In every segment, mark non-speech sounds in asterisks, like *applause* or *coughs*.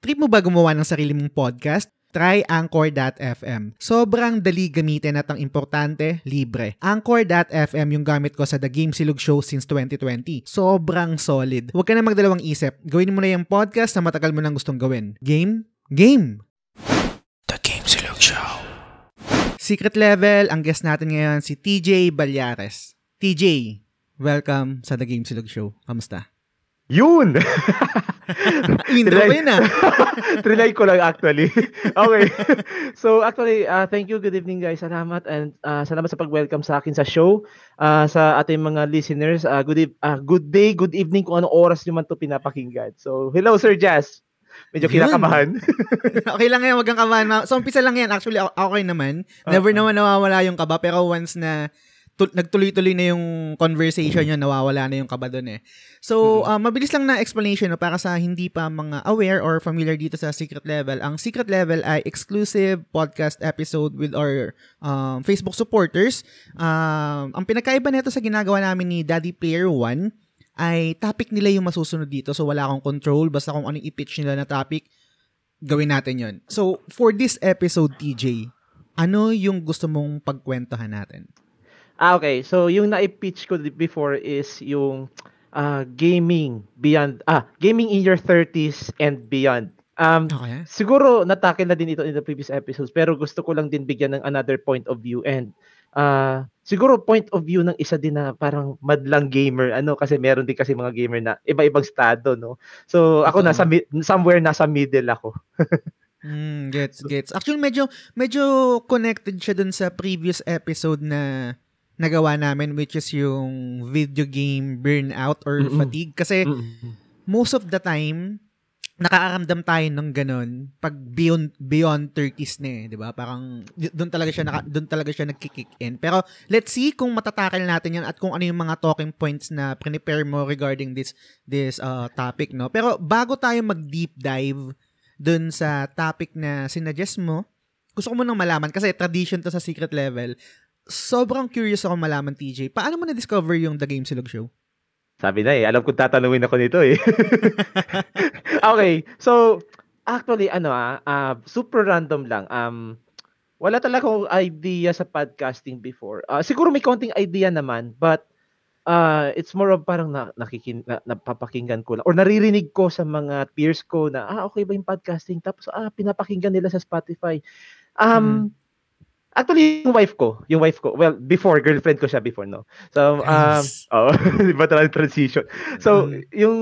Trip mo ba gumawa ng sarili mong podcast? Try Anchor.fm. Sobrang dali gamitin at ang importante, libre. Anchor.fm yung gamit ko sa The Game Silog Show since 2020. Sobrang solid. Huwag ka na magdalawang isip. Gawin mo na yung podcast na matagal mo nang gustong gawin. Game? Game! The Game Silog Show. Secret Level, ang guest natin ngayon si TJ Balyares. TJ, welcome sa The Game Silog Show. Kamusta? Yun! *laughs* *laughs* Intro ko yun ah. *laughs* Trinay ko lang actually. *laughs* okay. So actually, uh, thank you. Good evening guys. Salamat and uh, salamat sa pag-welcome sa akin sa show. Uh, sa ating mga listeners, uh, good, e- uh, good day, good evening kung anong oras nyo man to pinapakinggan. So, hello Sir Jazz. Medyo kinakabahan. okay lang yan, wag kang kabahan. So, umpisa lang yan. Actually, okay naman. Never Uh-uh. naman nawawala yung kaba. Pero once na tu- nagtuloy-tuloy na yung conversation yun, nawawala na yung kaba doon eh. So, uh, mabilis lang na explanation no, para sa hindi pa mga aware or familiar dito sa Secret Level. Ang Secret Level ay exclusive podcast episode with our um, Facebook supporters. Um, ang pinakaiba nito sa ginagawa namin ni Daddy Player One ay topic nila yung masusunod dito. So, wala akong control. Basta kung anong i-pitch nila na topic, gawin natin yon. So, for this episode, TJ, ano yung gusto mong pagkwentuhan natin? Ah, okay. So, yung na-pitch ko before is yung ah, gaming beyond, ah, gaming in your 30s and beyond. Um, Okay. siguro natakil na din ito in the previous episodes pero gusto ko lang din bigyan ng another point of view and ah siguro point of view ng isa din na parang madlang gamer ano kasi meron din kasi mga gamer na iba-ibang estado no so ako Totoo. nasa somewhere nasa middle ako *laughs* Mm, gets, gets. Actually, medyo, medyo connected siya dun sa previous episode na nagawa namin which is yung video game burnout or Mm-mm. fatigue. Kasi most of the time, nakakaramdam tayo ng ganun pag beyond beyond 30s na eh, 'di ba? Parang doon talaga siya naka, doon talaga siya nagki-kick in. Pero let's see kung matatakal natin 'yan at kung ano yung mga talking points na prepare mo regarding this this uh, topic, no? Pero bago tayo mag-deep dive doon sa topic na sinuggest mo, gusto ko munang malaman kasi tradition to sa secret level. Sobrang curious ako malaman, TJ. Paano mo na-discover yung The Game Silog Show? Sabi na eh, alam ko tatanungin ako nito eh. *laughs* okay, so actually ano ah, ah, super random lang. Um wala talaga akong idea sa podcasting before. Ah, siguro may konting idea naman, but uh, it's more of parang na, nakikin, na, napapakinggan ko lang or naririnig ko sa mga peers ko na ah okay ba yung podcasting tapos ah pinapakinggan nila sa Spotify. Um Actually, yung wife ko, yung wife ko, well, before, girlfriend ko siya before, no? So, um, Nice. oh, *laughs* talaga transition. So, Mm. yung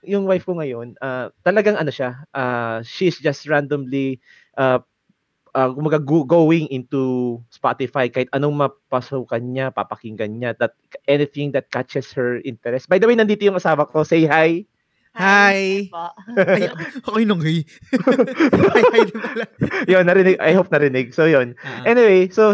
yung wife ko ngayon, ah, talagang ano siya, ah, she's just randomly uh, uh, kumaga going into Spotify kahit anong mapasukan niya, papakinggan niya, that anything that catches her interest. By the way, nandito yung asawa ko. Say hi. Hi. po. Ay, *laughs* ako yung hey. Hi, hi din pala. yun, narinig. I hope narinig. So, yun. Ah, Anyway, so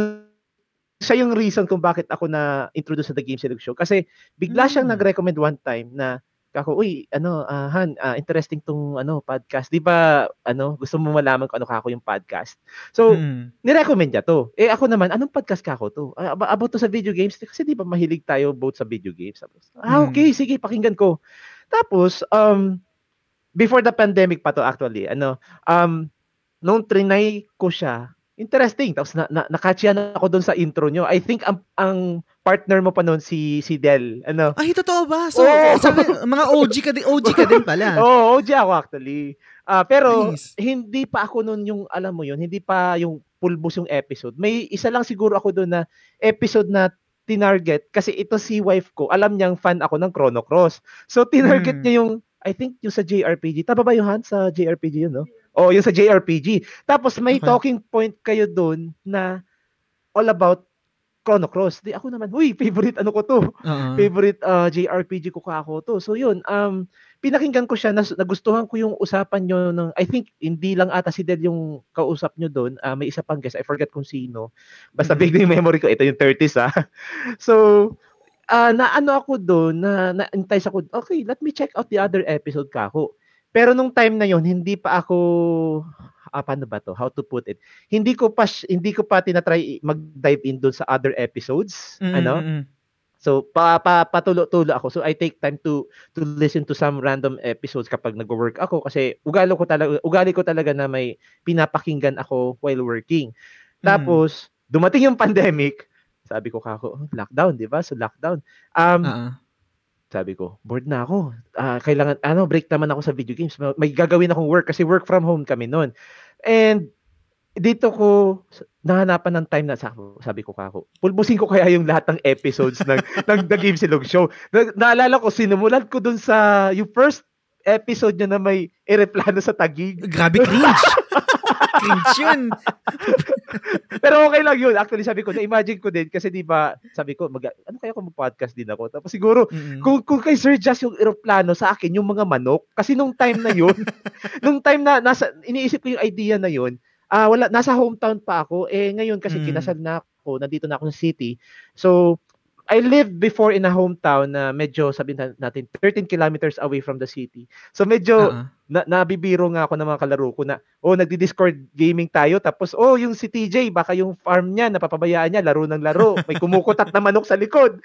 siya yung reason kung bakit ako na introduce sa The Game Silog Show kasi bigla siyang Mm. nag-recommend one time na kako, uy, ano, ah, Han, ah, interesting tong ano podcast. 'Di ba ano, gusto mo malaman kung ano kako yung podcast. So, hmm. ni-recommend niya to. Eh ako naman, anong podcast kako to? Ab- about to sa video games kasi 'di ba mahilig tayo both sa video games. Ah, Mm. okay, sige, pakinggan ko. Tapos, um before the pandemic pa to actually, ano, um nung trinay ko siya, interesting. Tapos na, na nakatchihan ako doon sa intro nyo. I think ang, ang partner mo pa noon si si Del. Ano? Ay, totoo ba? So, Oo. sa mga OG ka din, OG ka din pala. *laughs* Oo, oh, OG ako actually. Ah, pero Nice. hindi pa ako noon yung alam mo yun, hindi pa yung pulbos yung episode. May isa lang siguro ako doon na episode na tinarget kasi ito si wife ko, alam niyang fan ako ng Chrono Cross. So tinarget Hmm. niya yung I think yung sa JRPG. Tama ba yung Han sa JRPG yun, no? Oh, yung sa JRPG. Tapos may Okay. talking point kayo doon na all about Chrono Cross. Di ako naman, uy, favorite ano ko to. Oo. Favorite uh, JRPG ko ka ako to. So yun, um pinakinggan ko siya, nas, nagustuhan ko yung usapan nyo ng, I think, hindi lang ata si Del yung kausap nyo doon. Ah, may isa pang guest, I forget kung sino. Basta Mhm. big na yung memory ko, ito yung 30s ha. *laughs* so, ah naano ako doon, na, na-entice ako, okay, let me check out the other episode ka ako. Pero nung time na yon hindi pa ako, ah, paano ba to? How to put it? Hindi ko pa, hindi ko pa tinatry mag-dive in doon sa other episodes. Mm, Ano? mm, mm. So pa, pa patulo-tulo ako. So I take time to to listen to some random episodes kapag nagwo-work ako kasi ugali ko talaga ugali ko talaga na may pinapakinggan ako while working. Tapos dumating yung *laughs* pandemic, sabi ko kako, "Oh, lockdown, 'di ba? So lockdown. Um Oo. Sabi ko, bored na ako. Ah, kailangan ano, break naman ako sa video games. Ma- May gagawin akong work kasi work from home kami noon. And dito ko nahanapan ng time na sa sabi ko kako. Pulbusin ko kaya yung lahat ng episodes ng *laughs* ng The Game Silog Show. Na, naalala ko sinimulan ko dun sa yung first episode niya na may ereplano sa Tagig. Grabe cringe. *laughs* cringe yun. Pero okay lang yun. Actually sabi ko, na-imagine ko din kasi 'di ba, sabi ko, mag, ano kaya kung mag-podcast din ako. Tapos siguro Mm-mm. kung kung kay Sir Jazz yung eroplano sa akin yung mga manok kasi nung time na yun *laughs* nung time na nasa iniisip ko yung idea na yun ah wala nasa hometown pa ako eh ngayon kasi Mm. kinasal na ako nandito na ako sa city so I lived before in a hometown na medyo sabihin na- natin 13 kilometers away from the city. So medyo Oo. na, nabibiro nga ako ng mga kalaro ko na oh nagdi-Discord gaming tayo. Tapos oh yung si TJ baka yung farm niya napapabayaan niya laro ng laro. May kumukutat na manok sa likod. *laughs*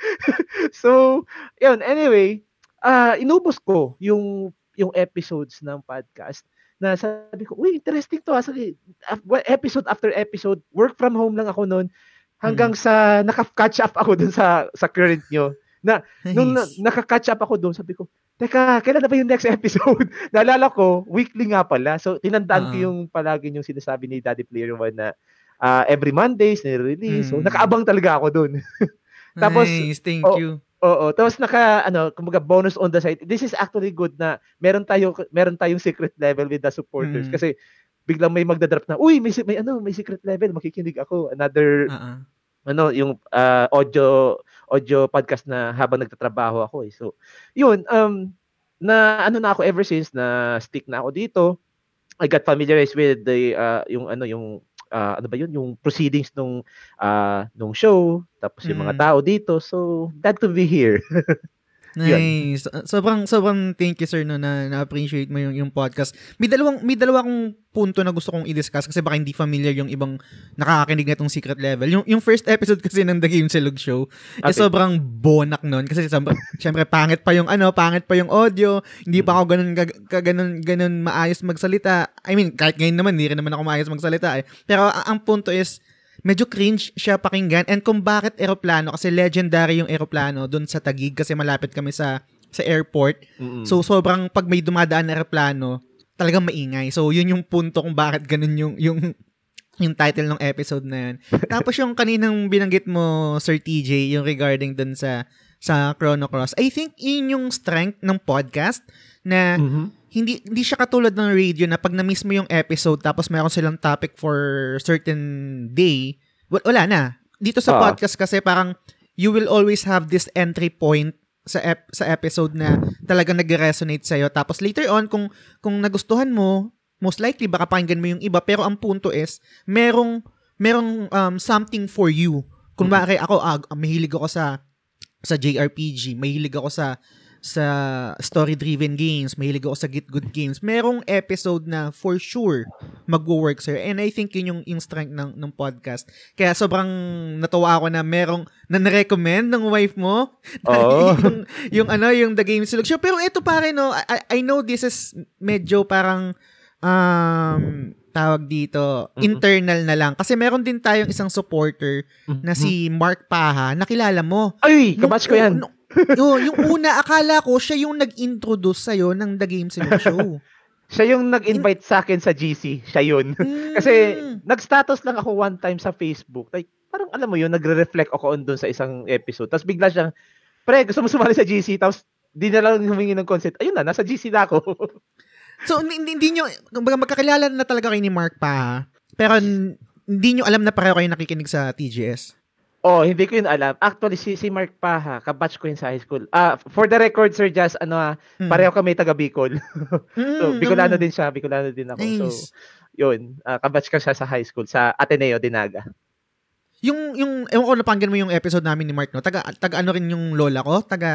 So yun anyway ah inubos ko yung yung episodes ng podcast na sabi ko uy interesting to Af- well, episode after episode work from home lang ako noon hanggang sa naka-catch up ako dun sa sa current nyo *laughs* Nung na, Nice. naka-catch up ako doon, sabi ko, Teka, kailan na ba yung next *laughs* episode? Naalala ko, weekly nga pala. So, tinandaan ko Oo. yung palagi yung sinasabi ni Daddy Player One na ah, every Mondays, nire-release. So, Mm. nakaabang talaga ako doon. *laughs* tapos, nice, thank oh, you. Oo, tapos naka ano, kumbaga bonus on the side. This is actually good na meron tayo meron tayong secret level with the supporters Mm. kasi biglang may magda-drop na, uy, may may ano, may secret level, makikinig ako. Another Oo. ano yung ah, audio audio podcast na habang nagtatrabaho ako eh. So, yun um na ano na ako ever since na stick na ako dito. I got familiarized with the ah, yung ano yung ah, ano ba yun yung proceedings nung ah, nung show tapos yung mga Mm. tao dito. So, glad to be here. *laughs* Nice. Sobrang sobrang thank you sir no na na-appreciate mo yung yung podcast. May dalawang may dalawa akong punto na gusto kong i-discuss kasi baka hindi familiar yung ibang nakakakinig na tong secret level. Yung yung first episode kasi ng The Game Silog Show, Okay. eh, sobrang bonak nun kasi syempre pangit pa yung ano, pangit pa yung audio, hindi pa ako ganun ka, ka- ganun ganun maayos magsalita. I mean, kahit ngayon naman, hindi rin naman ako maayos magsalita eh. Pero ang, ang punto is medyo cringe siya pakinggan and kung bakit eroplano kasi legendary yung eroplano doon sa Tagig kasi malapit kami sa sa airport. Mm-mm. So sobrang pag may dumadaan na eroplano, talagang maingay. So yun yung punto kung bakit ganun yung yung yung title ng episode na yun. Tapos yung kaninang binanggit mo Sir TJ yung regarding dun sa sa Chrono Cross. I think yun yung strength ng podcast na Mhm. Hindi hindi siya katulad ng radio na pag na-miss mo yung episode tapos meron silang topic for certain day, wa- wala na. Dito sa Ah. podcast kasi parang you will always have this entry point sa ep- sa episode na talaga nag-resonate sa tapos later on kung kung nagustuhan mo most likely baka pakinggan mo yung iba pero ang punto is merong merong um, something for you kung bakit ako ah, mahilig ako sa sa JRPG mahilig ako sa sa story-driven games, mahilig ako sa Git Good Games, merong episode na for sure magwo-work sa'yo. And I think yun yung, yung strength ng, ng podcast. Kaya sobrang natuwa ako na merong na recommend ng wife mo. *laughs* Oo. yung, yung ano, yung The Game Show. Pero ito pare, no, I, I know this is medyo parang um, tawag dito, Mhm. internal na lang. Kasi meron din tayong isang supporter na si Mark Paha, nakilala mo. Ay, kabatch ko yan. nung- *laughs* yun, yung una, akala ko siya yung nag-introduce sa'yo ng The Game Silog *laughs* Show. Siya yung nag-invite sa akin sa GC. Siya yun. Kasi Mm. nag-status lang ako one time sa Facebook. Like, parang alam mo yun, nagre-reflect ako on doon sa isang episode. Tapos bigla siyang, pre, gusto mo sumali sa GC? Tapos di na lang humingi ng consent. Ayun na, nasa GC na ako. *laughs* So, hindi, hindi nyo, magkakilala na talaga kayo ni Mark Paha. Pero hindi nyo alam na pareho kayo nakikinig sa TGS. Oh, hindi ko yun alam. Actually, si, si Mark Paha, kabatch ko yun sa high school. Ah, for the record, Sir Jazz, ano ah, Mm. pareho kami taga Bicol. *laughs* so, Mm, Bicolano din siya, Bicolano din ako. So, Nice. yun, ah, kabatch ka siya sa high school, sa Ateneo, Dinaga. Yung, yung, ewan ko, napanggan mo yung episode namin ni Mark, no? Taga, taga ano rin yung lola ko? Taga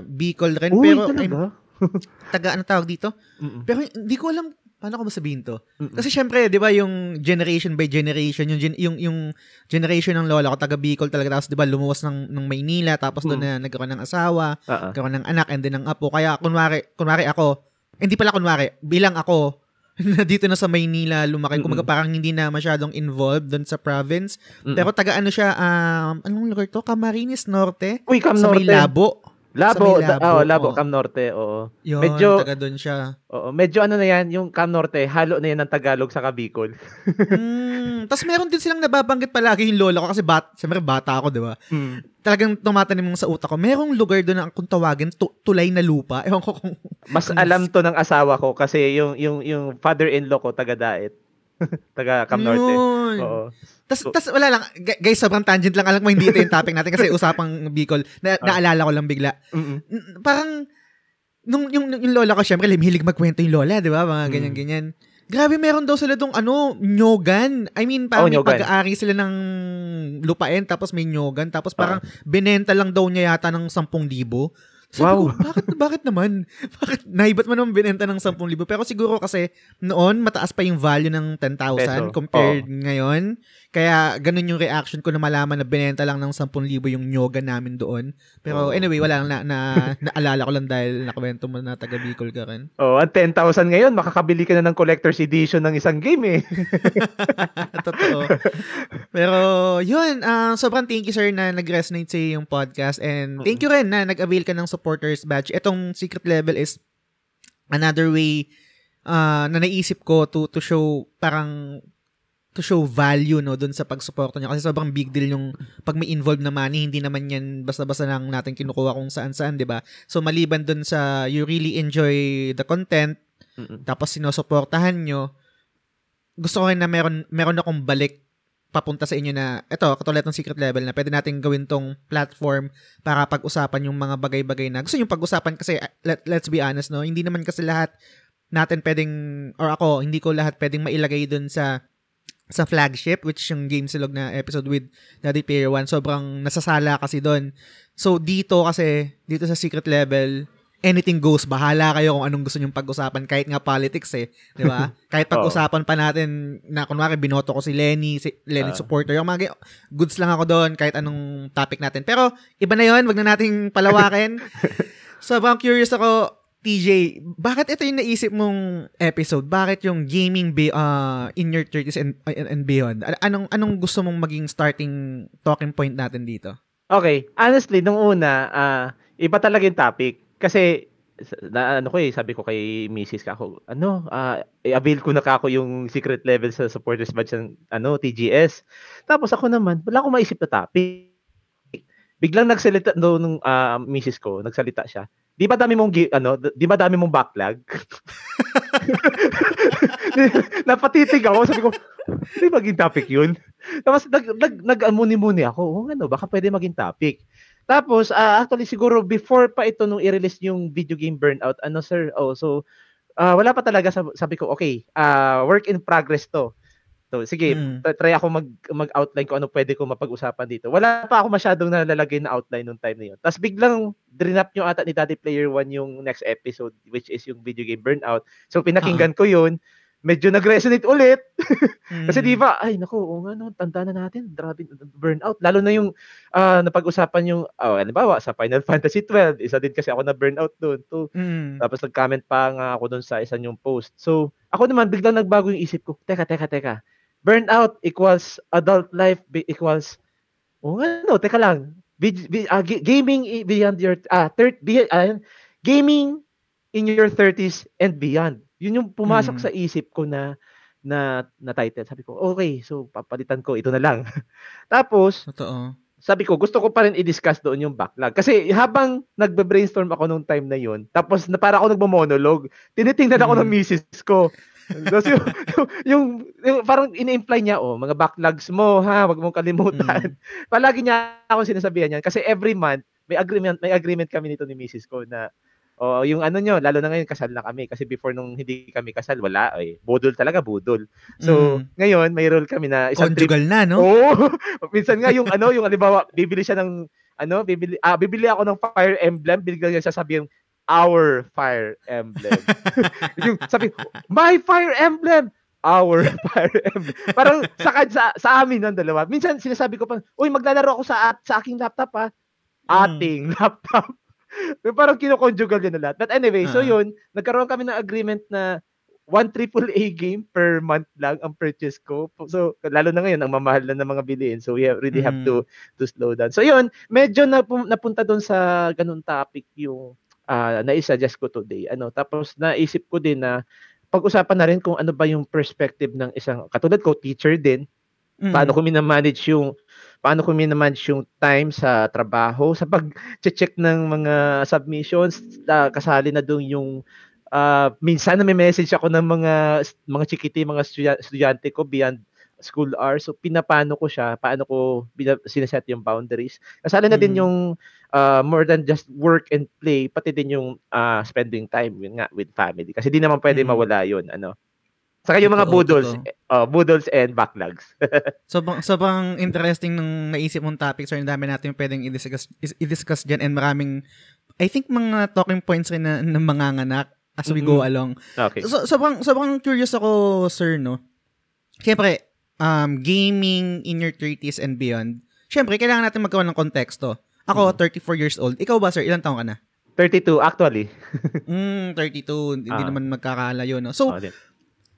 Bicol rin. Uy, pero, talaga? I'm, *laughs* taga ano tawag dito? Mm-mm. Pero hindi ko alam paano ko masabihin to? Mm-mm. Kasi syempre, 'di ba, yung generation by generation, yung gen- yung yung generation ng lola ko taga Bicol talaga tapos 'di ba lumuwas ng ng Maynila tapos doon Mm. na nagkaroon ng asawa, nagkaroon ng anak and then ng apo. Kaya kunwari, kunwari ako, hindi pala kunwari, bilang ako *laughs* na dito na sa Maynila lumaki, Mm-mm. kumaga parang hindi na masyadong involved doon sa province. Mm-mm. Pero taga ano siya, um, anong lugar to? Camarines Norte? Uy, Cam sa may Norte. Labo. Labo, oh, Labo, oo. Cam Norte, oo. Yun, Medyo- taga doon siya. Oo, medyo ano na yan, yung Cam Norte, halo na yan ng Tagalog sa Bicol. *laughs* mm, Tapos meron din silang nababanggit palagi yung lola ko kasi bat, siyempre bata ako, di ba? Mm. Talagang tumatanim sa utak ko. Merong lugar doon na kung tawagin, tu- tulay na lupa. *laughs* Ewan ko kung... Mas Kung- alam to ng asawa ko kasi yung yung yung father-in-law ko taga Daet. *laughs* taga Cam Norte. Yun. Oo. Tas, So- tas wala lang, Gu- guys, sobrang tangent lang. Alam ko hindi ito yung topic natin kasi *laughs* usapang Bicol. Na, Ah. naalala ko lang bigla. Mm-mm. N- Parang, nung yung, yung lola ko, syempre, mahilig magkwento yung lola, di ba? Mga Mm. ganyan-ganyan. Grabe, meron daw sila dong ano, nyogan. I mean, parang Oh, may pag-aari sila ng lupain, tapos may nyogan, tapos parang Ah. binenta lang daw niya yata ng 10,000. Sabi Wow. ko, *laughs* bakit, bakit naman? *laughs* Bakit, naibat mo naman binenta ng 10,000? Pero siguro kasi, noon, mataas pa yung value ng 10,000 Peso. compared ngayon. Kaya, ganun yung reaction ko na malaman na binenta lang ng 10,000 yung nyoga namin doon. Pero Oo. anyway, wala lang na, na, *laughs* naalala ko lang dahil nakwento mo na taga Bicol ka rin. Oh, ang 10,000 ngayon, makakabili ka na ng collector's edition ng isang game eh. *laughs* Totoo. Pero, yun, ah, sobrang thank you sir na nag-resonate sa yung podcast and thank you rin na nag-avail ka ng supporters badge. Itong secret level is another way ah, na naisip ko to to show parang to show value no doon sa pagsuporta niya. Kasi sobrang big deal yung pag may involved na money hindi naman yan basta-basta lang natin kinukuha kung saan-saan 'di ba? So maliban doon sa you really enjoy the content Mm-mm. tapos sinusuportahan nyo, gusto ko rin na meron, meron akong balik papunta sa inyo na, eto, katulad ng secret level na pwede natin gawin tong platform para pag-usapan yung mga bagay-bagay na gusto yung pag-usapan kasi, uh, let, let's be honest, no, hindi naman kasi lahat natin pwedeng, or ako, hindi ko lahat pwedeng mailagay dun sa sa flagship, which yung Game Silog na episode with Daddy Player One, sobrang nasasala kasi doon. So, dito kasi, dito sa secret level, anything goes. Bahala kayo kung anong gusto nyong pag-usapan. Kahit nga politics eh. Di ba? *laughs* Kahit pag-usapan pa natin na kunwari binoto ko si Lenny, si Lenny Ah. supporter. Yung mga goods lang ako doon kahit anong topic natin. Pero iba na yon wag na nating palawakin. *laughs* Sobrang curious ako, TJ, bakit ito yung naisip mong episode? Bakit yung gaming be, uh, in your 30s and, and, and beyond? An- Anong, anong gusto mong maging starting talking point natin dito? Okay, honestly, nung una, ah, iba talaga yung topic. Kasi, na, ano ko eh, sabi ko kay Mrs. ka ako, ano, ah, i-avail ko na ka ako yung secret level sa supporters badge ng ano, TGS. Tapos ako naman, wala akong maisip na topic. Biglang nagsalita no, nung ah, Mrs. ko, nagsalita siya. Di ba dami mong ano, di ba dami mong backlog? *laughs* Napatitig ako, sabi ko, di maging topic yun? Tapos nag, nag, nag-muni-muni ako, oh, ano, baka pwede maging topic. Tapos, ah, actually, siguro before pa ito nung i-release yung video game burnout, ano sir, oh, so, ah, wala pa talaga, sab- sabi ko, okay, ah, work in progress to. So, sige, Mm. try ako mag, mag-outline ko ano pwede ko mapag-usapan dito. Wala pa ako masyadong nalalagay na outline nung time na yun. Tapos biglang drinap nyo ata ni Daddy Player One yung next episode, which is yung video game burnout. So, pinakinggan ko yun. Medyo nag-resonate ulit. *laughs* Kasi Mm. di ba, ay naku, oo nga no, tanda na natin, grabe burnout. Lalo na yung ah, napag-usapan yung, oh, halimbawa, sa Final *laughs* Fantasy 12, isa din kasi ako na burnout doon. To, Mm. tapos nag-comment pa nga ako doon sa isa yung post. So, ako naman, biglang nagbago yung isip ko. Teka, teka, teka. Burnout equals adult life be- equals, oh ano, teka lang. Bi- ah, gi- gaming beyond your, ah, third, be, ah, gaming in your 30s and beyond. Yun yung pumasok Mm. sa isip ko na, na, na title. Sabi ko, okay, so papalitan ko, ito na lang. *laughs* Tapos, Totoo. sabi ko, gusto ko pa rin i-discuss doon yung backlog. Kasi habang nagbe-brainstorm ako nung time na yun, tapos na para ako nagmo-monologue, tinitingnan ako Mm. ng misis ko. Tapos yung, yung, *laughs* yung, yung parang ini-imply niya, oh, mga backlogs mo, ha, wag mong kalimutan. *laughs* Palagi niya ako sinasabihan yan. Kasi every month, may agreement, may agreement kami nito ni misis ko na, oh, yung ano nyo, lalo na ngayon, kasal na kami. Kasi before nung hindi kami kasal, wala, eh. Budol talaga, budol. So, Mm. ngayon, may rule kami na isang trip Conjugal na, no? Oo. *laughs* Minsan nga yung ano, yung halimbawa, bibili siya ng ano, bibili ah bibili ako ng Fire Emblem, bigla niya sasabihin, our Fire Emblem. *laughs* yung sabi, my Fire Emblem! Our *laughs* Fire Emblem. Parang sa, sa, sa amin ng dalawa. Minsan sinasabi ko pa, uy, maglalaro ako sa, sa aking laptop ha. Ating mm. *laughs* laptop. parang kinoconjugal yun na lahat. But anyway, uh-huh. so yun, nagkaroon kami ng agreement na one triple A game per month lang ang purchase ko. So, lalo na ngayon, ang mamahal na ng mga bilihin. So, we really have to mm. to slow down. So, yun, medyo napum- napunta doon sa ganun topic yung uh, nai-suggest ko today. Ano, tapos naisip ko din na pag-usapan na rin kung ano ba yung perspective ng isang, katulad ko, teacher din, mm. paano ko minamanage yung paano ko minamanage yung time sa trabaho, sa pag-check ng mga submissions, uh, kasali na doon yung uh, minsan na may message ako ng mga mga chikiti, mga estudyante ko beyond school hours. So pinapano ko siya, paano ko sinaset yung boundaries. Kasali na mm. din yung uh, more than just work and play, pati din yung uh, spending time yun nga with family. Kasi di naman pwede mm. mawala yun, ano. Saka yung mga boodles, uh, boodles and backlogs. *laughs* sobrang, sobrang interesting ng naisip mong topic, sir. Ang dami natin yung pwedeng i-discuss, i-discuss dyan and maraming, I think mga talking points rin na, na manganganak as we mm-hmm. go along. Okay. So, sobrang, sobrang curious ako, sir, no? Siyempre, um, gaming in your 30s and beyond, siyempre, kailangan natin magkaroon ng konteksto. Ako, mm-hmm. 34 years old. Ikaw ba, sir? Ilang taong ka na? 32, actually. *laughs* mm, 32. Hindi uh, naman magkakalayo, no? So, oh,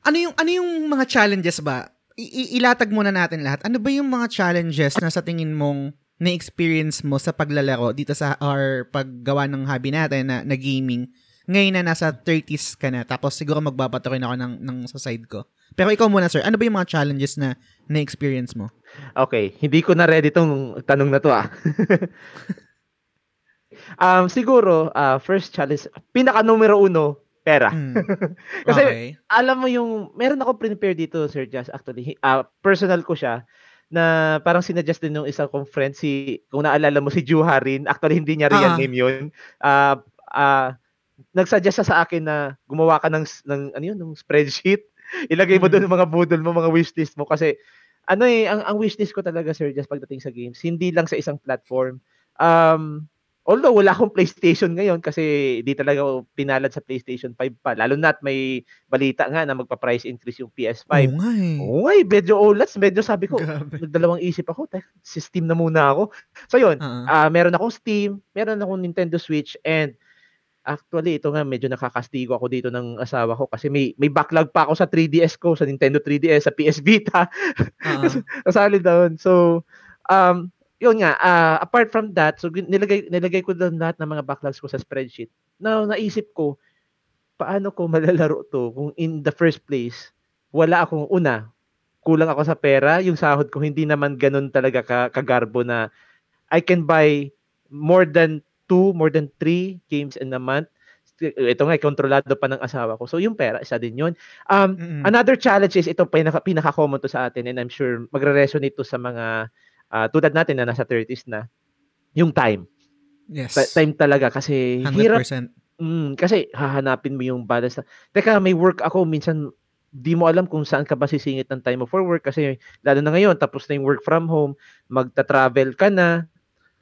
ano yung, ano yung mga challenges ba? I- ilatag muna natin lahat. Ano ba yung mga challenges na sa tingin mong na-experience mo sa paglalaro dito sa or paggawa ng hobby natin na, na gaming ngayon na nasa 30s ka na, tapos siguro magbabato rin ako ng, ng sa side ko. Pero ikaw muna, sir, ano ba yung mga challenges na na-experience mo? Okay, hindi ko na ready tong tanong na to ah. *laughs* um, siguro, uh, first challenge, pinaka numero uno, pera. Mm. *laughs* Kasi okay. alam mo yung, meron ako prepare dito, Sir Jazz, actually, uh, personal ko siya, na parang sinadjust din ng isang kong friend, si, kung naalala mo, si Juharin, actually hindi niya real uh-huh. name yun, uh, uh, nagsuggest sa akin na gumawa ka ng ng ano yun, ng spreadsheet. Ilagay mo mm. doon mga budol mo, mga wishlist mo kasi ano eh, ang, ang wishlist ko talaga sir just pagdating sa games, hindi lang sa isang platform. Um, although wala akong PlayStation ngayon kasi di talaga ako pinalad sa PlayStation 5 pa. Lalo na't may balita nga na magpa-price increase yung PS5. Oo nga eh. Oo nga eh, medyo OLEDs, medyo sabi ko, nagdalawang isip ako, tek, si Steam na muna ako. So yun, uh-huh. uh, meron akong Steam, meron akong Nintendo Switch, and Actually, ito nga medyo nakakastigo ako dito ng asawa ko kasi may may backlog pa ako sa 3DS ko, sa Nintendo 3DS, sa PS Vita. *laughs* Uh-huh. Kasali doon. So, um, yun nga, uh, apart from that, so nilagay nilagay ko doon lahat ng mga backlogs ko sa spreadsheet. Now, naisip ko, paano ko malalaro to kung in the first place, wala akong una, kulang ako sa pera, yung sahod ko hindi naman ganun talaga ka, kagarbo na I can buy more than two, more than three games in a month. Ito nga, kontrolado pa ng asawa ko. So, yung pera, isa din yun. Um, mm-hmm. Another challenge is, ito pinaka, pinaka-common to sa atin and I'm sure magre-resonate to sa mga uh, tulad natin na nasa 30s na, yung time. Yes. Ta- time talaga kasi 100%. hirap. Mm, kasi hahanapin mo yung balance. Na, Teka, may work ako, minsan di mo alam kung saan ka ba sisingit ng time mo for work kasi lalo na ngayon tapos na yung work from home, magta-travel ka na,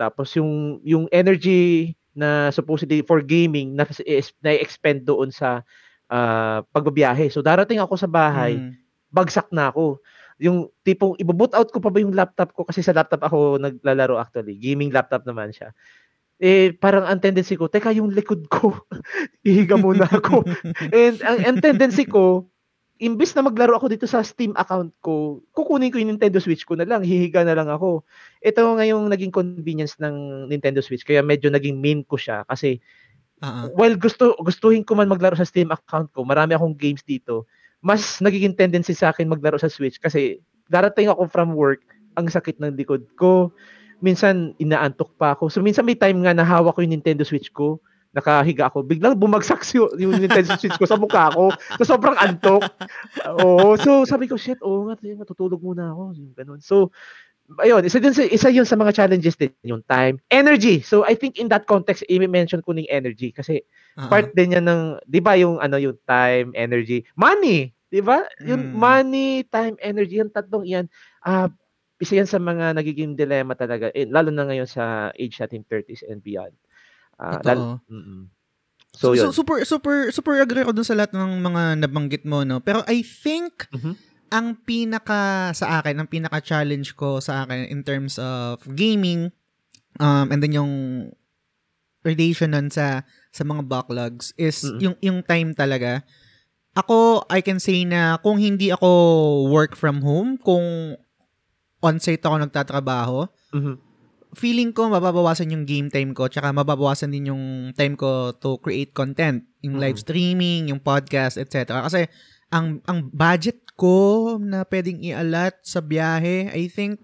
tapos yung yung energy na supposedly for gaming na na-expend doon sa uh, pagbabiyahe. So darating ako sa bahay, mm. bagsak na ako. Yung tipong ibo-boot out ko pa ba yung laptop ko kasi sa laptop ako naglalaro actually. Gaming laptop naman siya. Eh parang ang tendency ko, teka yung likod ko, *laughs* ihiga muna ako. *laughs* And ang, ang tendency ko, imbis na maglaro ako dito sa Steam account ko, kukunin ko yung Nintendo Switch ko na lang, hihiga na lang ako. Ito nga yung naging convenience ng Nintendo Switch, kaya medyo naging main ko siya kasi uh-huh. while gusto gustuhin ko man maglaro sa Steam account ko, marami akong games dito, mas nagiging tendency sa akin maglaro sa Switch kasi darating ako from work, ang sakit ng likod ko, minsan inaantok pa ako. So minsan may time nga na hawak ko yung Nintendo Switch ko, nakahiga ako, biglang bumagsak si, yung Nintendo Switch ko sa mukha ko. So, sobrang antok. Oo. So, sabi ko, shit, oo nga, matutulog muna ako. Yung ganun. So, ayun, isa, din, isa yun sa mga challenges din, yung time. Energy. So, I think in that context, i-mention ko ng energy kasi uh-huh. part din yan ng, di ba yung, ano, yung time, energy, money. Di ba? Yung mm. money, time, energy, yung tatlong yan, ah, uh, isa yan sa mga nagiging dilemma talaga, eh, lalo na ngayon sa age natin 30s and beyond. Uh, lalo, mm So, So, yun. so, super super super agree ako dun sa lahat ng mga nabanggit mo no. Pero I think Mhm. ang pinaka sa akin, ang pinaka challenge ko sa akin in terms of gaming um and then yung relation nun sa sa mga backlogs is Mm. yung yung time talaga. Ako I can say na kung hindi ako work from home, kung on-site ako nagtatrabaho, Mhm. Feeling ko mababawasan yung game time ko tsaka mababawasan din yung time ko to create content, yung live Mhm. streaming, yung podcast, etc. Kasi ang ang budget ko na pwedeng ialat sa biyahe, I think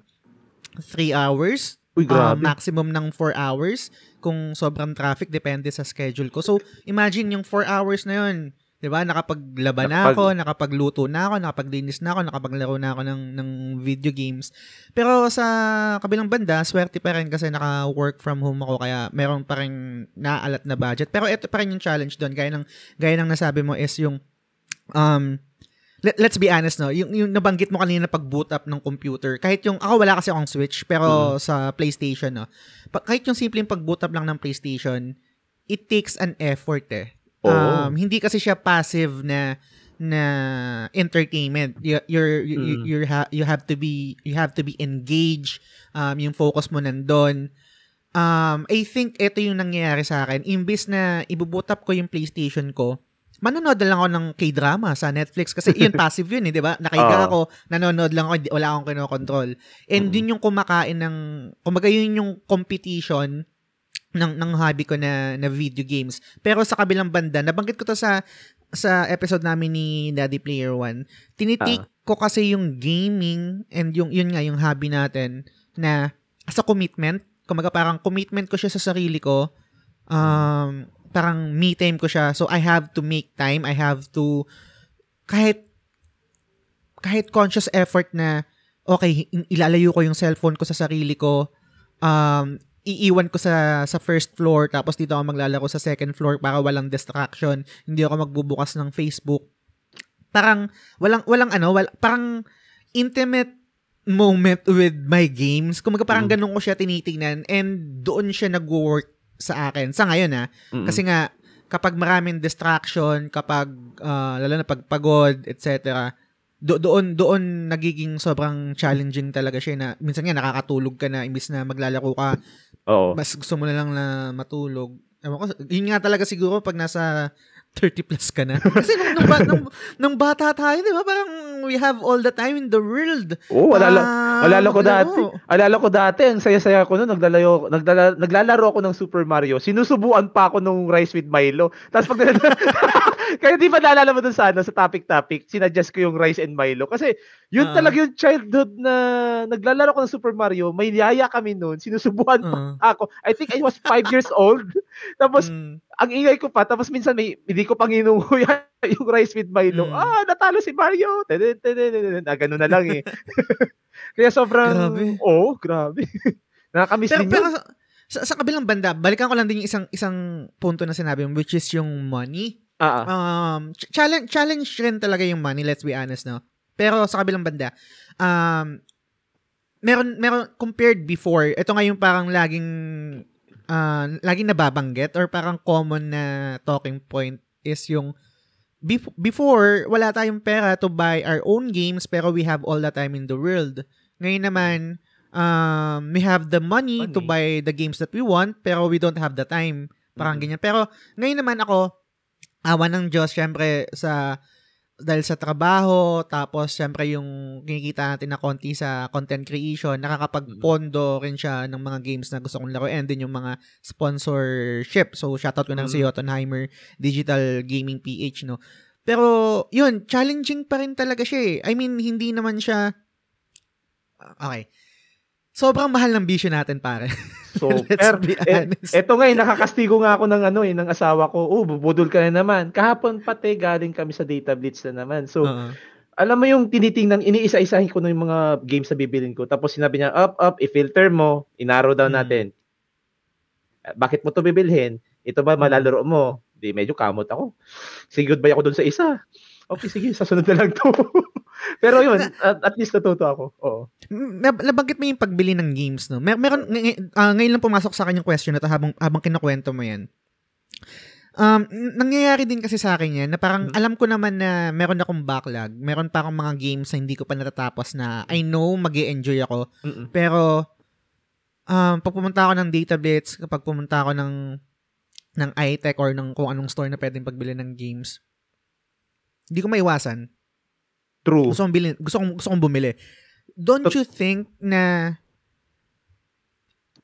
3 hours, Uy, uh, maximum ng 4 hours kung sobrang traffic depende sa schedule ko. So imagine yung 4 hours na yun, 'di ba? Nakapaglaba na ako, nakapagluto na ako, nakapaglinis na ako, nakapaglaro na ako ng ng video games. Pero sa kabilang banda, swerte pa rin kasi naka-work from home ako kaya meron pa rin naalat na budget. Pero ito pa rin yung challenge doon. Gaya ng, gaya ng nasabi mo is yung, um, let, let's be honest no, yung, yung nabanggit mo kanina pag boot up ng computer, kahit yung, ako wala kasi akong Switch, pero sa PlayStation, no, pa, kahit yung simpleng pag boot up lang ng PlayStation, it takes an effort eh. Um, hindi kasi siya passive na na entertainment. You, you're you, you, Mm. you're ha- you have to be you have to be engaged. Um, yung focus mo nandun. Um, I think ito yung nangyayari sa akin. Imbis na ibuboot up ko yung PlayStation ko, manonood lang ako ng K-drama sa Netflix kasi yun *laughs* passive yun eh, 'di ba? Nakahiga Oo. ako, nanonood lang ako, wala akong kinokontrol. And Mm. yun yung kumakain ng kumbaga yun yung competition ng ng hobby ko na na video games. Pero sa kabilang banda, nabanggit ko to sa sa episode namin ni Daddy Player One. Tinitake ko kasi yung gaming and yung yun nga yung hobby natin na as a commitment. Kumaga parang commitment ko siya sa sarili ko. Um, parang me time ko siya. So I have to make time. I have to kahit kahit conscious effort na okay, ilalayo ko yung cellphone ko sa sarili ko. Um, iiwan ko sa sa first floor tapos dito ako maglalaro sa second floor para walang distraction. Hindi ako magbubukas ng Facebook. Parang walang walang ano, wal, parang intimate moment with my games. Kumaga parang Mm. ganun ko siya tinitingnan and doon siya nag-work sa akin. Sa ngayon ha, Mm-mm. kasi nga, kapag maraming distraction, kapag, ah, lalo na pagpagod, etc., do- doon, doon nagiging sobrang challenging talaga siya na minsan nga nakakatulog ka na imbis na maglalaro ka, Oo. mas gusto mo na lang na matulog. Ewan ko, yun nga talaga siguro pag nasa 30 plus ka na. *laughs* Kasi nung, nung, nung, nung bata tayo, di ba, parang we have all the time in the world. Oo, alala, Ah, alala ko dati. Alala ko dati, ang saya-saya ko noon, naglalayo, nagdala, naglalaro ako ng Super Mario. Sinusubuan pa ako nung Rice with Milo. Tapos pag *laughs* Kaya di ba naalala mo dun sa ano, sa topic-topic, sinadjust ko yung Rice and Milo. Kasi yun Ah. talaga yung childhood na naglalaro ko ng Super Mario. May yaya kami noon, sinusubuan pa Ah. ako. I think I was 5 years old. *laughs* Tapos Mm. ang ingay ko pa, tapos minsan may, hindi ko pang *laughs* yung rice with Milo. Mm. Ah, natalo si Mario. Ah, ganun na lang eh. *laughs* Kaya sobrang, Grabe. oh, grabe. *laughs* Nakakamiss Pero, din pero yun. sa, sa, kabilang banda, balikan ko lang din yung isang isang punto na sinabi mo, which is yung money. Ah. Um, ch- challenge, challenge rin talaga yung money, let's be honest, no? Pero sa kabilang banda, um, meron, meron, compared before, ito nga yung parang laging, uh, laging nababanggit or parang common na talking point is yung, bef- before, wala tayong pera to buy our own games pero we have all the time in the world. Ngayon naman, um, we have the money, to Money. buy the games that we want pero we don't have the time. Parang Mhm. ganyan. Pero ngayon naman ako, awa ng Diyos, syempre, sa dahil sa trabaho, tapos syempre yung kinikita natin na konti sa content creation, nakakapagpondo rin siya ng mga games na gusto kong laro and din yung mga sponsorship. So, shoutout ko na si Mm. Jotunheimer Digital Gaming PH, no? Pero, yun, challenging pa rin talaga siya eh. I mean, hindi naman siya... Okay. Sobrang mahal ng bisyo natin, pare. *laughs* So, Let's per, be eh, honest. eto nga, eh, nakakastigo nga ako ng ano eh, ng asawa ko. Oh, bubudol ka na naman. Kahapon pati, galing kami sa data blitz na naman. So, Oo. alam mo yung tinitingnan, iniisa-isahin ko na yung mga games na bibilin ko. Tapos sinabi niya, up, up, i-filter mo, inarrow down Mm. natin. Eh, Bakit mo to bibilhin? Ito ba malalaro mo? Di, medyo kamot ako. Sige, goodbye ako dun sa isa. Okay, sige, sa sunod na lang to. *laughs* Pero yun, at, at least natuto ako. Oo. Nab- nabanggit mo yung pagbili ng games, no? Mer- meron, ng- ah, ngayon lang pumasok sa akin yung question na to habang, habang kinukwento mo yan. Um, nangyayari din kasi sa akin yan na parang Mhm. alam ko naman na meron akong backlog. Meron pa akong mga games na hindi ko pa natatapos na I know mag enjoy ako. Mm-mm. Pero, um, pag pumunta ako ng Datablitz, kapag pumunta ako ng ng iTech or ng kung anong store na pwedeng pagbili ng games, hindi ko maiwasan. True. Gusto kong, bilhin, gusto kong, gusto kong bumili. Don't you think na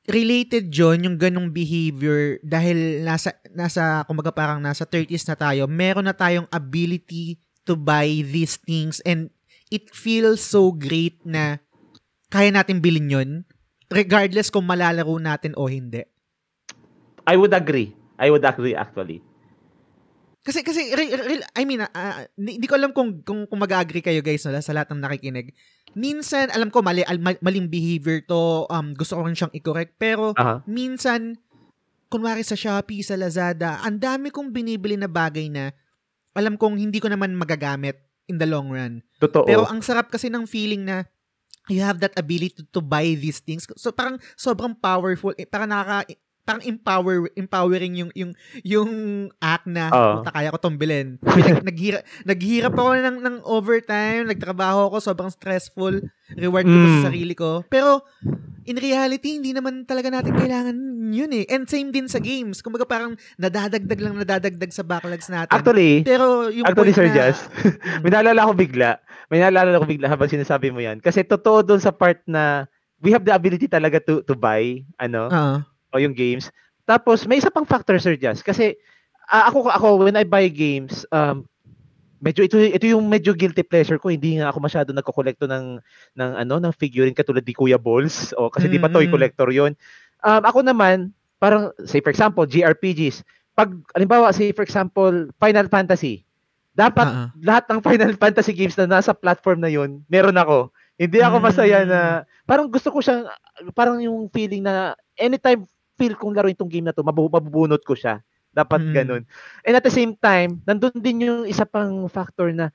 related John yung ganong behavior dahil nasa nasa kumbaga parang nasa 30s na tayo meron na tayong ability to buy these things and it feels so great na kaya natin bilhin yun regardless kung malalaro natin o hindi I would agree. I would agree actually. Kasi kasi re, re- I mean ah, hindi ko alam kung kung, kung mag-agree kayo guys no, sa lahat ng nakikinig. Minsan alam ko mali al- mal- maling behavior to, um gusto ko rin siyang i-correct pero Aha. minsan kunwari sa Shopee, sa Lazada, ang dami kong binibili na bagay na alam kong hindi ko naman magagamit in the long run. Totoo. Pero ang sarap kasi ng feeling na you have that ability to, to buy these things. So parang sobrang powerful, eh, parang nakaka parang empower empowering yung yung yung act na puta kaya ko tong bilhin. Nag, *laughs* naghira, naghirap ako ng ng overtime, nagtrabaho ako, sobrang stressful. Reward ko Mm. sa sarili ko. Pero in reality, hindi naman talaga natin kailangan yun eh. And same din sa games. Kumbaga parang nadadagdag lang nadadagdag sa backlogs natin. Actually, Pero yung actually Sir na, Jazz, *laughs* may naalala ko bigla. May naalala ko bigla habang sinasabi mo yan. Kasi totoo doon sa part na we have the ability talaga to to buy ano Oo. O yung games. Tapos may isa pang factor Sir Jazz kasi ah, ako ako when I buy games um medyo ito ito yung medyo guilty pleasure ko hindi nga ako masyado nagko-kolekto ng ng ano ng figurine katulad ni Kuya Balls o kasi di pa toy Mm. collector yon. Um ako naman parang say for example JRPGs pag halimbawa say for example Final Fantasy dapat Oo. lahat ng Final Fantasy games na nasa platform na yun meron ako. Hindi ako masaya Mm. na parang gusto ko siyang parang yung feeling na anytime feel kong laro itong game na to, mabu- mabubunot ko siya. Dapat Mm. ganun. And at the same time, nandun din yung isa pang factor na,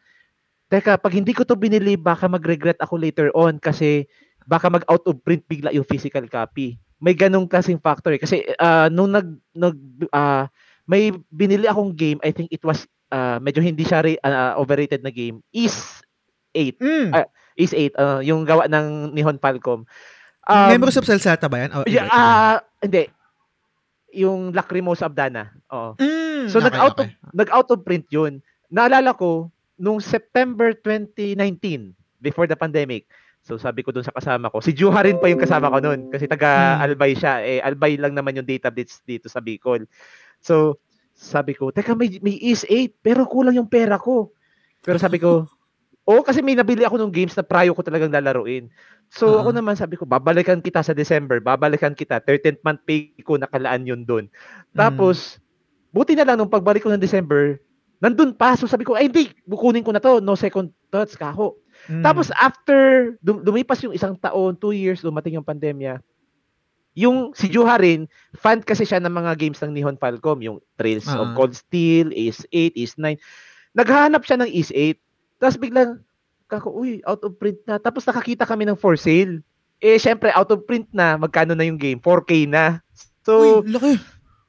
teka, pag hindi ko to binili, baka mag-regret ako later on kasi baka mag-out of print bigla yung physical copy. May ganung klaseng factor eh. Kasi ah, nung nag, nag ah, may binili akong game, I think it was, ah, medyo hindi siya re- ah, overrated na game, is 8. Mm. Ah, is 8, ah, yung gawa ng Nihon Falcom. Um, Memories of Salsata ba yan? Oh, Yeah, iba, ah, hindi. Yung Lacrimosa Abdana. Oo. Mm, So okay, nag-out okay. of nag-out of print 'yun. Naalala ko nung September 2019 before the pandemic. So sabi ko dun sa kasama ko, si Juha rin pa yung kasama ko noon kasi taga. Albay siya. Eh Albay lang naman yung data bits dito sa Bicol. So sabi ko, teka may may is 8 pero kulang yung pera ko. Pero sabi ko, Oo, kasi may nabili ako ng games na prayo ko talagang lalaruin. So, Oo. ako naman sabi ko, babalikan kita sa December, babalikan kita, 13th month pay ko nakalaan yun doon. Tapos, buti na lang nung pagbalik ko ng December, nandun pa. So, sabi ko, ay hindi, bukunin ko na to, no second thoughts, kako. Mm. Tapos, after, dum- lumipas yung isang taon, two years, dumating yung pandemya, yung si Juha rin, fan kasi siya ng mga games ng Nihon Falcom, yung Trails Ah. of Cold Steel, Ace 8, Ace 9. Naghahanap siya ng Ace 8. Tapos biglang, kako, uy, out of print na. Tapos nakakita kami ng for sale. Eh, syempre, out of print na, magkano na yung game? 4K na. So, Uy, laki.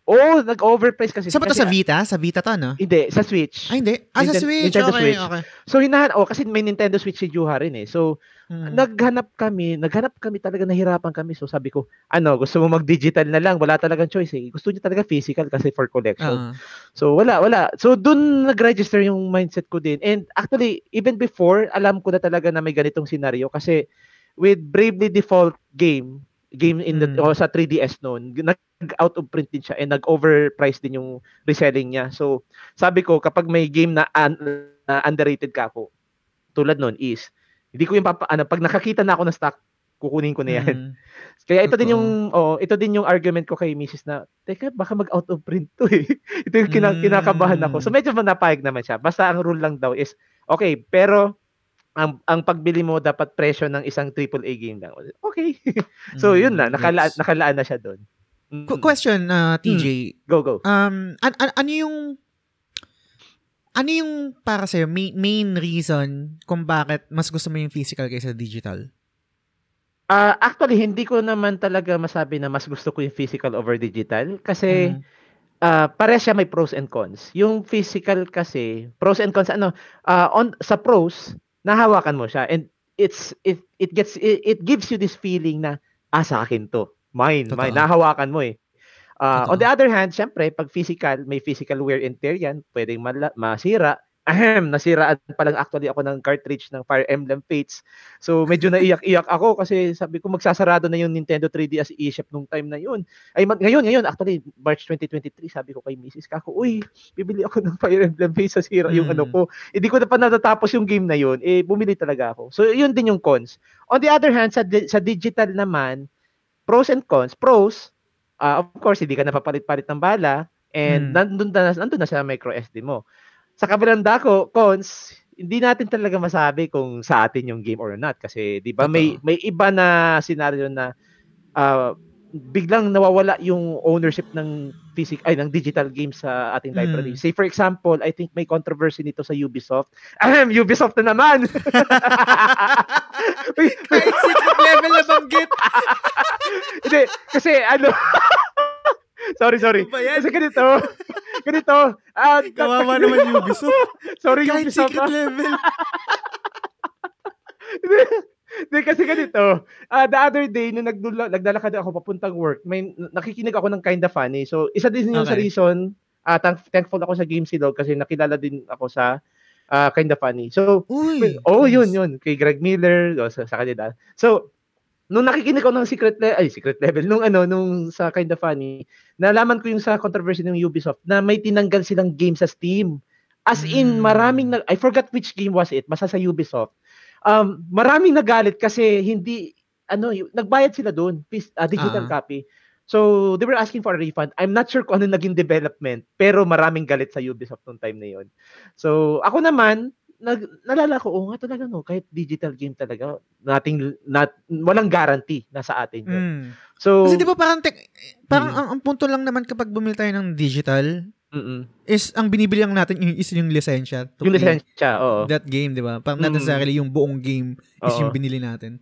oh, nag-overprice kasi. Saan ba to kasi- sa Vita? Sa Vita to, no? Hindi, sa Switch. Ay, hindi. Ah, sa Ninten- Switch. Nintendo okay, Switch. okay. So, hinahan, oh, kasi may Nintendo Switch si Juha rin eh. So, Mm. naghanap kami, naghanap kami talaga nahirapan kami. So sabi ko, ano, gusto mo mag-digital na lang, wala talagang choice eh. Gusto niya talaga physical kasi for collection. Ah. So wala, wala. So dun nag-register yung mindset ko din. And actually, even before, alam ko na talaga na may ganitong scenario kasi with Bravely Default game, game in the Mm. o sa 3DS noon, nag-out of print din siya and nag-overprice din yung reselling niya. So sabi ko, kapag may game na, un- na underrated ka ako, tulad noon is hindi ko yung papa, ano, pag nakakita na ako ng stock, kukunin ko na yan. Mm. *laughs* Kaya ito din Totoo. yung oh, ito din yung argument ko kay Mrs. na teka baka mag out of print to eh. *laughs* ito yung kina- Mm. kinakabahan ako. So medyo napayag naman siya. Basta ang rule lang daw is okay, pero ang ang pagbili mo dapat presyo ng isang AAA game lang. Okay. *laughs* so Mm. yun na, nakalaan Gets. nakalaan na siya doon. Mm. Qu- question, uh, TJ. Go go. Um, an- an- ano yung ano yung para sa'yo, main, main reason kung bakit mas gusto mo yung physical kaysa digital? Ah, actually hindi ko naman talaga masabi na mas gusto ko yung physical over digital kasi Mm. ah parehas siya may pros and cons. Yung physical kasi, pros and cons ano, ah, on sa pros, nahawakan mo siya and it's it it gets it, it gives you this feeling na ah sa akin to. Mine, mine. Totoo. Nahawakan mo eh. Ah, on the other hand, syempre, pag physical, may physical wear and tear yan, pwedeng mala- masira. *laughs* Ahem, nasiraan pa lang actually ako ng cartridge ng Fire Emblem Fates. So medyo naiyak-iyak ako kasi sabi ko magsasarado na yung Nintendo 3DS eShop nung time na yun. Ay ngayon, ngayon actually March 2023 sabi ko kay Mrs. Kako, uy, bibili ako ng Fire Emblem Fates sa sira yung Mm. ano ko. Hindi ko na pa natatapos yung game na yun, eh bumili talaga ako. So yun din yung cons. On the other hand, sa di- sa digital naman, pros and cons. Pros, ah, of course, hindi ka napapalit-palit ng bala and Mm. nandun na nandun na sa micro SD mo. Sa kabilang dako, cons, hindi natin talaga masabi kung sa atin yung game or not kasi 'di ba may may iba na scenario na ah, biglang nawawala yung ownership ng physic ay ng digital game sa ating library. Mm. Say for example, I think may controversy nito sa Ubisoft. Ahem, Ubisoft na naman. *laughs* Kahit secret level na banggit. *laughs* Hindi, kasi ano Sorry, *laughs* sorry. Ano yan? Kasi ganito. Ganito. Ah, Kawawa naman Ubisoft. Sorry, Kahit Ubisoft. secret ah. level. Hindi kasi ganito. Ah, the other day nung nagdula, naglalakad ako papuntang work, may nakikinig ako ng kinda funny. So, isa din yung sa Okay. reason ah thank, thankful ako sa Game Silog kasi nakilala din ako sa ah, kinda funny. So, Uy. oh, yun, nice. yun. Kay Greg Miller, o, sa, sa kanila. So, nung nakikinig ako ng secret level, ay, secret level, nung ano, nung sa Kinda Funny, nalaman ko yung sa controversy ng Ubisoft na may tinanggal silang game sa Steam. As in, Mm. maraming, na, I forgot which game was it, basta sa Ubisoft. Um, maraming nagalit kasi hindi, ano, y- nagbayad sila doon, pis- ah, digital Ah. copy. So, they were asking for a refund. I'm not sure kung ano naging development, pero maraming galit sa Ubisoft nung time na yun. So, ako naman, nag, nalala ko, oh nga talaga no, kahit digital game talaga, nating, nat, walang guarantee na sa atin yun. Mm. So, Kasi di ba parang, tek- parang Mm. ang, ang punto lang naman kapag bumili tayo ng digital, mm-mm. is ang binibili lang natin yung, is yung lisensya. to yung lisensya, oo. That game, di ba? Parang Mm. not necessarily yung buong game is Oo. yung binili natin.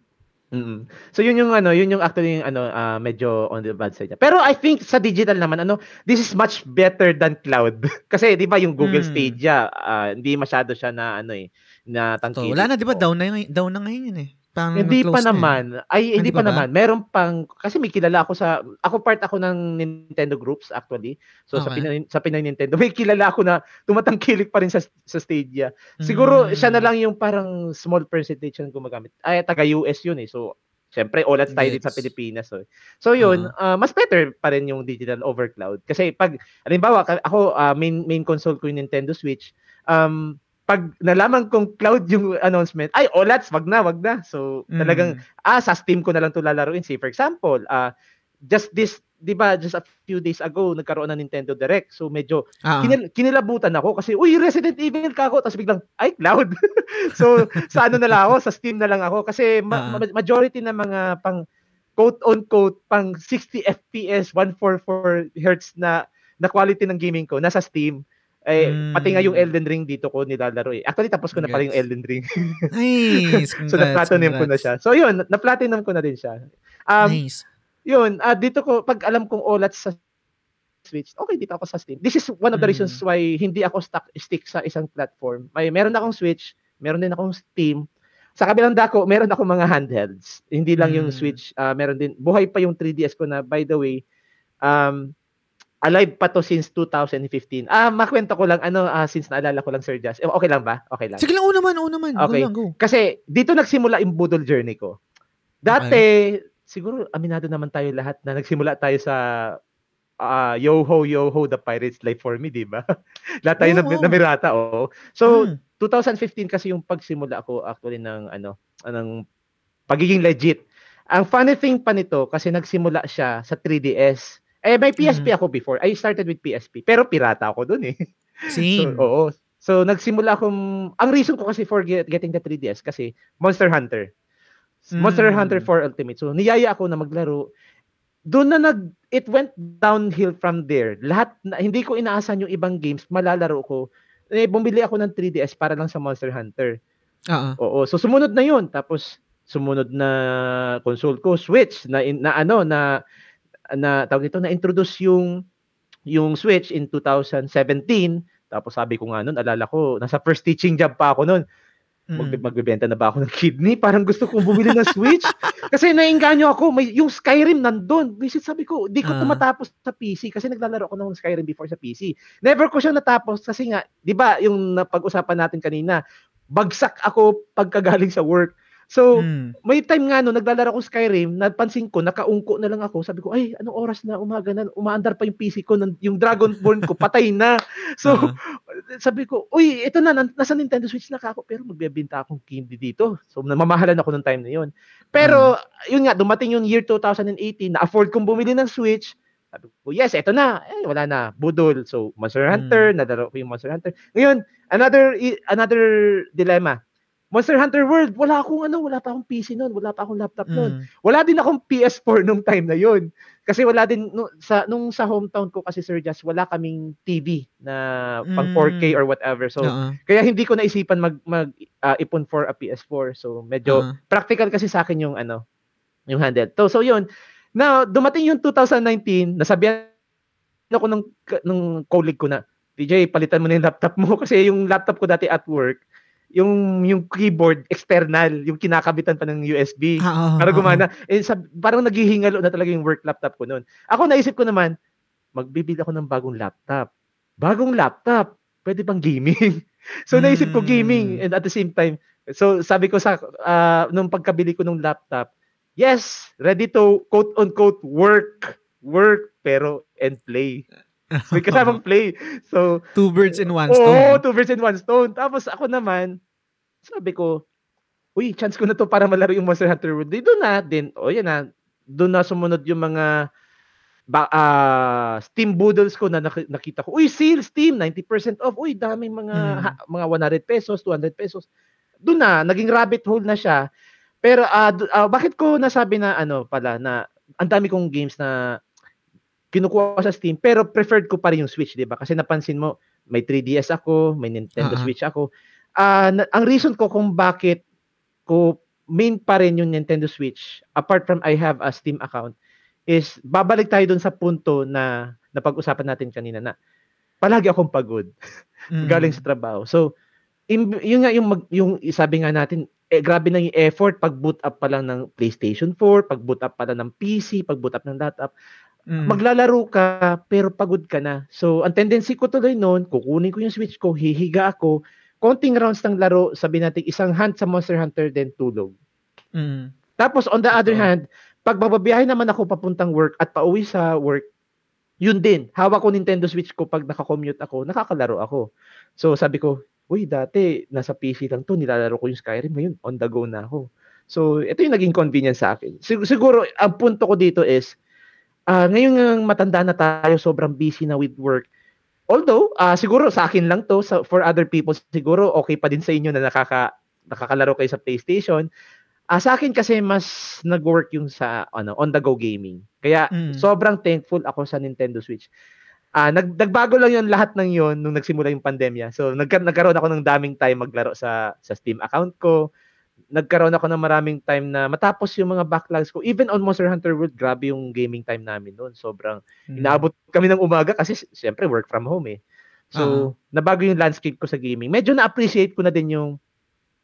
Mm. So yun yung ano, yun yung actually yung ano ah, medyo on the bad side niya. Pero I think sa digital naman ano, this is much better than cloud. *laughs* Kasi 'di ba yung Google Mm. Stadia, ah, hindi masyado siya na ano eh, na So, tangkilikin. wala na, di ba? Down na, yung, down na ngayon yun eh. Parang Hindi pa na eh. naman. Ay, hindi Hindi pa pa naman. Meron pang kasi may kilala ako sa ako part ako ng Nintendo groups actually. So sa Okay. Pinoy sa Pinoy Nintendo, may kilala ako na tumatangkilik pa rin sa sa Stadia. Siguro Mm. siya na lang yung parang small percentage na gumagamit. Ay taga US yun eh. So Siyempre, OLED tayo dito sa. Pilipinas. So, so yun, ah, mas better pa rin yung digital over cloud. Kasi pag, halimbawa, ka- ako, ah, main, main console ko yung Nintendo Switch, um, pag nalaman kong cloud yung announcement, ay, OLEDs, wag na, wag na. So, talagang, Mm. ah, sa Steam ko na lang to lalaruin. Say, for example, ah, just this, di ba, just a few days ago, nagkaroon ng Nintendo Direct. So, medyo, Ah, kinil- kinilabutan ako kasi, uy, Resident Evil ka ako. Tapos biglang, ay, cloud. *laughs* so, sa ano na lang ako, sa Steam na lang ako. Kasi ma- Ah. ma- majority ng mga pang quote-on-quote pang 60 FPS, 144 Hz na na quality ng gaming ko nasa Steam. Eh, Mm. pati nga yung Elden Ring dito ko nilalaro eh. Actually, tapos ko na pala yung. Elden Ring. nice. *laughs* so, Congrats, na-platinum ko na siya. So, yun, na-platinum ko na din siya. Um, nice. yun, ah dito ko, pag alam kong OLED sa Switch, okay, dito ako sa Steam. This is one of the Mm. reasons why hindi ako stuck, stick sa isang platform. May meron akong Switch, meron din akong Steam. Sa kabilang dako, meron ako mga handhelds. Hindi lang yung Mm. Switch, ah, meron din. Buhay pa yung 3DS ko na, by the way, um, alive pa to since 2015. Ah, makwento ko lang, ano, ah, since naalala ko lang, Sir Jazz. Eh, Okay lang ba? Okay lang. Sige lang, una man, una man. Okay. Go lang, go. Kasi dito nagsimula yung budol journey ko. Dati, siguro aminado naman tayo lahat na nagsimula tayo sa ah, yo ho yo ho the pirates life for me, di ba? *laughs* lahat tayo Oo, na, namirata, oo. So, Mm. 2015 kasi yung pagsimula ko actually ng ano, ng pagiging legit. Ang funny thing pa nito kasi nagsimula siya sa 3DS. Eh may PSP ako before. I started with PSP, pero pirata ako doon eh. So, Same. oo. So, nagsimula akong, ang reason ko kasi for get, getting the 3DS kasi Monster Hunter. Monster Mm. Hunter 4 Ultimate. So, niyaya ako na maglaro. Doon na nag, it went downhill from there. Lahat, na, hindi ko inaasahan yung ibang games, malalaro ko. Eh, bumili ako ng 3DS para lang sa Monster Hunter. Oo. Oo. So, sumunod na yun. Tapos, sumunod na console ko, Switch, na, in- na ano, na, na, tawag ito, na introduce yung yung Switch in 2017. Tapos sabi ko nga noon, alala ko, nasa first teaching job pa ako noon. Mag, Mm. magbebenta na ba ako ng kidney? Parang gusto kong bumili ng Switch. *laughs* kasi nainganyo ako, may, yung Skyrim nandun. Visit sabi ko, di ko Ah. tumatapos sa PC kasi naglalaro ako ng Skyrim before sa PC. Never ko siya natapos kasi nga, di ba, yung napag-usapan natin kanina, bagsak ako pagkagaling sa work. So, Mm. may time nga no, naglalaro ko Skyrim, napansin ko, nakaungko na lang ako. Sabi ko, ay, anong oras na umaga na, umaandar pa yung PC ko, yung Dragonborn ko, patay na. *laughs* So, Ah. sabi ko, uy, ito na, nasa Nintendo Switch na ako, pero magbebenta akong candy dito. So, namamahalan ako nung time na yun. Pero, yun nga, dumating yung year 2018, na-afford kong bumili ng Switch. Sabi ko, yes, ito na. Eh, wala na. Budol. So, Monster Hunter, nadaro ko yung Monster Hunter. Ngayon, another another dilemma. Monster Hunter World, wala akong ano, wala pa akong PC noon, wala pa akong laptop noon. Mm. Wala din akong PS4 nung time na yun. Kasi wala din no, sa nung sa hometown ko kasi Sir Just, wala kaming TV na pang Mm. 4K or whatever. So Oo. kaya hindi ko naisipan mag mag ah, ipon for a PS4. So medyo Oo. practical kasi sa akin yung ano, yung handheld. So so yun. Now, dumating yung 2019, nasabihan ako ng ng colleague ko na, DJ, palitan mo na yung laptop mo *laughs* kasi yung laptop ko dati at work, yung yung keyboard external, yung kinakabitan pa ng USB. Ah, oo, Para gumana. Eh, sab- parang naghihingalo na talaga yung work laptop ko noon. Ako naisip ko naman, magbibili ako ng bagong laptop. Bagong laptop, pwede bang gaming? *laughs* so naisip ko gaming Hmm. and at the same time, so sabi ko sa ah, nung pagkabili ko ng laptop, yes, ready to quote unquote work, work pero and play. *laughs* May kasamang *laughs* play. So Two birds in one Oo, stone. two birds in one stone. Tapos ako naman, sabi ko, uy, chance ko na to para malaro yung Monster Hunter World. Di doon na, din, o yan na, doon na sumunod yung mga ba, ah, Steam Boodles ko na nak- nakita ko. Uy, sale Steam, 90% off. Uy, daming mga Mm. ha- mga 100 pesos, 200 pesos. Doon na, naging rabbit hole na siya. Pero do- ah, bakit ko nasabi na ano pala na ang dami kong games na kinukuha ko sa Steam pero preferred ko pa rin yung Switch, 'di ba? Kasi napansin mo may 3DS ako, may Nintendo ah. Switch ako. Ah, na- ang reason ko kung bakit ko main pa rin yung Nintendo Switch apart from I have a Steam account is babalik tayo dun sa punto na napag-usapan natin kanina na palagi akong pagod *laughs* Mm. galing sa trabaho. So, im- yun nga yung, mag, yung sabi nga natin, eh, grabe na yung effort pag boot up pa lang ng PlayStation 4, pag boot up pa lang ng PC, pag boot up ng laptop. Mm. Maglalaro ka, pero pagod ka na. So, ang tendency ko tuloy noon, kukunin ko yung Switch ko, hihiga ako, konting rounds ng laro, sabi natin isang hunt sa Monster Hunter, then tulog. Mm. Tapos, on the other Totoo. hand, pag bababiyahe naman ako papuntang work at pauwi sa work, yun din. Hawak ko Nintendo Switch ko pag naka-commute ako, nakakalaro ako. So, sabi ko, uy, dati nasa PC lang to, nilalaro ko yung Skyrim, ngayon on the go na ako. So, ito yung naging convenience sa akin. Sig- siguro, ang punto ko dito is, ah ngayon nga matanda na tayo, sobrang busy na with work. Although, ah siguro sa akin lang to, sa, for other people, siguro okay pa din sa inyo na nakaka, nakakalaro kayo sa PlayStation. Ah sa akin kasi mas nag-work yung sa ano, on-the-go gaming. Kaya Mm. sobrang thankful ako sa Nintendo Switch. Ah nag, nagbago lang yon lahat ng yon nung nagsimula yung pandemya. So nagka, nagkaroon ako ng daming time maglaro sa sa Steam account ko. Nagkaroon ako ng maraming time na matapos yung mga backlogs ko. Even on Monster Hunter World, grabe yung gaming time namin noon. Sobrang Mm. inaabot kami ng umaga kasi s- syempre work from home eh. So, nabago yung landscape ko sa gaming. Medyo na-appreciate ko na din yung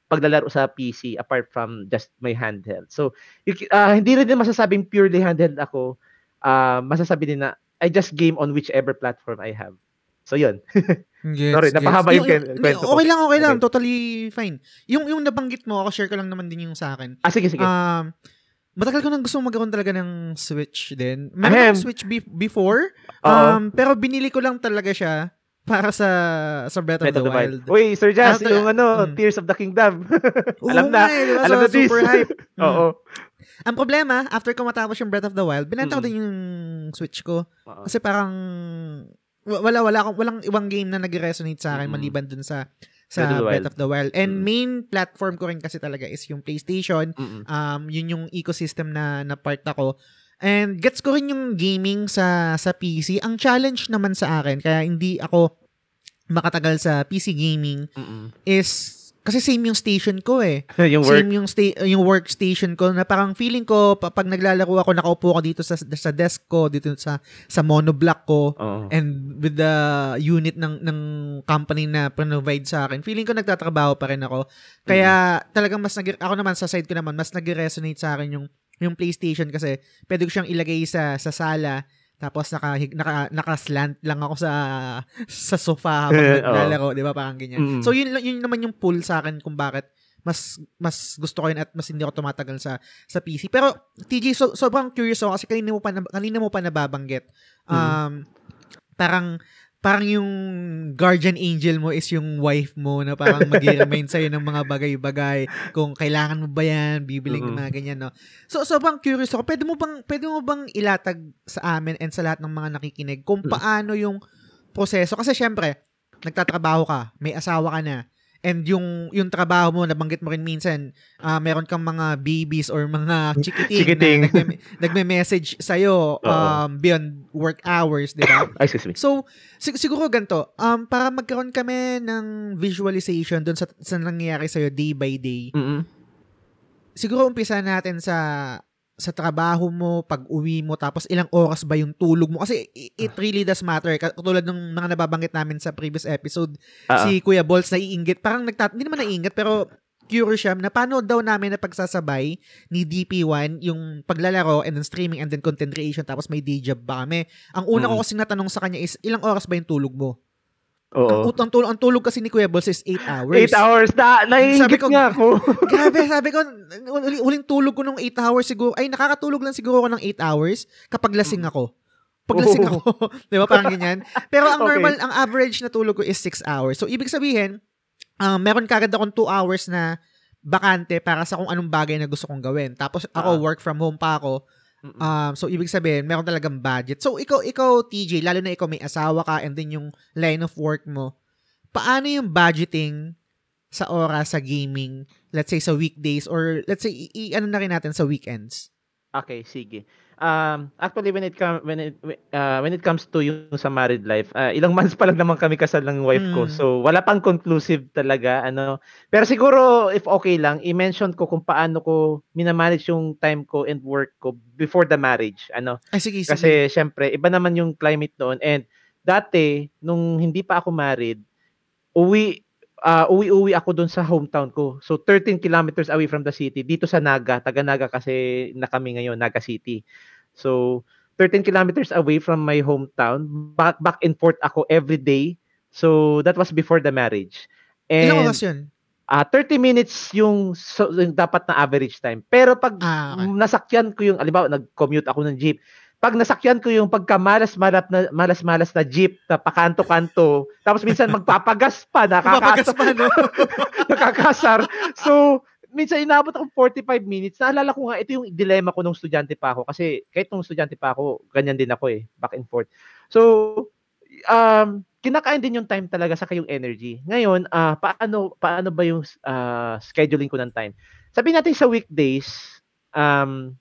paglalaro sa PC apart from just my handheld. So, ah, hindi rin din masasabing purely handheld ako. Ah, masasabi din na I just game on whichever platform I have. So, yun. *laughs* Gets, Sorry, gets. napahaba yung kwento ko. Okay lang, okay lang. Okay. Totally fine. Yung, yung nabanggit mo, ako share ko lang naman din yung sa akin. Ah, sige, sige. Um, matagal ko nang gusto magkaroon talaga ng Switch din. Meron akong Switch be- before, Oo. um, pero binili ko lang talaga siya para sa sa Breath of Breath the, of the Wild. Wild. Uy, Sir Jazz, Ah, yung ano, mm. Tears of the Kingdom. *laughs* Oo alam nga na. eh, diba? Alam So, na this. super hype. *laughs* Mm. Oo. Ang problema, after ko matapos yung Breath of the Wild, binenta ko Mm. din yung Switch ko. Oo. Kasi parang wala wala akong walang ibang game na nag-resonate sa akin Mm. maliban dun sa sa Breath of the Breath Wild. of the Wild. And Mm. main platform ko rin kasi talaga is yung PlayStation. Mm-mm. Um yun yung ecosystem na na part ako. And gets ko rin yung gaming sa sa PC. Ang challenge naman sa akin kaya hindi ako makatagal sa PC gaming Mm-mm. is kasi same yung station ko eh. *laughs* yung work. Same yung sta- yung workstation ko na parang feeling ko pa- pag naglalaro ako nakaupo ako dito sa sa desk ko dito sa sa monoblock ko Oo. and with the unit ng ng company na provide sa akin feeling ko nagtatrabaho pa rin ako kaya talagang mas nag ako naman sa side ko naman mas nag-resonate sa akin yung yung PlayStation kasi pwede ko siyang ilagay sa sa sala tapos naka naka naka-slant lang ako sa *laughs* sa sofa habang Oo. naglalaro, 'di ba? Parang ganyan. Mm. So yun yun naman yung pull sa akin kung bakit mas mas gusto ko yun at mas hindi ako tumatagal sa sa PC. Pero TJ so, sobrang curious ako kasi kanina mo pa na- kanina mo pa nababanggit. Um parang parang yung guardian angel mo is yung wife mo na parang *laughs* mag-remind sa'yo ng mga bagay-bagay kung kailangan mo ba yan, bibiling Mm-mm. mga ganyan, no? So, sobrang curious ako. Pwede mo bang, pwede mo bang ilatag sa amin and sa lahat ng mga nakikinig kung Mm. paano yung proseso? Kasi syempre, nagtatrabaho ka, may asawa ka na, and yung yung trabaho mo nabanggit mo rin minsan ah, meron kang mga babies or mga chikiting, *laughs* Chikiting. na nagme- nagme-message sa Oo. um beyond work hours, 'di ba? *coughs* Ay, excuse me. So, sig- siguro ganito, um, para magkaroon kami ng visualization doon sa, sa nangyayari sa'yo day by day, Mm-mm. siguro umpisa natin sa sa trabaho mo, pag uwi mo, tapos ilang oras ba yung tulog mo? Kasi it really does matter. Katulad ng mga nababanggit namin sa previous episode, Ah, ah. si Kuya Balls naiinggit. Parang nagtat hindi naman naiinggit, pero curious siya na paano daw namin na pagsasabay ni DP1 yung paglalaro and then streaming and then content creation tapos may day job ba kami. Ang una ko Mm. kasi natanong sa kanya is ilang oras ba yung tulog mo? Oo. Ang, tulog, ang tulog kasi ni Kuya Balls is 8 hours. Eight hours. Na, naiingit ko- nga ako. *laughs* Grabe, *laughs* sabi ko, uli, uling tulog ko nung 8 hours siguro. Ay, nakakatulog lang siguro ako ng 8 hours kapag lasing ako. Pag lasing Oh. ako. *laughs* Di ba? Parang ganyan. Pero ang Okay. normal, ang average na tulog ko is 6 hours. So, ibig sabihin, um, meron kagad akong 2 hours na bakante para sa kung anong bagay na gusto kong gawin. Tapos ako, Ah. work from home pa ako. Mm-mm. Um, so, ibig sabihin, meron talagang budget. So, ikaw, ikaw, TJ, lalo na ikaw may asawa ka and then yung line of work mo, paano yung budgeting sa oras sa gaming, let's say sa weekdays or let's say i- i- ano na rin natin sa weekends? Okay, sige. Um, actually when it come when it uh, when it comes to yung sa married life, uh, ilang months pa lang naman kami kasal ng wife ko. Mm. So wala pang conclusive talaga ano. Pero siguro if okay lang, i-mention ko kung paano ko minamanage yung time ko and work ko before the marriage. Ano? Ay, sige, sige. Kasi syempre iba naman yung climate noon and dati nung hindi pa ako married, uwi ah, uwi-uwi ako doon sa hometown ko. So 13 kilometers away from the city dito sa Naga, taga Naga kasi na kami ngayon, Naga City. So 13 kilometers away from my hometown, back back and forth ako every day. So that was before the marriage. Ilang And oras yun? ah 30 minutes yung, so, yung dapat na average time. Pero pag Ah, okay. nasakyan ko yung, alimbawa, nag-commute ako ng jeep, pag nasakyan ko yung pagka malas-malas na, malas-malas na jeep na pakanto-kanto, tapos minsan magpapagas pa, nakakasar, pa, no? *laughs* nakakasar. So, minsan inabot ako 45 minutes. Naalala ko nga, ito yung dilemma ko nung estudyante pa ako. Kasi kahit nung estudyante pa ako, ganyan din ako eh, back and forth. So, um, kinakain din yung time talaga sa kayong energy. Ngayon, ah paano paano ba yung ah, scheduling ko ng time? Sabihin natin sa weekdays, um,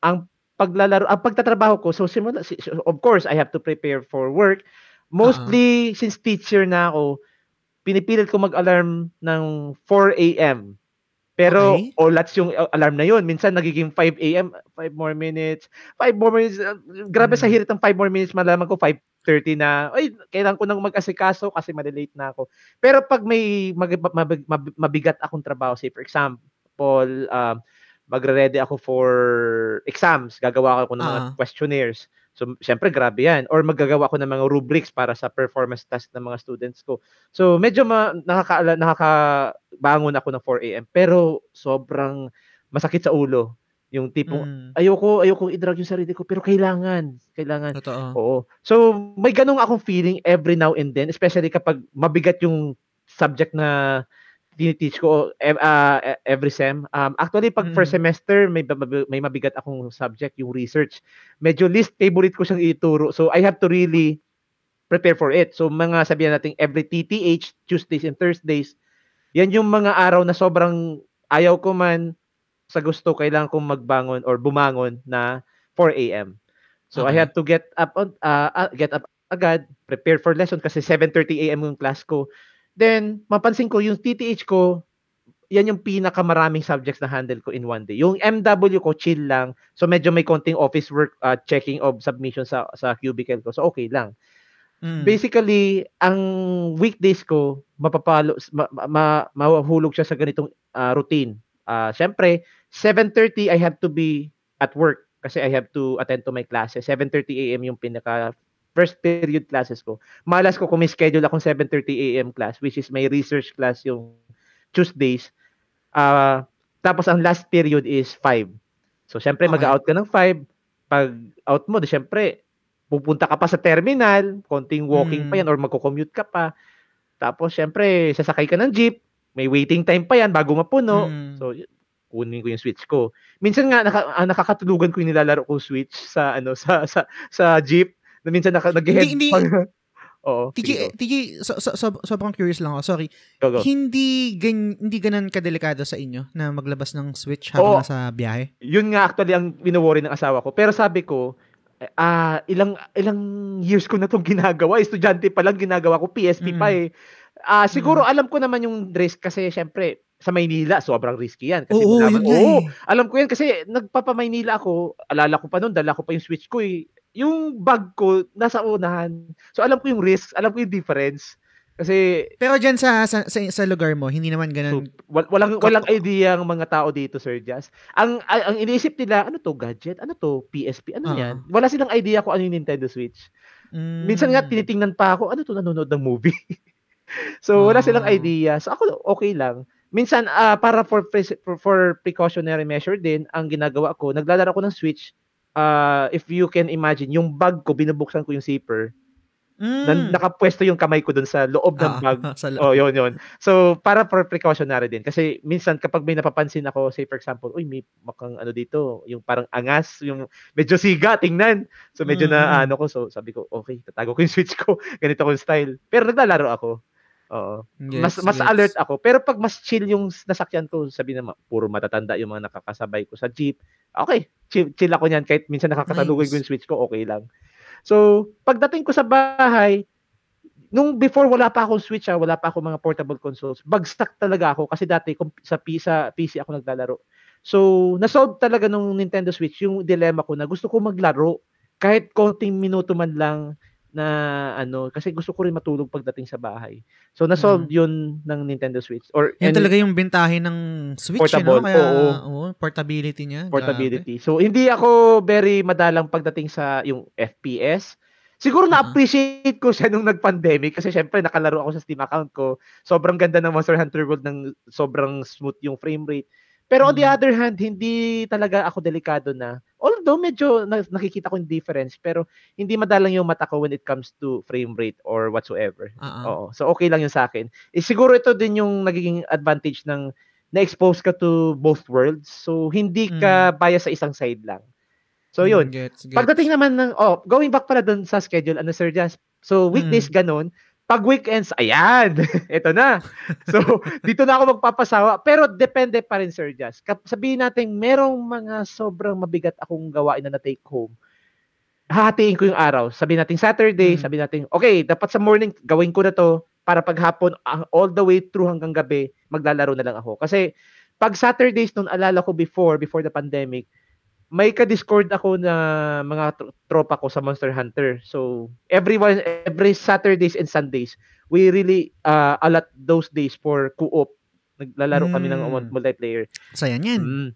ang paglalaro, ang pagtatrabaho ko, so simula, of course, I have to prepare for work. Mostly, since teacher na ako, pinipilit ko mag-alarm ng 4 a.m. Pero Okay. olats yung uh, alarm na yun. Minsan nagiging 5 a.m., 5 more minutes, 5 more minutes. uh, Grabe sa Mm. hirit ng 5 more minutes, malaman ko 5.30 na, ay, kailangan ko nang mag-asikaso kasi malilate na ako. Pero pag may mag, mab- mab- mabigat akong trabaho, say for example, um, magre-ready ako for exams, gagawa ako ng mga Ah. questionnaires. So, syempre, grabe yan. Or magagawa ako ng mga rubrics para sa performance test ng mga students ko. So, medyo ma- nakaka- nakakabangon ako ng 4 a.m. Pero, sobrang masakit sa ulo. Yung tipong, Mm, ayoko, ayoko i-drag yung sarili ko, pero kailangan. Kailangan. totoo. Oo. So, may ganong akong feeling every now and then, especially kapag mabigat yung subject na tiniteach ko e- every sem. Um, actually, pag first Mm. semester, may, may mabigat akong subject, yung research. Medyo least favorite ko siyang ituro. So, I have to really prepare for it. So, mga sabihan natin every TTH, Tuesdays and Thursdays, yan yung mga araw na sobrang ayaw ko man sa gusto, kailangan kong magbangon or bumangon na 4 a.m. So I Okay. have to get up on uh, uh, get up agad, prepare for lesson kasi 7:30 AM yung class ko. Then, mapansin ko, yung TTH ko, yan yung pinakamaraming subjects na handle ko in one day. Yung MW ko, chill lang. So, medyo may konting office work, uh, checking of submission sa, sa cubicle ko. So, okay lang. Mm. Basically, ang weekdays ko, mapapalo, ma, ma, mahulog siya sa ganitong uh, routine. Uh, Siyempre, 7.30, I have to be at work kasi I have to attend to my classes. 7.30 a.m. yung pinaka first period classes ko. Malas ko kung may schedule akong 7.30 a.m. class, which is my research class yung Tuesdays. Uh, tapos ang last period is 5. So, syempre, okay. mag-out ka ng 5. Pag out mo, di syempre, pupunta ka pa sa terminal, konting walking mm. pa yan, or magko-commute ka pa. Tapos, syempre, sasakay ka ng jeep, may waiting time pa yan bago mapuno. Mm. So, kunin ko yung switch ko. Minsan nga naka, ah, nakakatulugan ko yung nilalaro kong switch sa ano *laughs* sa sa sa jeep na minsan naka, nag-head hindi, pag, *laughs* Oo. TJ, TJ so, so, so, sobrang curious lang ako. Sorry. Go, go. Hindi gan, hindi ganun kadelikado sa inyo na maglabas ng switch habang Oo, nasa biyahe? Yun nga actually ang winowori ng asawa ko. Pero sabi ko, ah uh, ilang ilang years ko na tong ginagawa. Estudyante pa lang ginagawa ko, PSP mm. pa eh. Ah, uh, siguro mm. alam ko naman yung risk kasi syempre sa Maynila, sobrang risky yan. Kasi oo, naman, oo, eh. alam ko yan kasi nagpapa-Maynila ako, alala ko pa noon, dala ko pa yung switch ko eh yung bag ko nasa unahan. So alam ko yung risk, alam ko yung difference. Kasi Pero diyan sa, sa sa, sa lugar mo, hindi naman ganun. So, walang walang idea ang mga tao dito, Sir Jazz. Ang ang iniisip nila, ano to gadget? Ano to PSP? Ano uh-huh. 'yan? Wala silang idea kung ano yung Nintendo Switch. Mm. Minsan nga tinitingnan pa ako, ano to nanonood ng movie. *laughs* so wala uh-huh. silang idea. So ako okay lang. Minsan uh, para for, for for precautionary measure din, ang ginagawa ko, naglalaro ko ng Switch uh, if you can imagine, yung bag ko, binubuksan ko yung zipper. Mm. Na, nakapwesto yung kamay ko dun sa loob ng ah, bag. *laughs* Sa loob. Oh, yun, yun. So, para for precautionary din. Kasi minsan, kapag may napapansin ako, say for example, uy, may makang ano dito, yung parang angas, yung medyo siga, tingnan. So, medyo mm. na ano ko. So, sabi ko, okay, tatago ko yung *laughs* switch ko. Ganito ko yung style. Pero naglalaro ako. Oo. Yes, mas mas yes. alert ako. Pero pag mas chill yung nasakyan ko, sabi na puro matatanda yung mga nakakasabay ko sa jeep. Okay, chill, chill ako niyan kahit minsan nakakatalugay nice. ko yung switch ko, okay lang. So, pagdating ko sa bahay, nung before wala pa akong switch, ah, wala pa akong mga portable consoles, bagsak talaga ako kasi dati sa, sa PC ako naglalaro. So, nasolve talaga nung Nintendo Switch yung dilemma ko na gusto ko maglaro kahit konting minuto man lang na ano kasi gusto ko rin matulog pagdating sa bahay. So na-solve mm. 'yun ng Nintendo Switch or Yan talaga yung bentahe ng Switch portable, you know? kaya oo. Oh, portability niya. Portability. Grabe. So hindi ako very madalang pagdating sa yung FPS. Siguro uh-huh. na-appreciate ko siya nung nag-pandemic kasi syempre nakalaro ako sa Steam account ko. Sobrang ganda ng Monster Hunter World ng sobrang smooth yung frame rate. Pero on the mm. other hand, hindi talaga ako delikado na. Although medyo nakikita ko yung difference, pero hindi madalang yung mata ko when it comes to frame rate or whatsoever. Uh-uh. Oo. So okay lang yung sa akin. Eh, siguro ito din yung nagiging advantage ng na-expose ka to both worlds. So hindi ka mm. bias sa isang side lang. So yun. Mm, gets, gets. Pagdating naman ng oh, going back pala dun sa schedule, ano Sir Jas? So weekdays mm. ganun, pag weekends, ayan, *laughs* ito na. So, dito na ako magpapasawa. Pero depende pa rin, Sir Jazz. Sabihin natin, merong mga sobrang mabigat akong gawain na na-take home. Hahatiin ko yung araw. Sabihin natin Saturday, hmm. sabihin natin, okay, dapat sa morning, gawin ko na to para paghapon, all the way through hanggang gabi, maglalaro na lang ako. Kasi, pag Saturdays noon, alala ko before, before the pandemic, may ka-discord ako na mga tropa ko sa Monster Hunter. So, everyone every Saturdays and Sundays, we really uh, allot those days for co-op. Naglalaro mm. kami ng hmm. multiplayer. Saya niyan. Mm.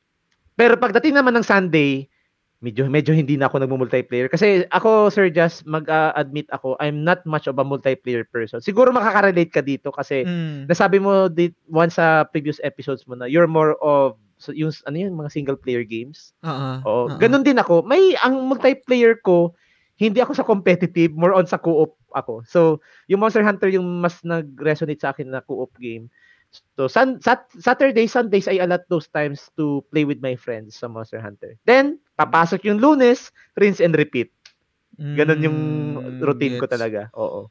Pero pagdating naman ng Sunday, medyo medyo hindi na ako nagmo-multiplayer kasi ako Sir Just mag-admit uh, ako I'm not much of a multiplayer person. Siguro makaka-relate ka dito kasi mm. nasabi mo dit once sa previous episodes mo na you're more of so yung ano yun, mga single player games. Oo. Oo. Ganun din ako. May ang multiplayer ko hindi ako sa competitive, more on sa co-op ako. So, yung Monster Hunter yung mas nag-resonate sa akin na co-op game. So, sun, sat, Saturday, Sundays, I allot those times to play with my friends sa Monster Hunter. Then, papasok yung lunes, rinse and repeat. Ganon yung mm, routine ko talaga. Oo.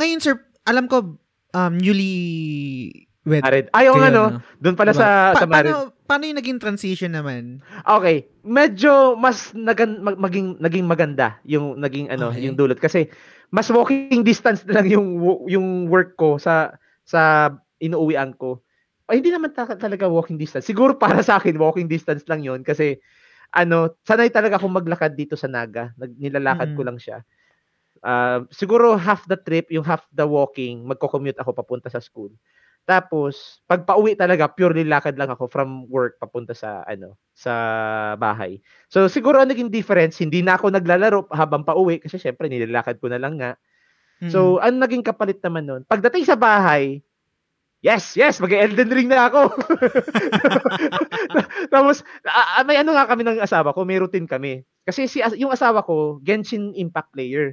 Ngayon, sir, alam ko, um, newly wed. Married. Ay, yung ano, doon pala diba? sa, pa- sa married. Paano, paano yung naging transition naman? Okay, medyo mas nagan, maging naging maganda yung naging ano, okay. yung dulot kasi mas walking distance na lang yung yung work ko sa sa inuuwian ko. Ay, hindi naman ta- talaga walking distance. Siguro para sa akin, walking distance lang yon kasi ano, sanay talaga akong maglakad dito sa Naga. Nag, nilalakad ko Mm. lang siya. Ah, siguro half the trip, yung half the walking, magko-commute ako papunta sa school. Tapos, pag pauwi talaga, purely lakad lang ako from work papunta sa ano, sa bahay. So siguro ang naging difference, hindi na ako naglalaro habang pauwi kasi syempre nilalakad ko na lang nga. Mm. So, ang naging kapalit naman nun, pagdating sa bahay, yes, yes, mag-Elden Ring na ako. *laughs* Tapos, ah, may ano nga kami ng asawa ko, may routine kami. Kasi si as- yung asawa ko, Genshin Impact player.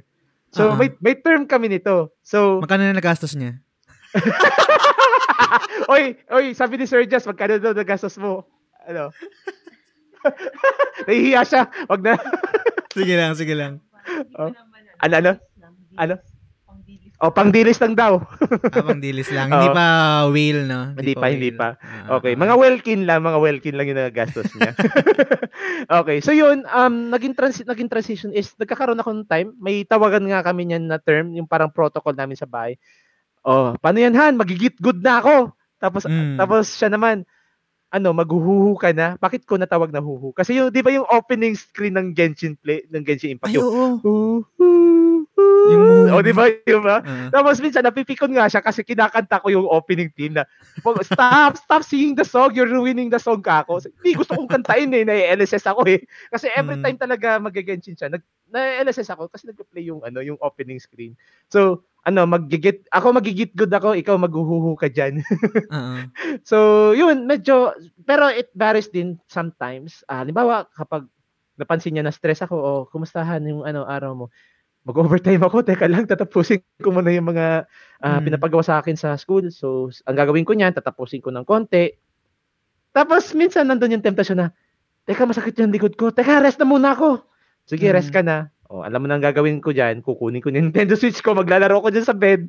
So, Ah. may, may term kami nito. So, magkano na nagastos niya? *laughs* *laughs* oy, oy, sabi ni Sir Jess, magkano daw nagastos mo? Ano? *laughs* Nahihiya siya. Wag na. *laughs* Sige lang, sige lang. Oh. Ano, ano? Ano? O, pang dilis lang daw. Abang dilis lang. Hindi Oo. pa whale, no? Hindi pa, hindi whale. pa. Ah, Okay, ah. mga Welkin lang, mga Welkin lang yung nagagastos niya. okay, so yun, um, naging, transi- naging transition is, nagkakaroon ako ng time, may tawagan nga kami niyan na term, yung parang protocol namin sa bahay. Oh, paano yan, Han? Magigit good na ako. Tapos, Mm. tapos siya naman, ano, maghuhuhu ka na. Bakit ko natawag na huhu? Kasi yung, di ba yung opening screen ng Genshin Play, ng Genshin Impact, Ay, yung, oo. Yung- o, di ba, yun ba? Ah. Tapos minsan napipikon nga siya kasi kinakanta ko yung opening theme na stop, stop singing the song, you're ruining the song ka ako. Hindi gusto kong kantain eh, na-LSS ako eh. Kasi every Mm. time talaga mag-genshin siya, nag na-LSS ako kasi nag-play yung ano, yung opening screen. So, ano, magigit ako magigit good ako, ikaw maghuhuhu ka diyan. *laughs* Oo. so, yun, medyo pero it varies din sometimes. Ah, halimbawa kapag napansin niya na stress ako, oh, kumustahan yung ano araw mo? Mag-overtime ako, teka lang, tatapusin ko muna yung mga ah, Mm. pinapagawa sa akin sa school. So, ang gagawin ko niyan, tatapusin ko ng konti. Tapos, minsan nandun yung temptation na, teka, masakit yung likod ko. Teka, rest na muna ako. Sige, Mm. rest ka na. O, alam mo na ang gagawin ko dyan. Kukunin ko yung *laughs* Nintendo Switch ko, maglalaro ko dyan sa bed.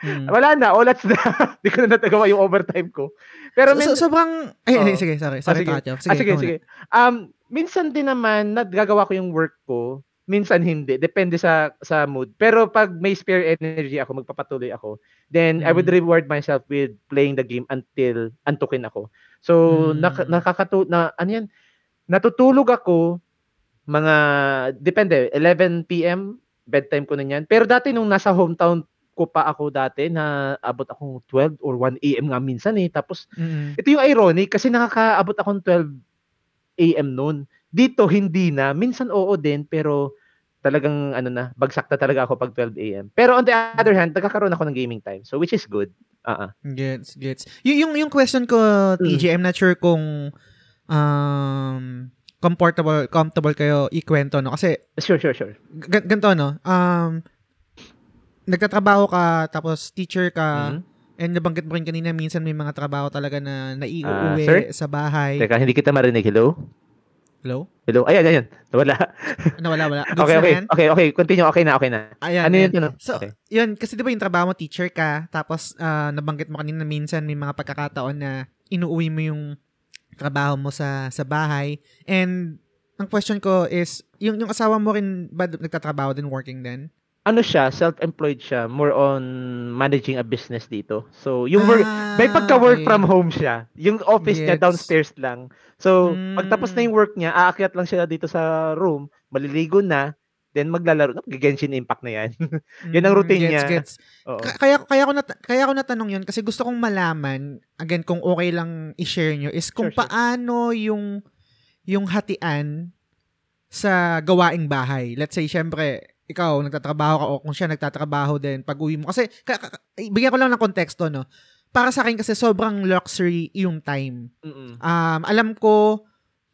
Mm. *laughs* Wala na, all that's na. *laughs* Hindi ko na natagawa yung overtime ko. Pero So, min- so, sobrang... Ay, Oo. sige, sorry. Ah, Sorry, sige. sige. Sige, ah, sige, sige. Um, minsan din naman, nagagawa ko yung work ko. Minsan hindi. Depende sa sa mood. Pero pag may spare energy ako, magpapatuloy ako, then I would Mm. reward myself with playing the game until antukin ako. So, Mm. nak- nakakatu na ano yan, natutulog ako mga depende 11 PM bedtime ko na yan. Pero dati nung nasa hometown ko pa ako dati na abot akong 12 or 1 AM nga minsan eh. Tapos Mm. ito yung ironic kasi nakakaabot akong 12 AM noon. Dito hindi na, minsan oo din pero talagang ano na, bagsak na talaga ako pag 12 AM. Pero on the other hand, nagkakaroon ako ng gaming time. So which is good. Ah. Gets, gets. Y- yung, yung question ko, Mm. TJ, I'm not sure kung um, comfortable, comfortable kayo ikwento, no? Kasi, Sure, sure, sure. g- ganito, no? Um, nagtatrabaho ka, tapos teacher ka, Mhm. and nabanggit mo rin kanina, minsan may mga trabaho talaga na Ah, naiuwi sir? sa bahay. Teka, hindi kita marinig. Hello? Hello? Hello? Ayan, ayan. Wala. *laughs* Nawala, wala. Goods Okay, okay. Okay, okay. Continue. Okay na, okay na. Ayan, Ano ayan. yun? Ano? So, Okay. yun, kasi di ba yung trabaho mo, teacher ka, tapos ah, nabanggit mo kanina minsan may mga pagkakataon na inuuwi mo yung trabaho mo sa sa bahay. And ang question ko is, yung, yung asawa mo rin ba nagtatrabaho din, working din? Ano siya, self-employed siya, more on managing a business dito. So, yung work, may Ah, pagka-work okay. from home siya. Yung office niya Gets. downstairs lang. So, Mm. pagtapos na yung work niya, aakyat lang siya dito sa room, maliligo na, then maglalaro. Genshin Impact na yan. *laughs* Yun ang Mm, routine gets, niya. Gets. Oo. Ka- Kaya, kaya, ko nat- kaya ko natanong yun kasi gusto kong malaman, again, kung okay lang i-share nyo, is kung Sure, sure. paano yung, yung hatian sa gawaing bahay. Let's say, syempre, ikaw, nagtatrabaho ka o kung siya nagtatrabaho din pag uwi mo. Kasi, ka- ka- bigyan ko lang ng konteksto, no? Para sa akin kasi sobrang luxury yung time. Mm-mm. Um, alam ko,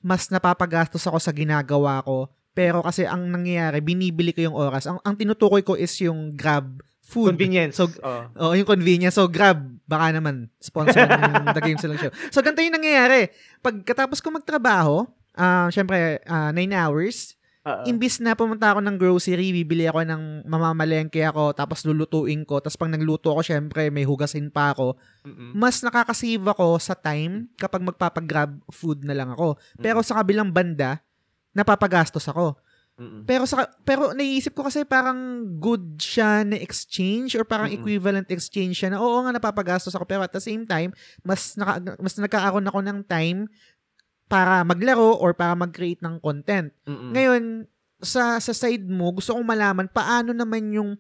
mas napapagastos ako sa ginagawa ko. Pero kasi ang nangyayari, binibili ko yung oras. Ang, ang tinutukoy ko is yung grab food. Convenience. So, Oo. Oo, yung convenience. So, Grab, baka naman, sponsor yung The Game Song Show. So, ganito yung nangyayari. Pagkatapos ko magtrabaho, ah syempre, 9 hours, Oo. imbis na pumunta ako ng grocery, bibili ako ng mamamalengke ako, tapos lulutuin ko, tapos pag nagluto ako, syempre, may hugasin pa ako. Mm-mm. Mas nakakasave ako sa time kapag magpapag-grab food na lang ako. Pero sa kabilang banda, napapagastos ako. Mm. Pero sa pero naisip ko kasi parang good siya na exchange or parang Mm-mm. equivalent exchange siya na oo nga napapagastos ako pero at the same time mas naka, mas nagkakaroon ako ng time para maglaro or para mag-create ng content. Mm-mm. Ngayon sa sa side mo gusto kong malaman paano naman yung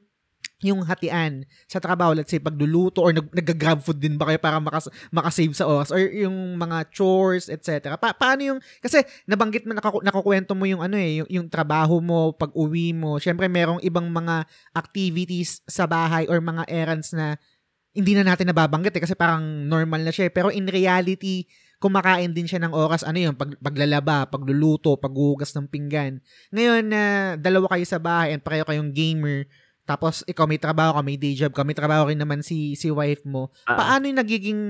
yung hatian sa trabaho, let's say pagluluto or nag, nag-grab food din ba kayo para makas, makasave sa oras or yung mga chores, etc. Pa, paano yung, kasi nabanggit mo, nakaku, nakukwento mo yung ano eh, yung, yung trabaho mo, pag uwi mo, syempre merong ibang mga activities sa bahay or mga errands na hindi na natin nababanggit eh, kasi parang normal na siya eh. Pero in reality, kumakain din siya ng oras, ano yun, pag, paglalaba, pagluluto, paghugas ng pinggan. Ngayon na dalawa kayo sa bahay and pareho kayong gamer, tapos ikaw may trabaho ka, may day job ka, may trabaho rin naman si si wife mo. Ah. Paano yung nagiging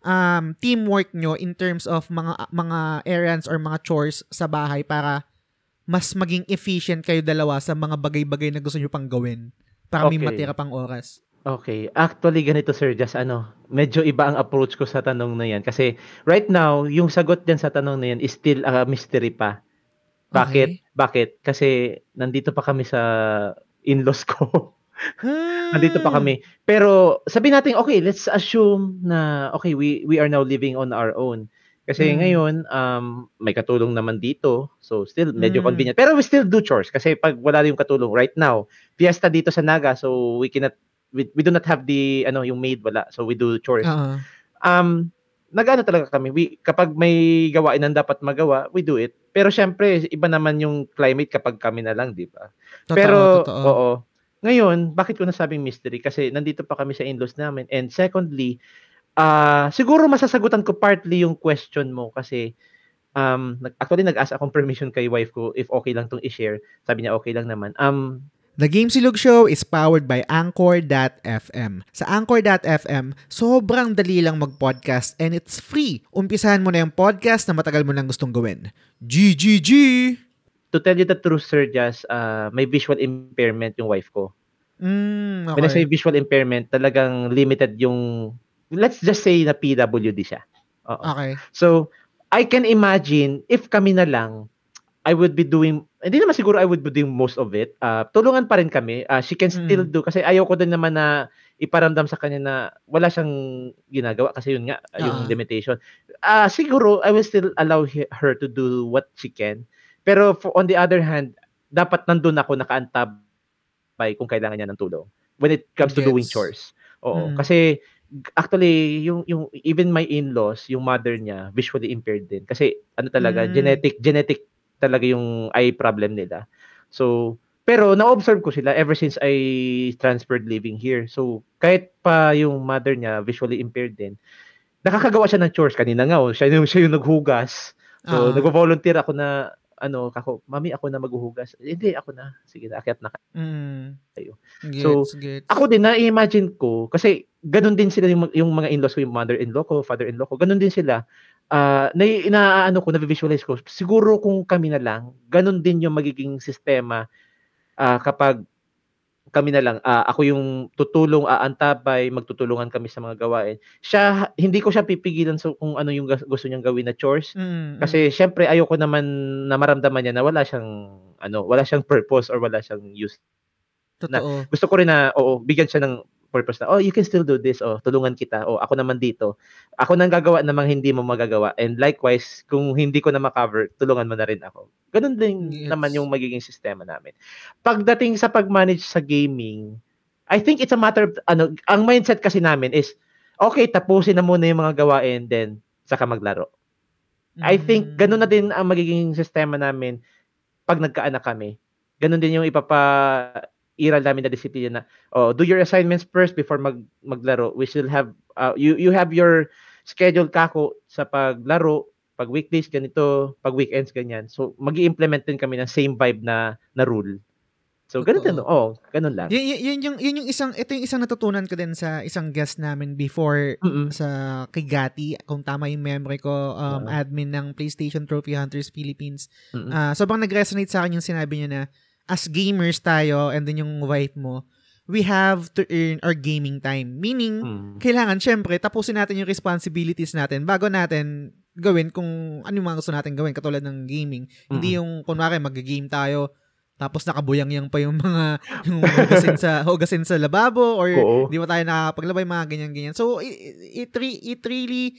um, teamwork nyo in terms of mga mga errands or mga chores sa bahay para mas maging efficient kayo dalawa sa mga bagay-bagay na gusto nyo pang gawin para may Okay. matira pang oras. Okay. Actually, ganito, Sir Just, ano, medyo iba ang approach ko sa tanong na yan. Kasi, right now, yung sagot dyan sa tanong na yan is still a mystery pa. Bakit? Okay. Bakit? Kasi, nandito pa kami sa in-laws ko. Hmm. nandito pa kami. Pero, sabi natin, okay, let's assume na, okay, we, we are now living on our own. Kasi Mm. ngayon, um, may katulong naman dito. So, still, medyo Mm. convenient. Pero we still do chores. Kasi pag wala yung katulong right now, fiesta dito sa Naga, so we cannot, we, we do not have the, ano, yung maid, wala. So, we do chores. Oo. um, nag-ano talaga kami. We, kapag may gawain na dapat magawa, we do it. Pero syempre, iba naman yung climate kapag kami na lang, di ba? Totoo, Pero, totoo. oo. Ngayon, bakit ko nasabing mystery? Kasi nandito pa kami sa in-laws namin. And secondly, ah siguro masasagutan ko partly yung question mo kasi um, nag- actually nag-ask akong permission kay wife ko if okay lang tong i-share. Sabi niya okay lang naman. Um, The Game Silog Show is powered by Anchor.fm. Sa Anchor.fm, sobrang dali lang mag-podcast and it's free. Umpisahan mo na yung podcast na matagal mo nang gustong gawin. GGG! to tell you the truth, Sir Jazz, ah, may visual impairment yung wife ko. Mm, When I say okay. visual impairment, talagang limited yung, let's just say na PWD siya. Oo. Okay. So, I can imagine, if kami na lang, I would be doing, hindi naman siguro I would be doing most of it. Uh, tulungan pa rin kami. Uh, she can still Mm. do, kasi ayaw ko din naman na iparamdam sa kanya na wala siyang ginagawa kasi yun nga, Ah. yung limitation. Ah, siguro, I will still allow he- her to do what she can. Pero for, on the other hand, dapat nandun ako nakaantabay kung kailangan niya ng tulong. When it comes to doing Gets. chores. Oo. Mm. Kasi actually yung yung even my in-laws, yung mother niya visually impaired din kasi ano talaga Mm. genetic genetic talaga yung eye problem nila. So pero na-observe ko sila ever since I transferred living here. So kahit pa yung mother niya visually impaired din, nakakagawa siya ng chores kanina nga oh, siya yung siya yung naghugas. So Ah. nagvo-volunteer ako na ano, kako, mami ako na maghuhugas. Hindi ako na. Sige, na akyat na Mm. Gets, So, gets. ako din na-imagine ko kasi ganun din sila yung, yung mga in-laws ko, yung mother-in-law ko, father-in-law ko, ganun din sila. Ah, na inaano ko, na-visualize ko. Siguro kung kami na lang, ganun din yung magiging sistema ah, kapag kami na lang, ah, ako yung tutulong, aantabay, magtutulungan kami sa mga gawain. Siya, hindi ko siya pipigilan sa kung ano yung gas- gusto niyang gawin na chores. Mm, Kasi syempre ayoko naman na maramdaman niya na wala siyang ano, wala siyang purpose or wala siyang use mm, totoo. gusto ko rin na, oo, bigyan siya ng purpose na, oh, you can still do this, oh, tulungan kita, oh, ako naman dito. Ako nang gagawa namang hindi mo magagawa. And likewise, kung hindi ko na makover, tulungan mo na rin ako. Ganun din Yes. naman yung magiging sistema namin. Pagdating sa pag-manage sa gaming, I think it's a matter of, ano, ang mindset kasi namin is, okay, tapusin na muna yung mga gawain, then, saka maglaro. I think, Mm. ganun na din ang magiging sistema namin pag nagkaanak kami. Ganun din yung ipapa iral namin na disiplina na oh, do your assignments first before mag maglaro. We still have uh, you you have your schedule kako sa paglaro, pag weekdays ganito, pag weekends ganyan. So magi-implement din kami ng same vibe na na rule. So ganun din, oh, ganun lang. Yun, yun, yun, yung, yun yung isang, ito yung isang natutunan ko din sa isang guest namin before Mm-mm. sa kay Gati, kung tama yung memory ko, um, Oo. admin ng PlayStation Trophy Hunters Philippines. Mm-mm. Ah, sobrang nag-resonate sa akin yung sinabi niya na as gamers tayo and then yung wife mo, we have to earn our gaming time. Meaning, Mm. kailangan syempre tapusin natin yung responsibilities natin bago natin gawin kung ano yung mga gusto natin gawin katulad ng gaming. Hindi Mm. yung kunwari mag-game tayo tapos nakabuyang-yang pa yung mga *laughs* yung hugasin sa hugasin sa lababo or Oo. di ba tayo nakapaglabay mga ganyan-ganyan. So it, it, it really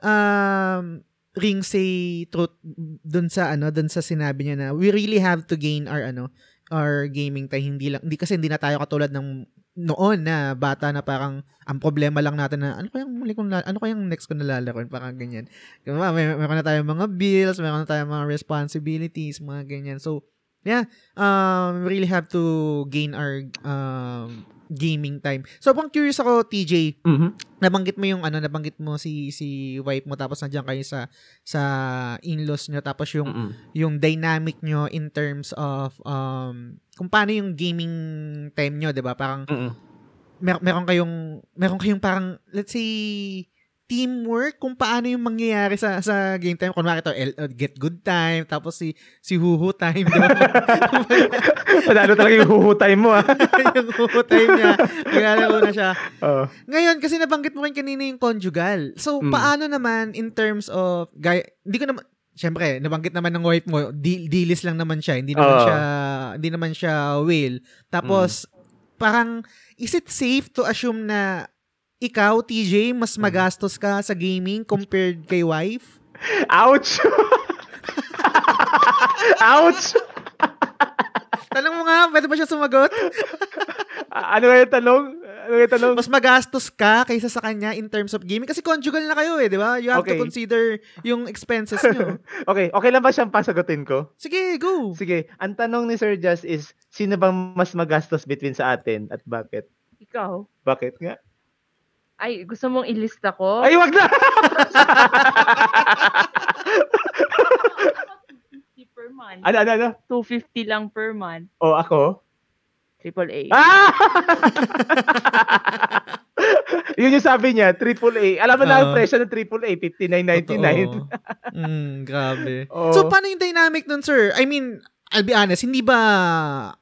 um rings a truth dun sa ano dun sa sinabi niya na we really have to gain our ano our gaming time hindi lang hindi kasi hindi na tayo katulad ng noon na bata na parang ang problema lang natin na ano kayang muli kong ano kayang next ko nalalaroin parang ganyan. Diba? May, meron na tayong mga bills, meron na tayong mga responsibilities, mga ganyan. So, yeah, um, we really have to gain our um, gaming time. So, pang curious ako, TJ, Mhm. nabanggit mo yung ano, nabanggit mo si si wife mo tapos nandiyan kayo sa sa in-laws nyo tapos yung Mm-mm. yung dynamic nyo in terms of um kung paano yung gaming time nyo, 'di ba? Parang Mm-mm. mer- meron kayong meron kayong parang let's say teamwork kung paano yung mangyayari sa sa game time. Kunwari ito, L- uh, get good time, tapos si si huhu time, di ba? *laughs* Panalo talaga yung huhutay mo, ah. *laughs* yung huhu time niya, naglalaro na siya. Oo. Ngayon, kasi nabanggit mo rin kanina yung conjugal. So, Mm. paano naman in terms of, gaya, hindi ko naman, Siyempre, nabanggit naman ng wife mo, di, dilis lang naman siya, hindi naman Oo. siya, hindi naman siya whale. Tapos, parang, is it safe to assume na ikaw, TJ, mas magastos ka sa gaming compared kay wife? Ouch! Ouch! Tanong mo nga, pwede ba siya sumagot? Ano nga yung tanong? Ano yung tanong? Mas magastos ka kaysa sa kanya in terms of gaming? Kasi conjugal na kayo eh, di ba? You have to Okay. consider yung expenses nyo. *laughs* Okay, okay lang ba siyang pasagutin ko? Sige, go! Sige, ang tanong ni Sir Jazz is, sino bang mas magastos between sa atin at bakit? Ikaw. Bakit nga? Ay, gusto mong ilista ko? Ay, wag na! 250 per month. ano, ano, ano? 250 lang per month. O, ako? Triple A. Ah! *laughs* Yun yung sabi niya, triple A. Alam mo na ang Oo. presyo ng triple A, 59.99. Totoo. mm, grabe. *laughs* Oo. So, paano yung dynamic nun, sir? I mean, I'll be honest, hindi ba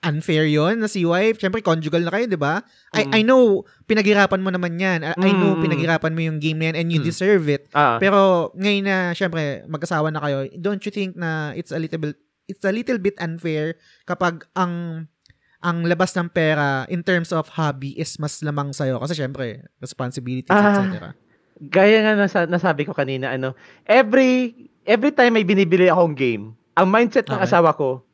unfair yon na si wife? Siyempre, conjugal na kayo, di ba? I, Mm. I know, pinaghirapan mo naman yan. I, I know, Mm. pinaghirapan mo yung game na yan and you Mm. deserve it. Ah, Pero, ngayon na, siyempre, magkasawa na kayo, don't you think na it's a little bit, it's a little bit unfair kapag ang ang labas ng pera in terms of hobby is mas lamang sa'yo. Kasi syempre, responsibilities, etc. gaya nga nasa, nasabi ko kanina, ano, every every time may binibili akong game, ang mindset ng Okay. asawa ko,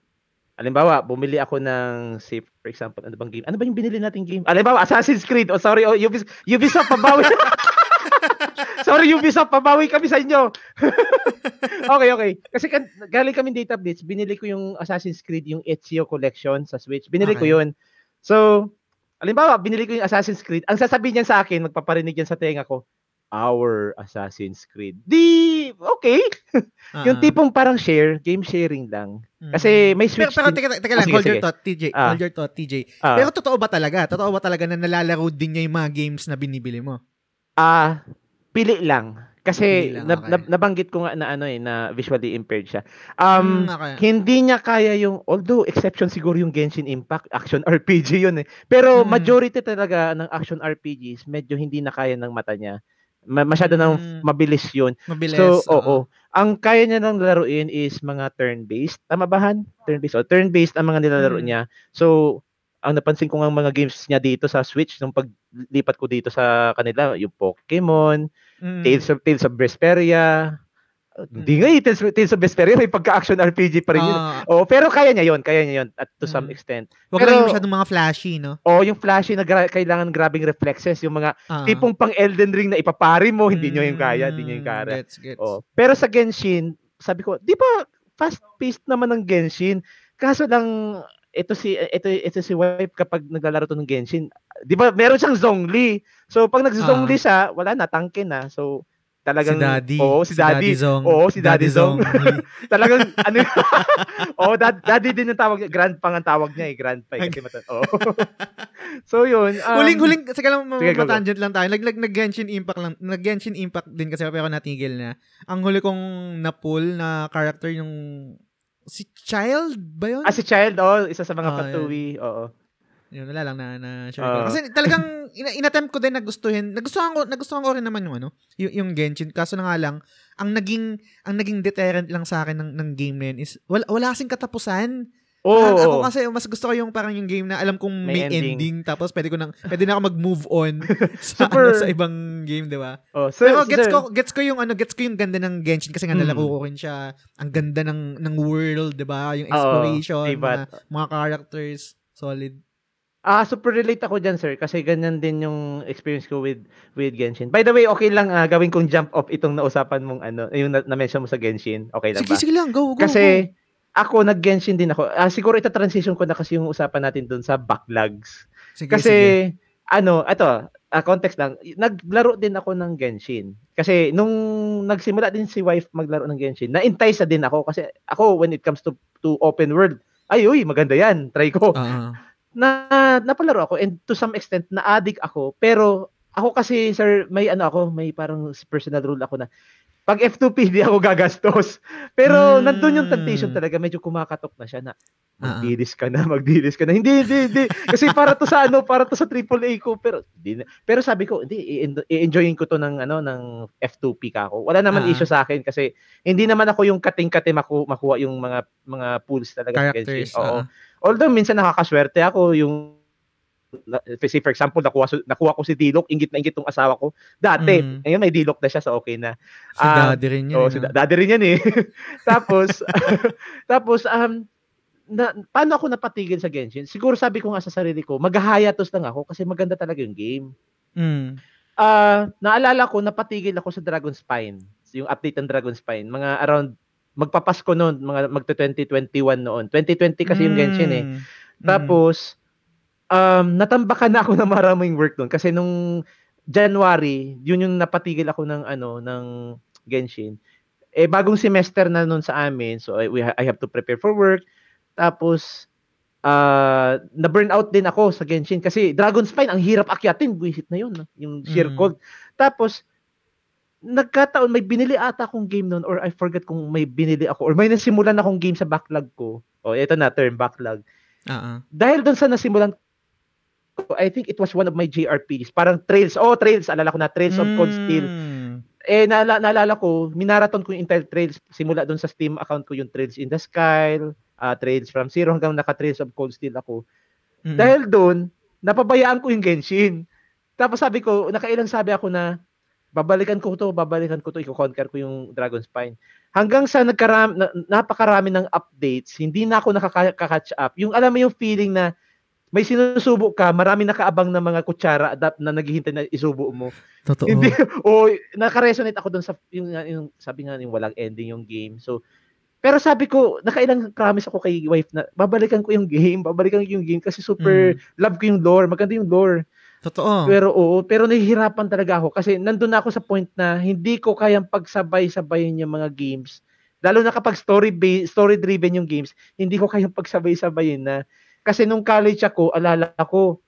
alimbawa, bumili ako ng, say, for example, ano bang game? Ano ba yung binili nating game? Alimbawa, Assassin's Creed. Oh, sorry, oh, Ubisoft, Ubisoft pabawi. *laughs* sorry, Ubisoft, pabawi kami sa inyo. *laughs* okay, okay. Kasi kan, galing kami data blitz, binili ko yung Assassin's Creed, yung Ezio collection sa Switch. Binili ko Okay. yun. So, alimbawa, binili ko yung Assassin's Creed. Ang sasabihin niyan sa akin, magpaparinig yan sa tenga ko, our Assassin's Creed. Di, okay. *laughs* yung Ah. tipong parang share, game sharing lang. Mm. Kasi may Pero, Switch pero din- teka, teka Ah, lang, sige, hold your sige. thought, TJ. Ah. Hold your thought, TJ. Ah, Pero totoo ba talaga? Totoo ba talaga na nalalaro din niya yung mga games na binibili mo? ah, pili lang. Kasi Pili lang, okay. nab- nabanggit ko nga na ano eh, na visually impaired siya. Um, Mm, okay. hindi niya kaya yung, although exception siguro yung Genshin Impact, action *laughs* RPG yun eh. Pero Mm. majority talaga ng action RPGs, medyo hindi na kaya ng mata niya. Ma- masyado nang Mm. mabilis yun. Mabilis. So, oo. oo. Ang kaya niya nang laruin is mga turn-based. Tama ba, Han? Turn-based. O, turn-based ang mga nilalaro Mm. niya. So, ang napansin ko nga mga games niya dito sa Switch, nung paglipat ko dito sa kanila, yung Pokemon, Mm. Tales of Tales of Vesperia. Hindi Mm. nga eh, Tales, Tales of Vesperia, may pagka-action RPG pa rin yun. Oo, pero kaya niya yon kaya niya yon at to some Mm. extent. wag pero- lang yung masyadong mga flashy, no? O yung flashy na gra- kailangan grabing reflexes, yung mga Ah. tipong pang Elden Ring na ipapari mo, hindi nyo yung kaya, hindi nyo yung Mm, kaya. Gets, gets. Oh. Pero sa Genshin, sabi ko, di ba fast-paced naman ng Genshin? Kaso lang, ito si ito ito si wife kapag naglalaro to ng Genshin, 'di ba? Meron siyang Zhongli. So pag nag-Zhongli siya, wala na tangke na. So talagang si Daddy. Oo, si, Daddy. Zong. Oo, si Daddy Zong. Zong. *laughs* Talagang ano *laughs* Oh, dad, Daddy din ang tawag niya. Grandpa ang tawag niya eh, grandpa eh, kasi mata. Oo. *laughs* so yun. Um, huling-huling, sige lang, sige, matangent lang tayo. Nag, nag, nag-Genshin Impact lang. Nag-Genshin Impact din kasi pero natigil na. Ang huli kong na-pull na character yung si Child ba yun? Ah, si Child, oh, isa sa mga Ah, patuwi. Oo. Yun, wala lang na, na share Ah. ko. Kasi talagang ina- inattempt ko din na gustuhin. Nagustuhan ko, nagustuhan ko rin naman yung ano, yung, yung Genshin. Kaso na nga lang, ang naging ang naging deterrent lang sa akin ng, ng game na yun is wala, wala kasing katapusan. Parang ako kasi mas gusto ko yung parang yung game na alam kong may, May ending. ending. tapos pwede ko nang pwede na ako mag-move on *laughs* sa Super- ano, sa ibang game, 'di ba? oh, sir, Pero gets sir. ko gets ko yung ano, gets ko yung ganda ng Genshin kasi nga Mm. nalaro ko rin siya. Ang ganda ng ng world, 'di ba? Yung exploration, diba? mga, mga characters, solid. Ah, super relate ako diyan, sir, kasi ganyan din yung experience ko with with Genshin. By the way, okay lang ah, gawin kong jump off itong nausapan mong ano, yung na- na-mention mo sa Genshin. Okay lang Sige, ba? sige lang, go, go. Kasi ako nag-Genshin din ako. Ah, siguro ita transition ko na kasi yung usapan natin doon sa backlogs. go. Sige, Kasi sige. ano, ito, ah, context lang. Naglaro din ako ng Genshin. Kasi nung nagsimula din si wife maglaro ng Genshin, na-entice na din ako kasi ako when it comes to to open world, ay uy, maganda 'yan. Try ko. Oo. Na napalaro ako and to some extent na-addict ako, pero ako kasi sir, may ano ako, may parang personal rule ako na pag F2P *laughs* di ako gagastos. Pero Mm. nandun yung temptation talaga, medyo kumakatok na siya na Ah, ah. magdilis ka na, *laughs* magdilis ka na. Hindi, hindi, hindi. Kasi para to sa ano, para to sa AAA ko, pero hindi na. Pero sabi ko, hindi, i-enjoyin ko to ng ano, ng F2P ka ako. Wala naman Ah. issue sa akin kasi hindi naman ako yung kating-kate maku- makuha yung mga mga pools talaga Characters. Oo. oo. Although minsan nakakaswerte ako yung say for example, nakuha, nakuha ko si Dilok, ingit na ingit tong asawa ko. Dati, Mm. ngayon may Dilok na siya, so okay na. Si Ah, daddy rin yun. Oo, eh, si da- daddy rin yan eh. *laughs* tapos, *laughs* tapos, um, na, paano ako napatigil sa Genshin? Siguro sabi ko nga sa sarili ko, maghahayatos lang ako kasi maganda talaga yung game. Mm. Ah, naalala ko, napatigil ako sa Dragon Spine. Yung update ng Dragon Spine. Mga around, magpapasko noon, mga magto 2021 noon. 2020 kasi yung Genshin eh. Mm. Tapos, um, natambakan na ako *laughs* ng maraming work doon kasi nung January, yun yung napatigil ako ng ano ng Genshin. Eh bagong semester na noon sa amin, so I, we ha- I have to prepare for work. Tapos uh, na burnout din ako sa Genshin kasi Dragon Spine ang hirap akyatin, buwisit na yun, yung sheer Mm. cold. Tapos nagkataon may binili ata akong game noon or I forget kung may binili ako or may nasimulan akong game sa backlog ko. Oh, ito na term backlog ah. dahil doon sa nasimulan ko, I think it was one of my JRPGs. Parang Trails. Oh, Trails. Alala ko na. Trails of Cold Steel. Mm. Eh, naala, naalala ko, minaraton ko yung entire Trails. Simula doon sa Steam account ko yung Trails in the Sky, uh, Trails from Zero hanggang naka-Trails of Cold Steel ako. Mm. Dahil doon, napabayaan ko yung Genshin. Tapos sabi ko, nakailang sabi ako na, babalikan ko to, babalikan ko to, i-conquer ko yung Dragon Spine. Hanggang sa nagkaram, na, napakarami ng updates, hindi na ako nakaka-catch up. Yung alam mo yung feeling na may sinusubok ka, marami nakaabang na mga kutsara adapt na naghihintay na isubo mo. Totoo. Hindi, *laughs* o naka-resonate ako doon sa yung, yung sabi nga yung walang ending yung game. So pero sabi ko, nakailang promise ako kay wife na babalikan ko yung *laughs* game, babalikan ko yung game kasi super love ko yung lore, maganda yung lore. Totoo. Pero oo, pero nahihirapan talaga ako kasi nandun na ako sa point na hindi ko kayang pagsabay-sabayin yung mga games. Lalo na kapag story based, story driven yung games, hindi ko kayang pagsabay-sabayin na kasi nung college ako, alala ko,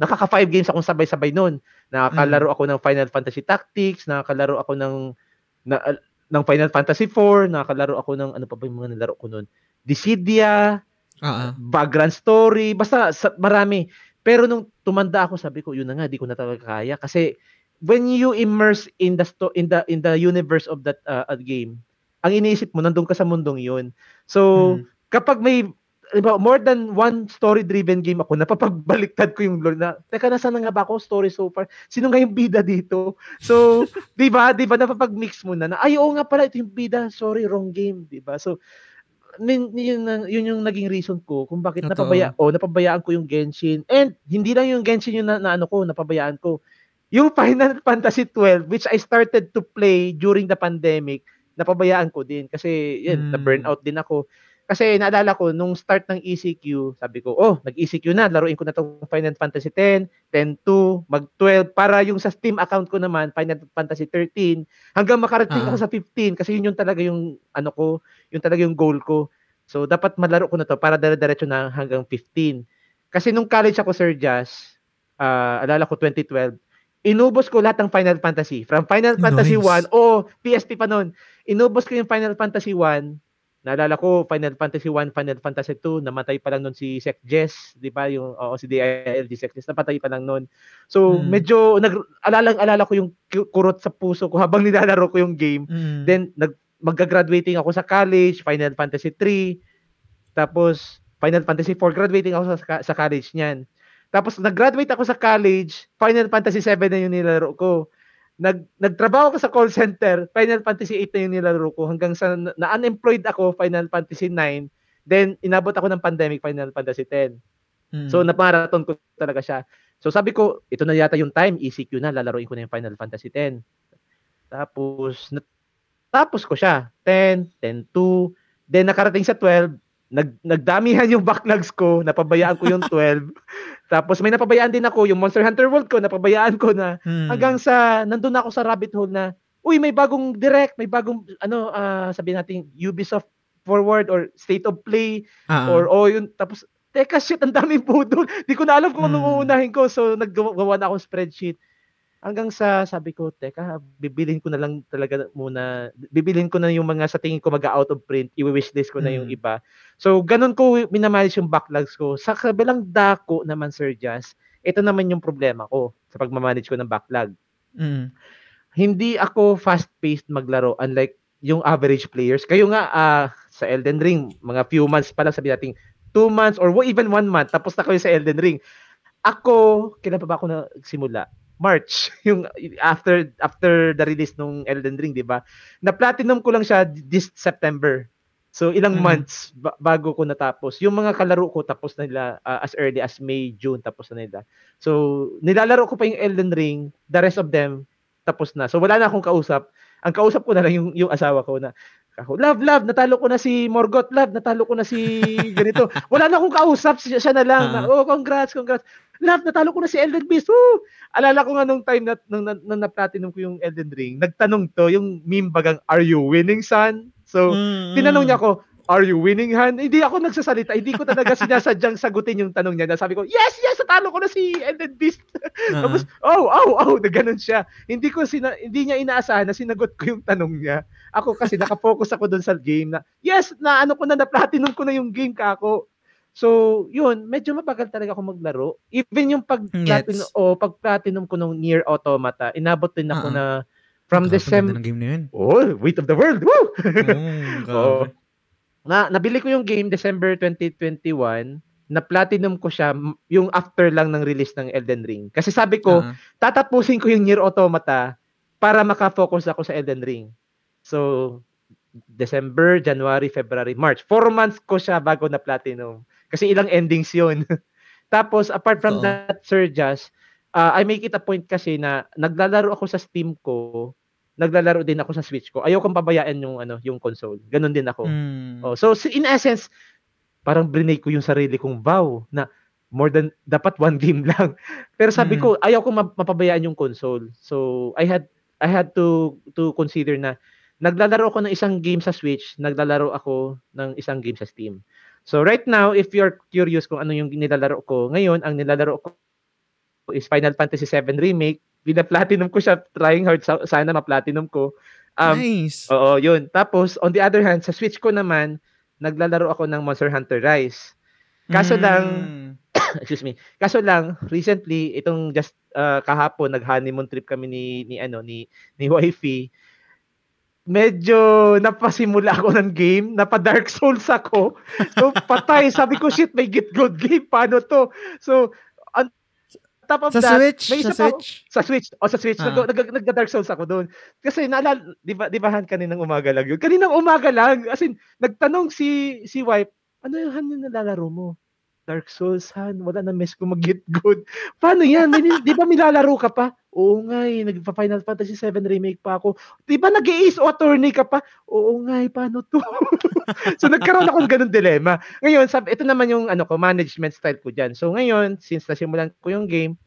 nakaka five games akong sabay-sabay noon. Nakakalaro ako ng Final Fantasy Tactics, nakakalaro ako ng na, ng Final Fantasy 4, nakakalaro ako ng ano pa ba yung mga nalaro ko noon? Dissidia, ah. background story, basta sa, marami. Pero nung tumanda ako, sabi ko, yun na nga, di ko na talaga kaya kasi when you immerse in the sto- in the in the universe of that uh, game, ang iniisip mo nandun ka sa mundong yun. So, Mm. kapag may Diba, more than one story-driven game ako, napapagbaliktad ko yung lore na, teka, nasa na nga ba ako story so far? Sino nga yung bida dito? So, *laughs* di ba, di ba, napapag-mix mo na, na ay, oo nga pala, ito yung bida, sorry, wrong game, di ba? So, yun, yun yung naging reason ko kung bakit Totoo. napabaya, oh, napabayaan ko yung Genshin. And, hindi lang yung Genshin yung na, na ano ko, napabayaan ko. Yung *laughs* Final Fantasy 12, which I started to play during the pandemic, napabayaan ko din. Kasi, yun, Mm. na-burnout din ako. Kasi naalala ko, nung start ng ECQ, sabi ko, oh, nag-ECQ na, laruin ko na itong Final Fantasy 10, 10-2, mag-12, para yung sa Steam account ko naman, Final Fantasy 13, hanggang makarating Ah. ako sa 15, kasi yun yung talaga yung, ano ko, yun talaga yung goal ko. So, dapat malaro ko na to para dire-diretso na hanggang 15. Kasi nung college ako, Sir Jazz, ah, alala ko 2012, inubos ko lahat ng Final Fantasy. From Final Fantasy Nice. 1, oh, PSP pa noon. Inubos ko yung Final Fantasy 1. Naalala ko, Final Fantasy 1, Final Fantasy 2, namatay pa lang noon si Sec Jess, di ba? Yung, oo, si DIL, si Sec Jess, napatay pa lang noon. So, Mm. medyo, nag, alalang alala ko yung ku- kurot sa puso ko *laughs* habang nilalaro ko yung game. Mm. Then, nag, magka-graduating ako sa college, Final Fantasy 3, tapos, Final Fantasy 4. Graduating ako sa, sa college niyan. Tapos nag-graduate ako sa college, Final Fantasy 7 na yung nilaro ko. Nag nagtrabaho ako sa call center, Final Fantasy 8 na yung nilaro ko hanggang sa na unemployed ako, Final Fantasy 9. Then inabot ako ng pandemic, Final Fantasy 10. Mm. So naparaton ko talaga siya. So sabi ko, ito na yata yung time, ECQ na, lalaroin ko na yung Final Fantasy 10. Tapos, na, tapos ko siya. 10, 10, 2. Then nakarating sa 12, nag, nagdamihan yung backlogs ko, napabayaan ko yung *laughs* 12. Tapos may napabayaan din ako, yung Monster Hunter World ko, napabayaan ko na. Mm. Hanggang sa, nandun ako sa rabbit hole na, uy, may bagong direct, may bagong, ano, uh, sabihin natin, Ubisoft Forward or State of Play, Ah, or oh yun tapos teka shit ang daming *laughs* budol di ko na alam kung anong Mm. uunahin ko so naggawa na akong spreadsheet hanggang sa sabi ko teka bibilin ko na lang talaga muna bibilin ko na yung mga sa tingin ko mag out of print i-wishlist ko na yung Mm. iba so ganun ko minamanage yung backlogs ko sa kabilang dako naman Sir Jazz ito naman yung problema ko sa pagmamanage ko ng backlog mm. hindi ako fast-paced maglaro unlike yung average players. Kayo nga ah, sa Elden Ring, mga few months pa lang sabi natin, two months or even one month, tapos na kayo sa Elden Ring. Ako, kailan pa ba ako nagsimula? March, *laughs* yung after after the release nung Elden Ring, 'di ba? Na platinum ko lang siya this September. So ilang Mhm. months ba- bago ko natapos. Yung mga kalaro ko tapos na nila ah, as early as May, June tapos na nila. So nilalaro ko pa yung Elden Ring, the rest of them tapos na. So wala na akong kausap. Ang kausap ko na lang yung yung asawa ko na ako, love, love, natalo ko na si Morgoth, love, natalo ko na si *laughs* ganito. Wala na akong kausap, siya, siya na lang. na, oh, congrats, congrats. Love, natalo ko na si Elden Beast. Woo! Alala ko nga nung time na, nung, nung, nung na-platinum ko yung Elden Ring, nagtanong to, yung meme bagang, are you winning, son? So, Mm, tinanong niya ako, are you winning, Han? Hindi ako nagsasalita. Hindi ko talaga *laughs* sinasadyang sagutin yung tanong niya. Na sabi ko, yes, yes, natalo ko na si Elden Beast. Ah, Tapos, oh, oh, oh, na ganun siya. Hindi ko sina, hindi niya inaasahan na sinagot ko yung tanong niya. Ako kasi nakafocus ako doon sa game na, yes, na ano ko na, na platinum ko na yung game ka ako. So, yun, medyo mabagal talaga ako maglaro. Even yung pag platinum, Gets. o pag platinum ko nung Near Automata, inabot din ako ah. na from Grabe, December. ng game na yun. Oh, weight of the world. Woo! Oh, *laughs* grabe. na nabili ko yung game December 2021 na platinum ko siya yung after lang ng release ng Elden Ring. Kasi sabi ko, Ah, tatapusin ko yung Nier Automata para makafocus ako sa Elden Ring. So, December, January, February, March. Four months ko siya bago na platinum. Kasi ilang endings yun. *laughs* Tapos, apart from Oo. that, Sir Jazz, uh, I make it a point kasi na naglalaro ako sa Steam ko, naglalaro din ako sa Switch ko. Ayokong pabayaan yung ano, yung console. Ganon din ako. mm. Oh, so in essence, parang brinake ko yung sarili kong vow na more than dapat one *laughs* game lang. Pero sabi Mm. ko, ayaw ko ma- mapabayaan yung console. So I had I had to to consider na naglalaro ako ng isang game sa Switch, naglalaro ako ng isang game sa Steam. So right now, if you're curious kung ano yung nilalaro ko, ngayon ang nilalaro ko is Final Fantasy 7 Remake. Bila platinum ko siya, trying hard sa- sana ma-platinum ko. Um, nice. Oo, yun. Tapos, on the other hand, sa Switch ko naman, naglalaro ako ng Monster Hunter Rise. Kaso lang, Mm. *coughs* excuse me, kaso lang, recently, itong just uh, kahapon, nag-honeymoon trip kami ni, ni, ano, ni, ni wifey, medyo napasimula ako ng game, napa Dark Souls ako. So, patay. Sabi ko, shit, may Get Good game. Paano to? So, on top of Sa that, Switch? may Sa isa ako- Switch? sa Switch, o sa Switch, Ah. nag, nag, nag, Dark Souls ako doon. Kasi naalala, di ba, di ba Han, kaninang umaga lang yun? Kaninang umaga lang. As in, nagtanong si, si wife, ano yung Han yung nalalaro mo? Dark Souls, Han, wala na miss ko mag-get good. *laughs* Paano yan? Di ba milalaro ka pa? Oo nga eh, nagpa-Final Fantasy 7 remake pa ako. Di ba nag-Ace o attorney ka pa? Oo nga eh, paano to? *laughs* so nagkaroon ako ng ganun dilema. Ngayon, sabi, ito naman yung ano ko, management style ko dyan. So ngayon, since nasimulan ko yung game,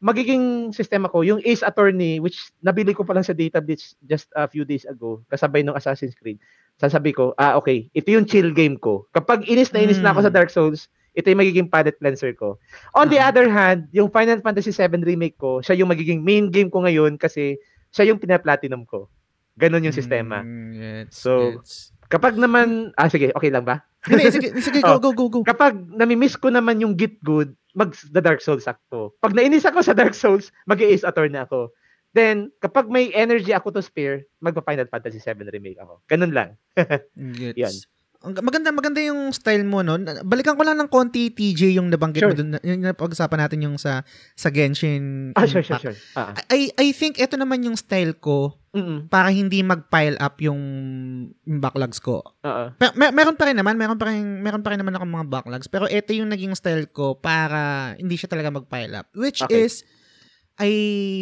magiging sistema ko, yung Ace Attorney, which nabili ko pa lang sa database just a few days ago, kasabay ng Assassin's Creed, sasabi ko, ah, okay, ito yung chill game ko. Kapag inis na inis na ako sa Hmm. Dark Souls, ito yung magiging palette cleanser ko. On the Ah. other hand, yung Final Fantasy 7 Remake ko, siya yung magiging main game ko ngayon kasi siya yung pina-platinum ko. Ganon yung sistema. Mm, gets, So, gets. Kapag naman, ah sige, okay lang ba? Hindi, sige, sige, *laughs* Oh. go, go, go, go. Kapag nami-miss ko naman yung Git Good, mag the Dark Souls ako. Pag nainis ako sa Dark Souls, mag-Ace Attorney ako. Then, kapag may energy ako to spare, magpa Final Fantasy 7 remake ako. Ganun lang. *laughs* Gets. Yan. Maganda maganda yung style mo no. Balikan ko lang ng konti TJ yung nabanggit mo Sure. dun, yung napag-usapan natin yung sa sa Genshin. Ah, sure, sure, sure. Ah. I I think ito naman yung style ko Mm-mm. para hindi mag-pile up yung, yung backlogs ko. Oo. Pero mer- meron pa rin naman, meron pa rin meron pa rin naman ako mga backlogs, pero ito yung naging style ko para hindi siya talaga mag-pile up, which Okay. is I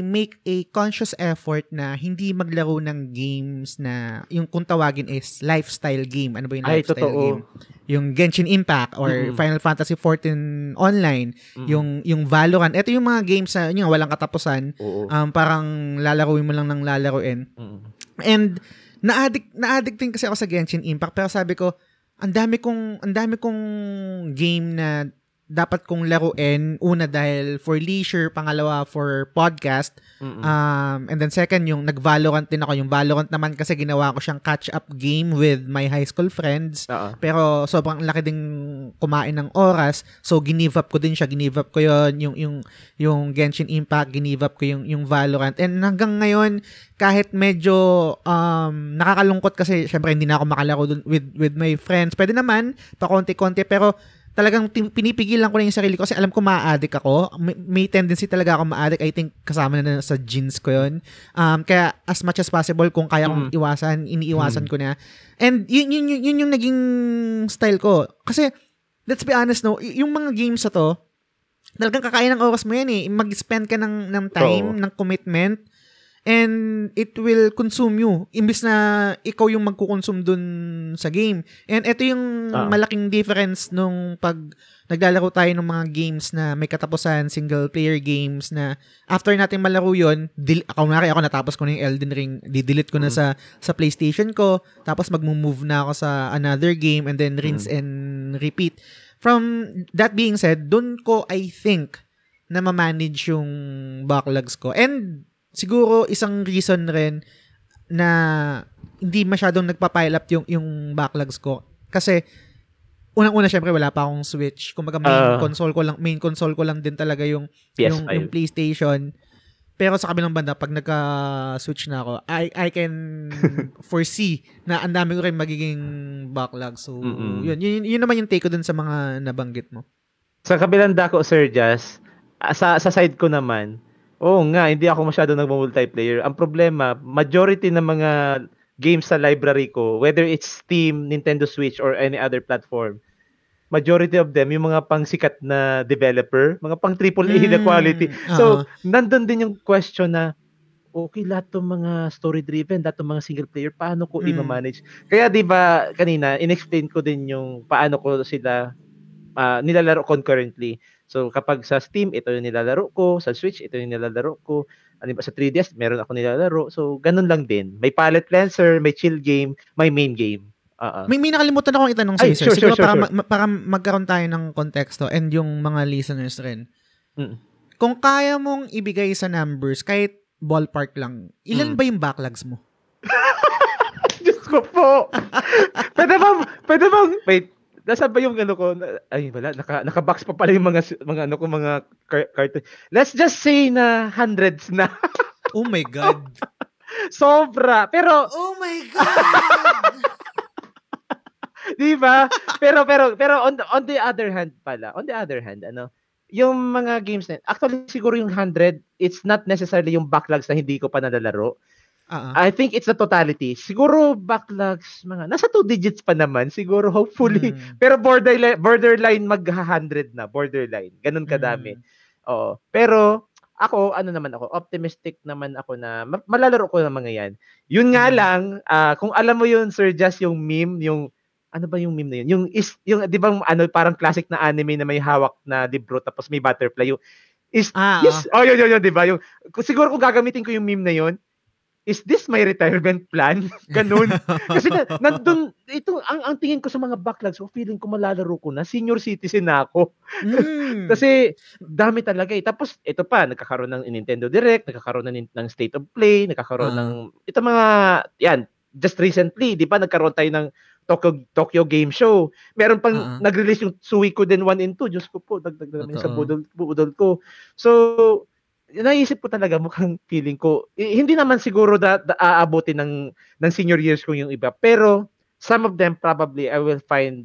make a conscious effort na hindi maglaro ng games na yung kung tawagin is lifestyle game. Ano ba yung Ay, lifestyle totoo. game? Yung Genshin Impact or Mm-mm. Final Fantasy 14 online, Mm. yung yung Valorant. Ito yung mga games na yun, walang katapusan. Oo. Um, parang lalaruin mo lang ng lalaruin. Mm. And na-addict na-addict din kasi ako sa Genshin Impact pero sabi ko ang dami kong ang dami kong game na dapat kong laruin una dahil for leisure pangalawa for podcast Mm-mm. um and then second yung nag-Valorant din ako yung Valorant naman kasi ginawa ko siyang catch up game with my high school friends Oo. pero sobrang laki ding kumain ng oras. So ginive up ko din siya, ginive up ko 'yon yung yung yung Genshin Impact, ginive up ko yung yung Valorant. And hanggang ngayon kahit medyo um nakakalungkot kasi syempre hindi na ako makalaro dun with with my friends. Pwede naman pa konti-konti pero talagang pinipigilan ko na yung sarili ko kasi alam ko ma-addict ako. May, may tendency talaga ako ma-addict. I think kasama na, na sa genes ko yun. Um, kaya as much as possible, kung kaya kong Mm. iwasan, iniiwasan ko na. And yun, yun, yun, yun yung naging style ko. Kasi, let's be honest, no, yung mga games na to, talagang kakain ng oras mo yan eh. Mag-spend ka ng, ng time, Oo. ng commitment, and it will consume you. Imbis na ikaw yung magkukonsume dun sa game. And ito yung Ah. malaking difference nung pag naglalaro tayo ng mga games na may katapusan, single player games na after natin malaro yun, dil- ako nari ako natapos ko na yung Elden Ring, di-delete ko na Mm. sa sa PlayStation ko, tapos mag-move na ako sa another game and then rinse Mm. and repeat. From that being said, dun ko I think na ma-manage yung backlogs ko. And siguro isang reason rin na hindi masyadong nagpa-pile up yung yung backlogs ko kasi unang-una syempre wala pa akong Switch. Kumbaga main Ah. console ko lang main console ko lang din talaga yung yung, PS5. yung PlayStation. Pero sa kabilang banda pag nagka-switch na ako, I I can *laughs* foresee na ang dami ko rin magiging backlog. So, Mm-mm. yun, yun, yun naman yung take ko dun sa mga nabanggit mo. Sa kabilang dako, Sir Jazz, ah, sa, sa side ko naman, oo nga, hindi ako masyado nag-multiplayer. Ang problema, majority ng mga games sa library ko, whether it's Steam, Nintendo Switch, or any other platform, majority of them, yung mga pang sikat na developer, mga pang AAA na Mm, quality. So, nandun din yung question na, okay, lahat ng mga story-driven, lahat ng mga single player, paano ko Mm. i-manage? Kaya 'di ba kanina inexplain ko din yung paano ko sila ah, nilalaro concurrently. So kapag sa Steam ito yung nilalaro ko, sa Switch ito yung nilalaro ko, ano ba sa 3DS meron ako nilalaro. So ganun lang din. May palette cleanser, may chill game, may main game. Oo. May, may nakalimutan akong itanong Ay, sa'yo, sir. sure, Siguro sure, para, sure, ma- para magkaroon tayo ng konteksto and yung mga listeners rin. Mm. Kung kaya mong ibigay sa numbers, kahit ballpark lang, ilan Mm. ba yung backlogs mo? *laughs* Diyos ko po. pwede bang, pwede bang, wait, nasa ba yung ano ko? Ay, wala, naka, naka-box pa pala yung mga, mga ano ko, mga car- cartoon. Let's just say na hundreds na. *laughs* Oh my God. Sobra. Pero, oh my God! *laughs* di ba? Pero, pero, pero on, the, on the other hand pala, on the other hand, ano, yung mga games na, actually siguro yung 100, it's not necessarily yung backlogs na hindi ko pa nalalaro. Ah. I think it's the totality. Siguro backlogs, mga, nasa two digits pa naman, siguro hopefully. Mm. *laughs* Pero borderline, borderline mag-100 na, borderline. Ganun kadami. Mm. Oo. Pero ako, ano naman ako, optimistic naman ako na ma- malalaro ko ng mga yan. Yun nga Mm. lang, ah, kung alam mo yun, Sir Just, yung meme, yung ano ba yung meme na yun? Yung is yung 'di ba ano parang classic na anime na may hawak na libro tapos may butterfly yung is Ah, yes, oh yun yun, yun 'di ba? Yung siguro kung gagamitin ko yung meme na yun, is this my retirement plan? *laughs* Ganun. *laughs* Kasi na, nandun, ito, ang, ang tingin ko sa mga backlogs, oh, feeling ko malalaro ko na, senior citizen na ako. Mm. *laughs* Kasi dami talaga eh. Tapos ito pa, nagkakaroon ng Nintendo Direct, nagkakaroon ng, ng State of Play, nagkakaroon Ah. ng ito mga yan, just recently, 'di ba, nagkaroon tayo ng Tokyo Tokyo Game Show. Meron pang Ah. nag-release yung Suikoden 1 and 2. Diyos ko po, dagdag na sa budol, budol ko. So, naisip ko talaga mukhang feeling ko eh, hindi naman siguro da, da aabutin ng ng senior years ko yung iba pero some of them probably I will find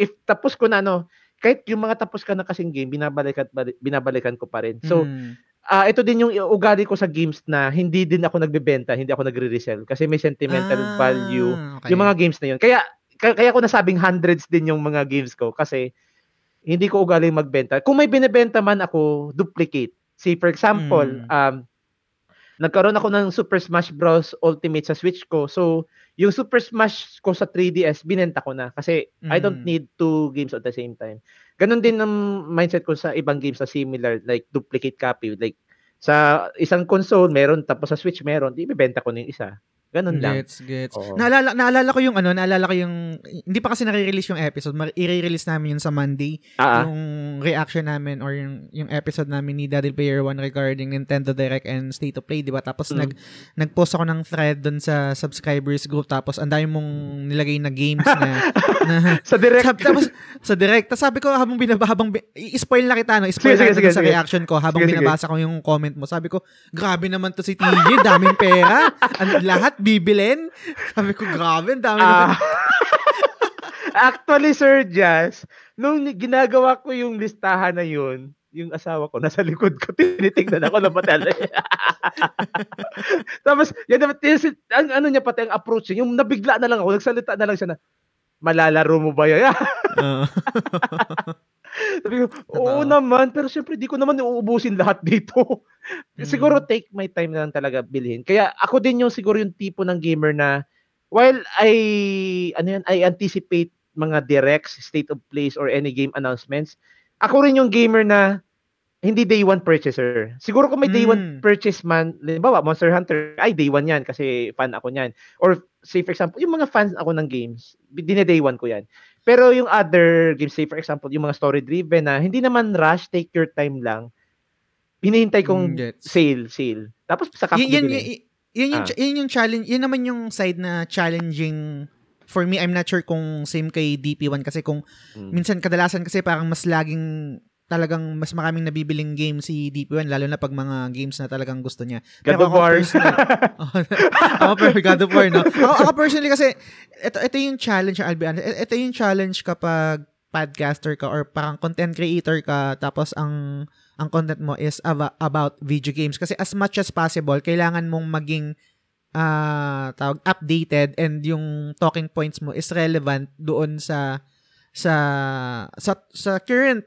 if tapos ko na ano, kahit yung mga tapos ka na kasing game, binabalikan bali- binabalikan ko pa rin. So, Mm. ah ito din yung ugali ko sa games na hindi din ako nagbebenta, hindi ako nagre-resell kasi may sentimental Ah, value okay. yung mga games na yun. Kaya kaya, kaya ko nasabing hundreds din yung mga games ko kasi hindi ko ugali magbenta. Kung may binebenta man ako, duplicate. See, for example, Mm. um, nagkaroon ako ng Super Smash Bros. Ultimate sa Switch ko. So, yung Super Smash ko sa 3DS, binenta ko na kasi I don't Mm. need two games at the same time. Ganon din ang mindset ko sa ibang games na similar, like duplicate copy. Like, sa isang console, meron, tapos sa Switch, meron, di bibenta ko na yung isa. Ganon lang. Gets, gets. Oo. Naalala, naalala ko yung ano, naalala ko yung, hindi pa kasi nare-release yung episode, mar- i-release namin yun sa Monday, ah. yung reaction namin or yung, yung episode namin ni Daddy Player One regarding Nintendo Direct and State of Play, di ba? Tapos Mm. nag, nag-post ako ng thread dun sa subscribers group, tapos ang dami mong nilagay na games na, *laughs* na sa direct. Sab- tapos sa direct, tapos sabi ko habang binaba habang bi- i-spoil na kita no, i-spoil Sige, na sige, kita sa sige. reaction ko habang Sige, sige. binabasa ko yung comment mo. Sabi ko, grabe naman to si TJ, daming pera. Ang lahat bibilin. Sabi ko, grabe, ang dami. Ah. *laughs* Actually, Sir Jazz, nung ginagawa ko yung listahan na yun, yung asawa ko nasa likod ko, *laughs* tinitingnan ako na patala. *laughs* Tapos, yan naman, tinis- ang ano niya pati, ang approach niya, yung nabigla na lang ako, nagsalita na lang siya na, malalaro mo ba yan? Oo. *laughs* Sabi ko, oo Totoo. naman, pero syempre di ko naman uubusin lahat *laughs* dito. Mm. siguro take my time na lang talaga bilhin. Kaya ako din yung siguro yung tipo ng gamer na while I ano yan, I anticipate mga directs, state of plays or any game announcements, ako rin yung gamer na hindi day one purchaser. Siguro kung may day one Mm. purchase man, halimbawa Monster Hunter, ay day one yan kasi fan ako niyan. Or say for example, yung mga fans ako ng games, dine day one ko yan. Pero yung other games, say for example, yung mga story driven na hindi naman rush, take your time lang. Hinihintay kong Mm, gets. sale, sale. Tapos ko Y- yan, y- yun, yung, Ah. yun yung challenge, yun naman yung side na challenging for me, I'm not sure kung same kay DP1 kasi kung Mm. minsan kadalasan kasi parang mas laging talagang mas maraming nabibiling game si DP1 lalo na pag mga games na talagang gusto niya. God of ako War. personally- *laughs* *laughs* ako pero God of War, no? Ako, ako personally kasi, ito, ito yung challenge, I'll be honest, ito yung challenge kapag podcaster ka or parang content creator ka tapos ang ang content mo is ava- about video games kasi as much as possible kailangan mong maging ah tawag updated and yung talking points mo is relevant doon sa sa sa sa current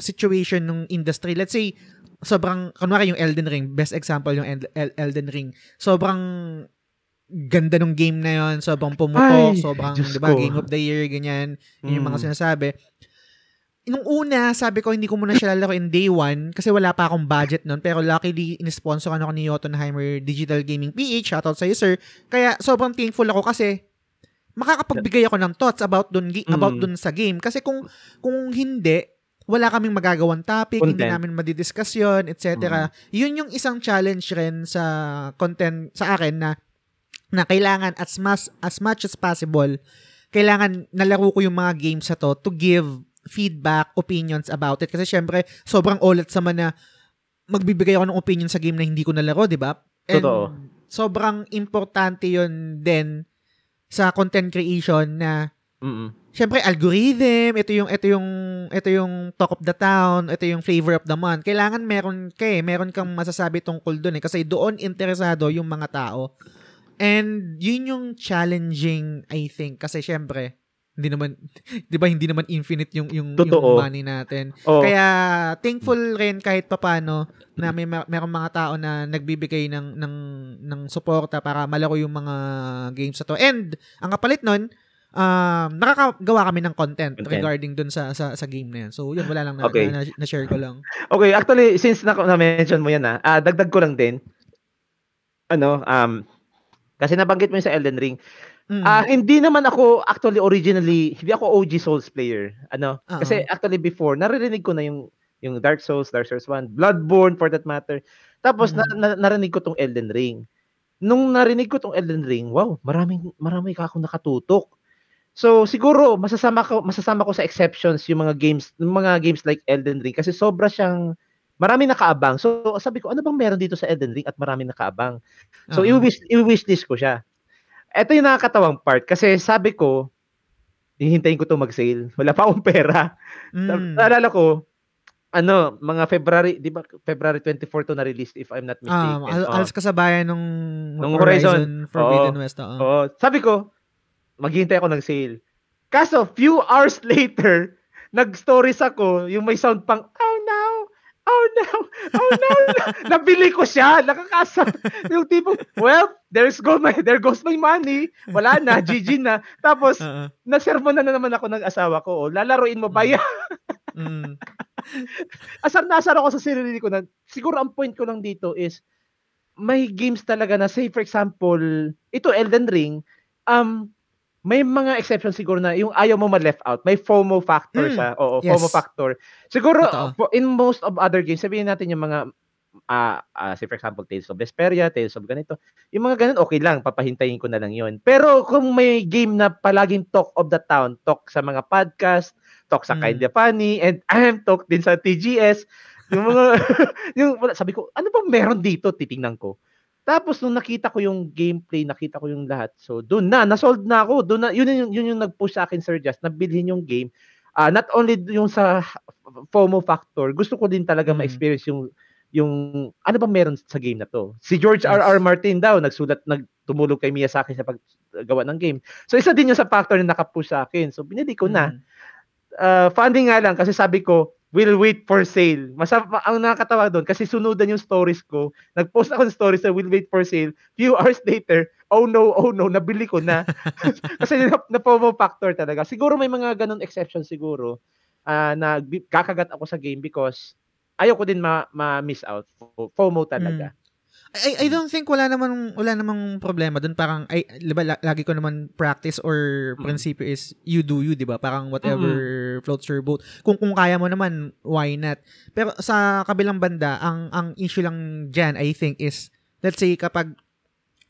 situation ng industry. Let's say sobrang kunwari yung Elden Ring, best example yung El- El- Elden Ring. Sobrang ganda ng game na yon, sobrang pumutok, Ay, sobrang 'di ba, game of the year ganyan. Yun yung mga Mm. sinasabi. Nung una, sabi ko hindi ko muna siya lalaro in day one kasi wala pa akong budget nun. Pero luckily, in-sponsor ako ni Jotunheimer Digital Gaming PH. Shoutout sa'yo, sir. Kaya sobrang thankful ako kasi makakapagbigay ako ng thoughts about dun, gi- about Mm. dun sa game. Kasi kung kung hindi, wala kaming magagawang topic, hindi Content. namin madidiscuss yun, etc. Yun yung isang challenge rin sa content sa akin na na kailangan as much as much as possible kailangan nalaro ko yung mga games sa to to give feedback, opinions about it. Kasi syempre, sobrang olat sa man na magbibigay ako ng opinion sa game na hindi ko nalaro, di ba? And Totoo. sobrang importante yun din sa content creation na Mm-mm. Siyempre, algorithm, ito yung, ito yung, ito yung talk of the town, ito yung flavor of the month. Kailangan meron ka eh, meron kang masasabi tungkol doon eh. Kasi doon interesado yung mga tao. And yun yung challenging, I think. Kasi syempre, hindi naman, *laughs* di ba, hindi naman infinite yung, yung, yung Totoo. money natin. Oh, Kaya, thankful rin kahit papano na may ma- merong mga tao na nagbibigay ng, ng, ng suporta para malaro yung mga games na to. And, ang kapalit nun, um, nakakagawa kami ng content, Content. regarding dun sa, sa sa game na yan. So, yun, wala lang na, Okay. na, na, share ko lang. Okay, actually, since na, na-mention mo yan, ah, ah, dagdag ko lang din. Ano, um, kasi nabanggit mo yun sa Elden Ring. Mm. Ah, hindi naman ako actually originally, hindi ako OG Souls player. Ano? Oo. Kasi actually before, naririnig ko na yung yung Dark Souls, Dark Souls 1, Bloodborne for that matter. Tapos na, Mhm. na- narinig ko tong Elden Ring. Nung narinig ko tong Elden Ring, wow, maraming marami ka akong nakatutok. So siguro masasama ko masasama ko sa exceptions yung mga games, yung mga games like Elden Ring kasi sobra siyang marami nakaabang. So sabi ko, ano bang meron dito sa Elden Ring at marami nakaabang? So Oo. i-wish i-wish list ko siya. Ito yung nakakatawang part kasi sabi ko, hihintayin ko to mag-sale. *laughs* Wala pa akong pera. Mm. Naalala ko, ano, mga February, di ba, February 24 to na-release if I'm not Um, mistaken. al- Oo. alas kasabayan nung, Nung Horizon, Horizon. Forbidden Oo. West. Oo. Oo. Sabi ko, maghihintay ako ng sale. Kaso, few hours *laughs* later, nag-stories ako, yung may sound pang, oh no, oh no, oh no, *laughs* nabili ko siya, nakakasa. yung tipo, well, there's go my, there goes my money, wala na, GG na. Tapos, *laughs* Oo. nasermon na naman ako ng asawa ko, oh, lalaruin mo ba yan? Mm. asar na asar ako sa sarili ko na siguro ang point ko lang dito is may games talaga na say for example ito Elden Ring um may mga exception siguro na yung ayaw mo ma-left out. May FOMO factor Mm, siya. Oo, yes. FOMO factor. Siguro, Totoo. in most of other games, sabihin natin yung mga, ah ah, say for example, Tales of Vesperia, Tales of ganito, yung mga ganun, okay lang, papahintayin ko na lang yon Pero kung may game na palaging talk of the town, talk sa mga podcast, talk sa Mm. Kinda Funny, and *laughs* I am talk din sa TGS, yung mga, *laughs* yung, wala, sabi ko, ano bang meron dito? Titingnan ko. Tapos nung nakita ko yung gameplay, nakita ko yung lahat. So doon na, nasold na ako. Doon na, yun yung yun yung nag-push sa akin Sir Just na bilhin yung game. Ah, not only yung sa FOMO factor, gusto ko din talaga Mm. ma-experience yung yung ano ba meron sa game na to. Si George Yes. R.R. Martin daw nagsulat nagtumulong kay Miyazaki sa paggawa ng game. So isa din yung sa factor na nakapush sa akin. So binili ko na. Mm. Uh, funding nga lang kasi sabi ko will wait for sale. Masama, ang nakakatawa doon kasi sunudan yung stories ko. Nag-post ako ng stories na will wait for sale. Few hours *laughs* later, oh no, oh no, nabili ko na. *laughs* kasi na, na FOMO factor talaga. Siguro may mga ganun exception siguro ah, na kakagat ako sa game because ayoko din ma- ma-miss out. Fo- FOMO talaga. I, I don't think wala namang wala namang problema doon parang ay di ba la- lagi ko naman practice or Mm. prinsipyo is you do you 'di ba? Parang whatever floats your boat. Kung kung kaya mo naman why not? Pero sa kabilang banda ang ang issue lang diyan I think is let's say kapag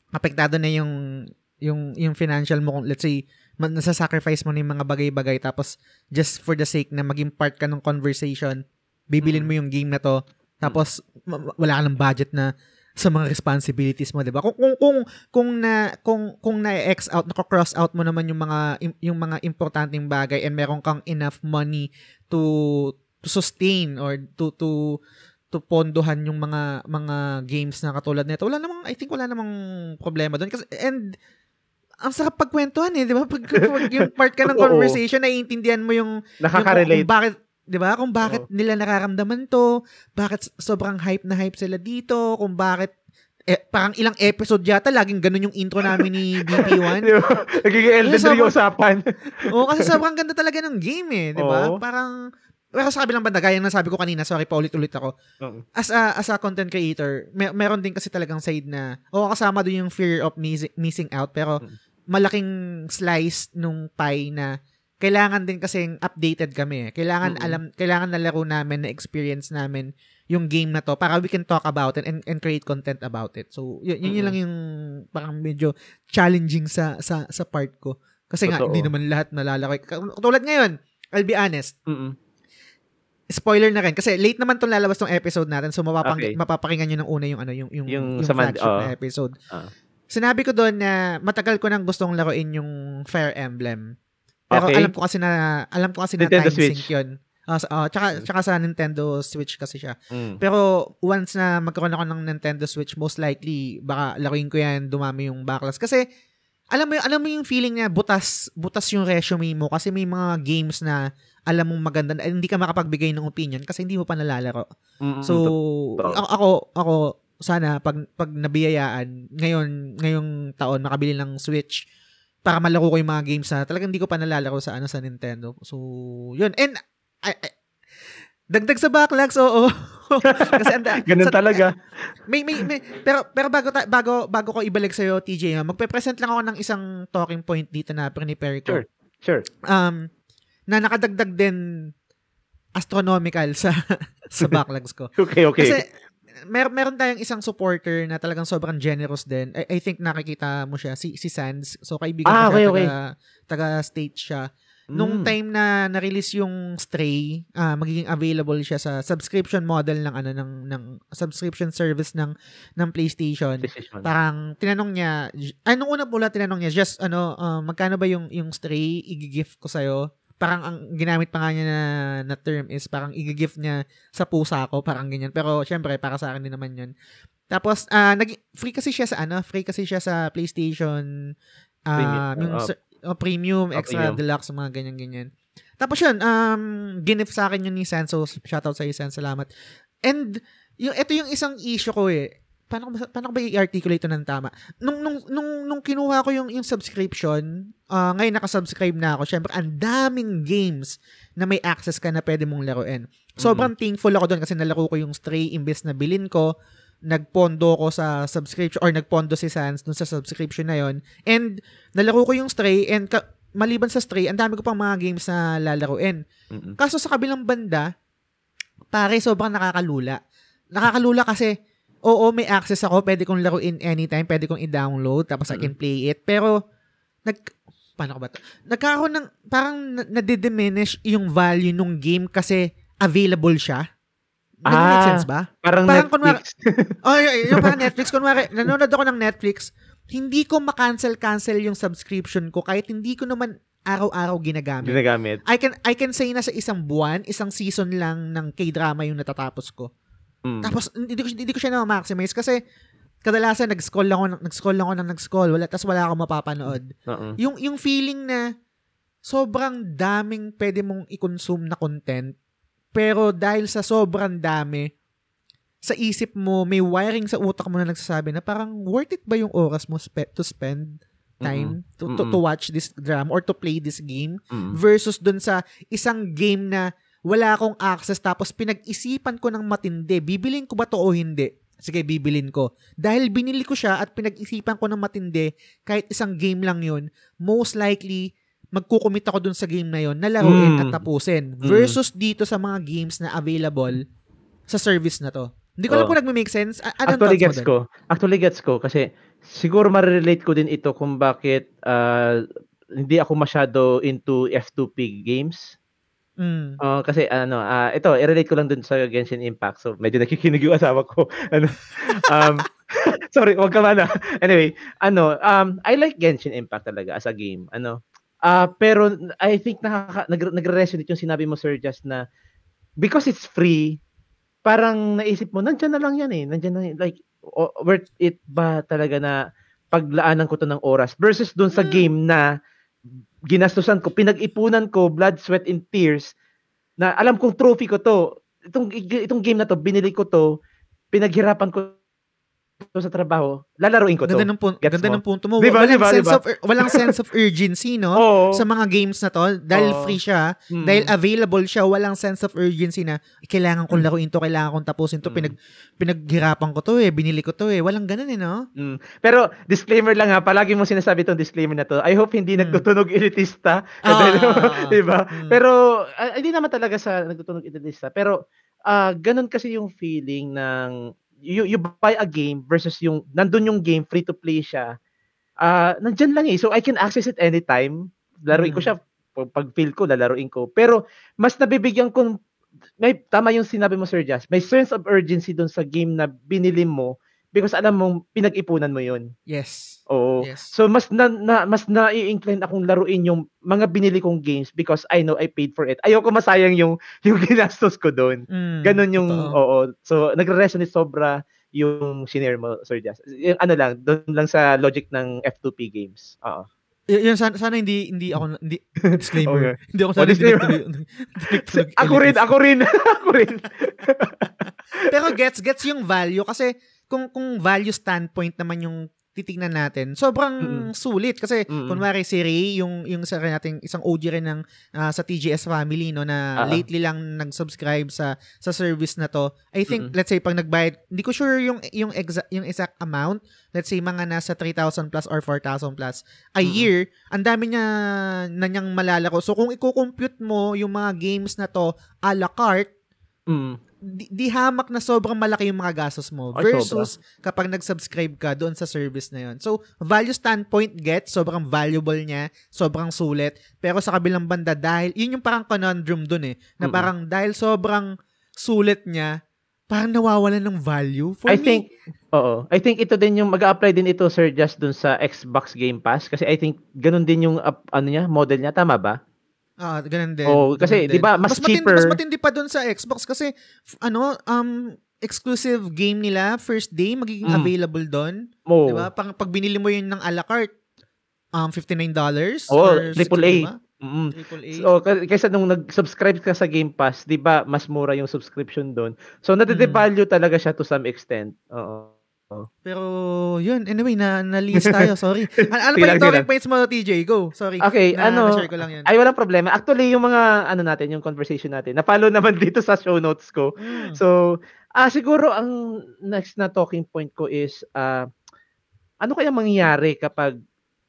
apektado na yung yung yung financial mo kung let's say nasa-sacrifice mo na yung mga bagay-bagay tapos just for the sake na maging part ka ng conversation bibilin Mm. mo yung game na to tapos ma- ma- wala ka ng budget na sa mga responsibilities mo, 'di ba? Kung kung kung kung na kung kung na-X out, nako-cross out mo naman yung mga yung mga importanteng bagay and meron kang enough money to to sustain or to to to pondohan yung mga mga games na katulad nito. Wala namang I think wala namang problema doon kasi and ang sarap pagkwentuhan eh, 'di ba? *laughs* Pag, pag yung part ka ng *laughs* conversation, naiintindihan mo yung yung kung bakit 'di ba? Kung bakit nila nararamdaman 'to, bakit sobrang hype na hype sila dito, kung bakit eh, parang ilang episode yata laging ganun yung intro namin ni *laughs* BP1. Di ba? Nagiging Elden Ring usapan. *laughs* Oo, kasi sobrang ganda talaga ng game eh, 'di ba? Parang pero sa kabilang banda, gaya ng sabi ko kanina, sorry pa ulit-ulit ako. Oo. As a, as a content creator, may, meron din kasi talagang side na, oo, kasama doon yung fear of missing, missing out, pero Mm. malaking slice nung pie na kailangan din kasing updated kami. eh. Kailangan Mm-mm. alam, kailangan na laro namin, na experience namin yung game na to para we can talk about it and, and create content about it. So, yun, yun, Mm-mm. lang yung parang medyo challenging sa sa sa part ko. Kasi nga, Totoo. hindi naman lahat nalalaki. Tulad ngayon, I'll be honest, Mm-mm. spoiler na rin kasi late naman tong lalabas tong episode natin so mapapang, Okay. mapapakinggan niyo ng una yung ano yung yung, Yung yung, sa man- flagship na oo. episode. Ah. Sinabi ko doon na matagal ko nang gustong laruin yung Fire Emblem. Pero Okay. alam ko kasi na alam ko kasi na Nintendo time Switch. sync 'yun. Ah, sa- ah, tsaka, tsaka sa Nintendo Switch kasi siya. Mm. Pero once na magkaroon ako ng Nintendo Switch, most likely baka laruin ko 'yan, dumami yung backlist kasi alam mo yung, alam mo yung feeling na butas butas yung resume mo kasi may mga games na alam mong maganda na hindi ka makapagbigay ng opinion kasi hindi mo pa nalalaro. Mm-mm. So, Totoo. a- ako ako sana pag pag nabiyayaan ngayon ngayong taon makabili ng Switch para malaro ko yung mga games na talagang hindi ko pa nalalaro sa ano sa Nintendo. So, yun. And I, I- dagdag sa backlogs, oo. *laughs* Kasi anda, *laughs* Ganun sa- talaga. may, may, may, pero, pero bago, ta- bago, bago ko ibalik sa'yo, TJ, ha, magpe-present lang ako ng isang talking point dito na prepare ko. Sure. Sure. Um, na nakadagdag din astronomical sa *laughs* sa backlogs ko. Okay, okay. Kasi mer meron tayong isang supporter na talagang sobrang generous din. I, I think nakikita mo siya si si Sands. So kaibigan Ah, ko siya okay, taga taga state siya. nung Mm. time na na-release yung Stray, ah, magiging available siya sa subscription model ng ano ng ng subscription service ng ng PlayStation. Decision. Parang tinanong niya, anong una pula tinanong niya, just ano, ah, magkano ba yung yung Stray i-gift ko sa'yo? Parang ang ginamit pa nga niya na, na term is parang i-gift niya sa pusa ko, parang ganyan. Pero syempre, para sa akin din naman yun. Tapos, ah nag free kasi siya sa ano, free kasi siya sa PlayStation ah Premium. yung ser- oh, premium, Oh, extra premium. deluxe, mga ganyan-ganyan. Tapos yun, um, ginif sa akin yun ni Sen, so shoutout sa Sen, salamat. And, yung, ito yung isang issue ko eh. Paano, paano ba i-articulate ito ng tama? Nung, nung, nung, nung kinuha ko yung, yung subscription, ah ngayon nakasubscribe na ako, syempre, ang daming games na may access ka na pwede mong laruin. Sobrang thankful ako doon kasi nalaro ko yung Stray imbes na bilin ko nagpondo ko sa subscription or nagpondo si Sans dun sa subscription na yon and nalaro ko yung Stray and ka- maliban sa Stray ang dami ko pang mga games na lalaruin Mm-mm. kaso sa kabilang banda pare sobrang nakakalula nakakalula kasi oo may access ako pwede kong laruin anytime pwede kong i-download tapos I can play it pero nag paano ko ba to nagkakaroon ng parang na- nade-diminish yung value ng game kasi available siya Nag-make Ah. sense ba? Parang, Parang Netflix. *laughs* Oh, y- yung parang *laughs* Netflix. Kunwari, nanonood ako ng Netflix, hindi ko ma-cancel-cancel yung subscription ko kahit hindi ko naman araw-araw ginagamit. Ginagamit. I can I can say na sa isang buwan, isang season lang ng K-drama yung natatapos ko. Mm. Tapos hindi ko hindi ko siya na-maximize kasi kadalasan nag-scroll lang ako nag-scroll lang ako ng nag-scroll wala tapos wala akong mapapanood. Oo. Yung yung feeling na sobrang daming pwede mong i-consume na content pero dahil sa sobrang dami sa isip mo may wiring sa utak mo na nagsasabi na parang worth it ba yung oras mo spe- to spend time to, to, to Mm-mm. watch this drama or to play this game Mm. versus dun sa isang game na wala akong access tapos pinag-isipan ko ng matindi. Bibilin ko ba to o hindi? Sige bibilin ko. Dahil binili ko siya at pinag-isipan ko ng matindi kahit isang game lang yun most likely magkukumit ako dun sa game na yun na laruin Mm. at tapusin versus dito sa mga games na available sa service na to. Hindi ko alam Oo. kung nagme-make sense. A- anong Actually gets ko. Actually gets ko. Kasi siguro ma-relate ko din ito kung bakit ah, hindi ako masyado into F2P games. Mm. Ah, kasi ano, ah, ito, i-relate ko lang dun sa Genshin Impact. So medyo nakikinig yung asawa ko. *laughs* ano, um, *laughs* sorry, wag ka man. ah. *laughs* Anyway, ano, um, I like Genshin Impact talaga as a game. Ano, ah pero I think nakaka, nag, nagre-resonate yung sinabi mo, Sir Just, na because it's free, parang naisip mo, nandyan na lang yan eh. Nandyan na, like, worth it ba talaga na paglaanan ko to ng oras versus dun sa Mm. game na ginastusan ko, pinag-ipunan ko, blood, sweat, and tears, na alam kong trophy ko to. Itong, itong game na to, binili ko to, pinaghirapan ko to sa trabaho, lalaruin ko to. Ganda ng, pun- Gets ganda mo? ng punto mo. Diba, walang, diba, sense diba? Of, walang sense of urgency, no? *laughs* Oo. Sa mga games na to. Dahil Oo. free siya, Mm. dahil available siya, walang sense of urgency na kailangan kong laruin to, kailangan kong tapusin to, Mm. pinag, pinaghirapan ko to eh, binili ko to eh. Walang ganun eh, no? Mm. Pero disclaimer lang ha, palagi mo sinasabi tong disclaimer na to. I hope hindi Mm. nagtutunog *laughs* elitista. Ah, ah, ah, ah. *laughs* 'Di ba? Mm. Pero ah, hindi naman talaga sa nagtutunog elitista, pero ah ganun kasi yung feeling ng you, you buy a game versus yung nandun yung game free to play siya. Ah, nandiyan lang eh. So I can access it anytime. Laruin ko Mm. siya pag pag feel ko, lalaruin ko. Pero mas nabibigyan ko may tama yung sinabi mo Sir Jazz. May sense of urgency doon sa game na binili mo because alam mong pinag-ipunan mo 'yun. Yes. Oo. Yes. So mas na, na mas na-incline akong laruin yung mga binili kong games because I know I paid for it. Ayoko masayang yung *laughs* yung ginastos ko doon. Mm, Ganon yung totoo. oo. So nagre-resonate sobra yung shinare mo Sir Jazz. Yung ano lang, doon lang sa logic ng F2P games. Oo. Y- yun, sana, sana hindi, hindi ako, hindi, *laughs* disclaimer. Okay. Hindi ako Oh, sana hindi disclaimer. *laughs* Ako rin, ako rin, ako rin. Pero gets, gets yung value kasi kung kung value standpoint naman yung titingnan natin, sobrang Mm-mm. sulit kasi Mm-mm. kunwari si Ray, yung yung sa nating isang OG rin ng ah, sa TGS family no na Ah. lately lang nag-subscribe sa sa service na to. I think Mm-mm. let's say pag nagbayad, hindi ko sure yung yung exact yung exact amount, let's say mga nasa 3,000 plus or 4,000 plus a Mm-mm. year, ang dami niya na niyang malalako. So kung i-compute mo yung mga games na to a la carte, Mm. Di, di hamak na sobrang malaki yung mga gastos mo Ay, versus kapag nag-subscribe ka doon sa service na yun. So, value standpoint get, sobrang valuable niya, sobrang sulit. Pero sa kabilang banda, dahil, yun yung parang conundrum doon eh, na Mm-mm. parang dahil sobrang sulit niya, parang nawawalan ng value. For I me, think, oo. I think ito din yung, mag-apply din ito, Sir, just dun sa Xbox Game Pass. Kasi I think, ganun din yung, up- ano niya, model niya. Tama ba? Ah, ganun din. Oo, kasi, di ba, din. mas matindi, cheaper- mas matindi pa doon sa Xbox kasi ano, um exclusive game nila first day magiging Mm. available doon. Oo. Di ba? Pag, pag binili mo yun ng a la carte, um, $59 Oo, or triple 60, A. diba? Mm. Triple A. So, kaysa nung nag-subscribe ka sa Game Pass, 'di ba, mas mura yung subscription doon. So, Mm. nade-devalue talaga siya to some extent. Oo. Pero, yun, anyway, na, na-list tayo, sorry. *laughs* An- ano pa yung talking points mo, TJ? Go, sorry. Okay, na, ano, Na-share ko lang yun. Ay, walang problema. Actually, yung mga, ano natin, yung conversation natin, na-follow *laughs* naman dito sa show notes ko. Mm. So, ah siguro ang next na talking point ko is ah ano kaya mangyayari kapag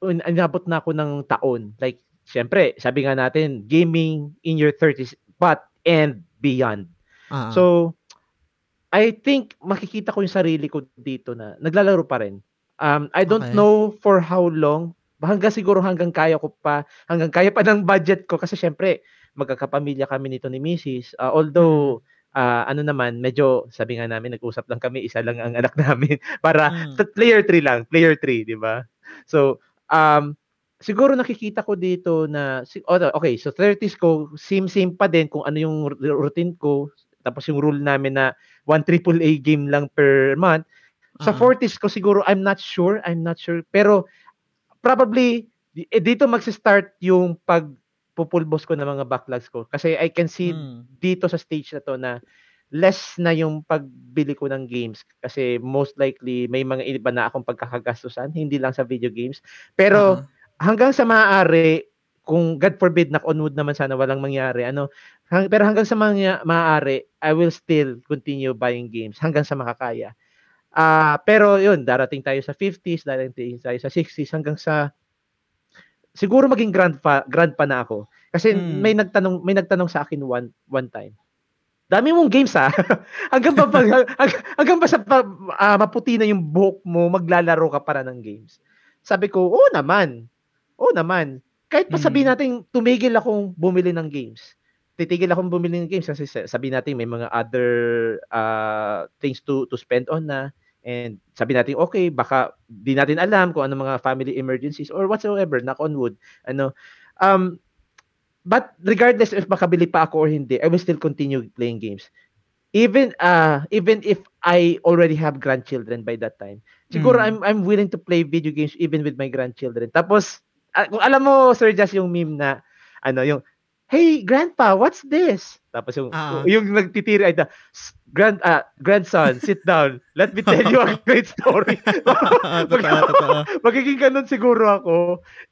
un- inabot na ako ng taon? Like, syempre, sabi nga natin, gaming in your 30s but and beyond. Ah, So, I think makikita ko yung sarili ko dito na naglalaro pa rin. Um, I don't Okay. know for how long. Hanggang siguro hanggang kaya ko pa, hanggang kaya pa ng budget ko kasi syempre magkakapamilya kami nito ni Mrs. Uh, although ah, ano naman, medyo sabi nga namin nag-usap lang kami, isa lang ang anak *laughs* namin para Mm. t- player 3 lang, player 3, di ba? So, um siguro nakikita ko dito na oh, okay, so 30s ko same same pa din kung ano yung routine ko tapos yung rule namin na one triple A game lang per month. Sa Ah. 40s ko siguro I'm not sure, I'm not sure pero probably eh, dito magsi-start yung pag pupulbos ko ng mga backlogs ko kasi I can see Mm. dito sa stage na to na less na yung pagbili ko ng games kasi most likely may mga iba na akong pagkakagastusan hindi lang sa video games pero Ah. hanggang sa maaari kung God forbid knock on wood naman sana walang mangyari ano hang, pero hanggang sa mga maaari I will still continue buying games hanggang sa makakaya ah pero yun darating tayo sa 50s darating tayo sa 60s hanggang sa siguro maging grandpa grandpa na ako kasi Mm. may nagtanong may nagtanong sa akin one one time Dami mong games ha. *laughs* hanggang ba *laughs* hanggang, hanggang ba sa pa, ah, maputi na yung buhok mo maglalaro ka para ng games. Sabi ko, "Oo naman." Oo naman. Kahit pa Mm. sabihin natin tumigil akong bumili ng games. Titigil akong bumili ng games kasi sa- sabi natin may mga other ah, things to to spend on na and sabi natin okay baka di natin alam kung ano mga family emergencies or whatsoever knock on wood ano um but regardless if makabili pa ako or hindi I will still continue playing games even uh even if I already have grandchildren by that time siguro Mm. I'm I'm willing to play video games even with my grandchildren tapos ah, kung alam mo Sir Just yung meme na ano yung hey grandpa what's this tapos yung Ah. yung nagtitiri ay the, "S- grand ah, grandson sit down let me tell you a *laughs* great story *laughs* totoo, totoo. magiging ganun siguro ako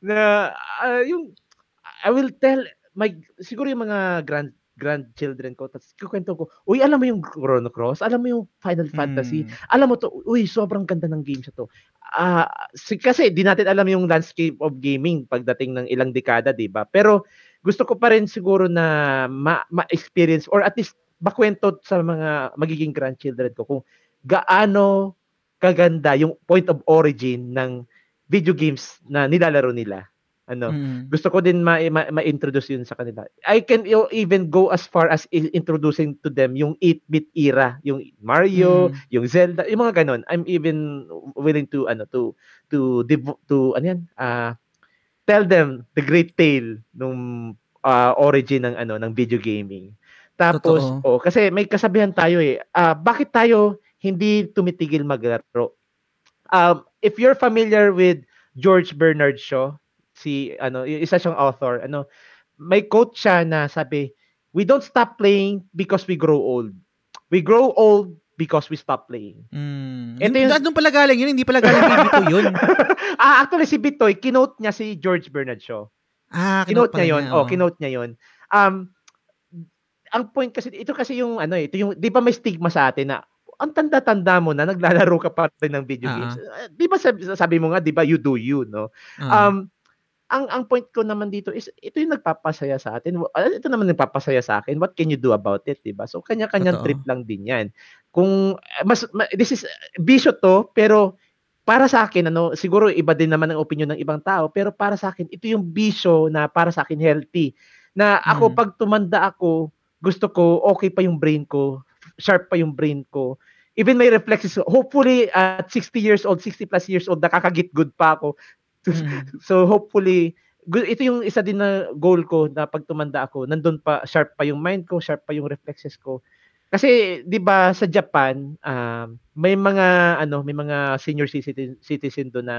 na ah, yung I will tell my siguro yung mga grand grandchildren ko tapos kukwento ko uy alam mo yung Chrono Cross alam mo yung Final Fantasy Mm. alam mo to uy sobrang ganda ng game sa to ah si, kasi di natin alam yung landscape of gaming pagdating ng ilang dekada di ba pero gusto ko pa rin siguro na ma- ma-experience or at least makwento sa mga magiging grandchildren ko kung gaano kaganda yung point of origin ng video games na nilalaro nila. Ano? Mm. Gusto ko din ma- ma- ma-introduce yun sa kanila. I can even go as far as introducing to them yung 8-bit era, yung Mario, Mm. yung Zelda, yung mga ganun. I'm even willing to ano to to devo- to ano yan, ah tell them the great tale nung ah, origin ng ano ng video gaming. Tapos Totoo. oh kasi may kasabihan tayo eh. ah, bakit tayo hindi tumitigil maglaro? Um if you're familiar with George Bernard Shaw, si ano isa siyang author, ano may quote siya na sabi, "We don't stop playing because we grow old. We grow old because we stop playing." Mm. Ito Yung, yung- pala galing yun, hindi pala galing kay *laughs* Bito yun. ah, actually si Bitoy, kinote niya si George Bernard Shaw. Ah, Kinote niya 'yon. niya, Oh, oo. kinote niya 'yon. Um ang point kasi ito kasi yung ano eh, ito yung 'di ba may stigma sa atin na ang tanda-tanda mo na naglalaro ka pa rin ng video Ah, games. Uh, 'Di ba sabi, sabi mo nga 'di ba you do you, no? Ah. Um ang ang point ko naman dito is ito yung nagpapasaya sa atin. Ah, Ito naman nagpapasaya sa akin. What can you do about it, 'di ba? So kanya-kanyang trip lang din 'yan. Kung eh, mas ma- this is bisyo to, pero para sa akin ano, siguro iba din naman ang opinion ng ibang tao, pero para sa akin ito yung bisyo na para sa akin healthy. Na ako Mm. pag tumanda ako, gusto ko okay pa yung brain ko, sharp pa yung brain ko. Even my reflexes, hopefully at 60 years old, 60 plus years old, nakakagit good pa ako. Mm. *laughs* So hopefully, ito yung isa din na goal ko na pag tumanda ako, nandun pa, sharp pa yung mind ko, sharp pa yung reflexes ko. Kasi 'di ba sa Japan, um, may mga ano, may mga senior citizen citizen doon na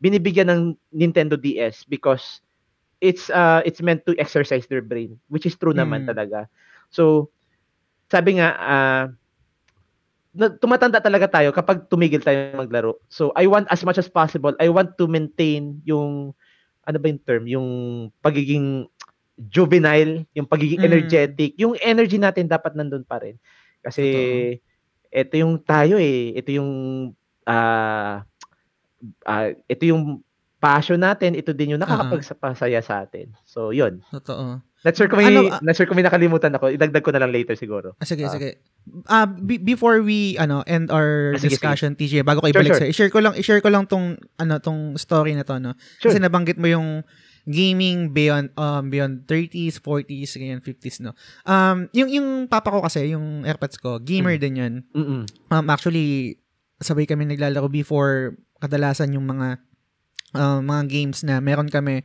binibigyan ng Nintendo DS because it's uh it's meant to exercise their brain, which is true naman Mm. talaga. So sabi nga ah na, tumatanda talaga tayo kapag tumigil tayo maglaro. So I want as much as possible, I want to maintain yung ano ba yung term, yung pagiging juvenile, yung pagiging Mm. energetic, yung energy natin dapat nandun pa rin. Kasi ito yung tayo eh, ito yung ah ah, ito yung passion natin, ito din yung nakakapagpasaya sa atin. So, yun. Totoo. Not sure kung may, Ano, ah- not sure kung may nakalimutan ako. Idagdag ko na lang later siguro. Ah, sige, Ah. sige. Ah, be- before we ano end our Ah, sige, discussion, TJ, bago ko Sure, ibalik sure. sa i-share ko lang i-share ko lang tong ano tong story na to, no. Sure. Kasi nabanggit mo yung gaming beyond um beyond 30s, 40s, ganyan 50s, no. Um yung yung papa ko kasi, yung AirPods ko, gamer Mm. din 'yun. Mm-mm. Um actually sabay kami naglalaro before kadalasan yung mga uh, mga games na meron kami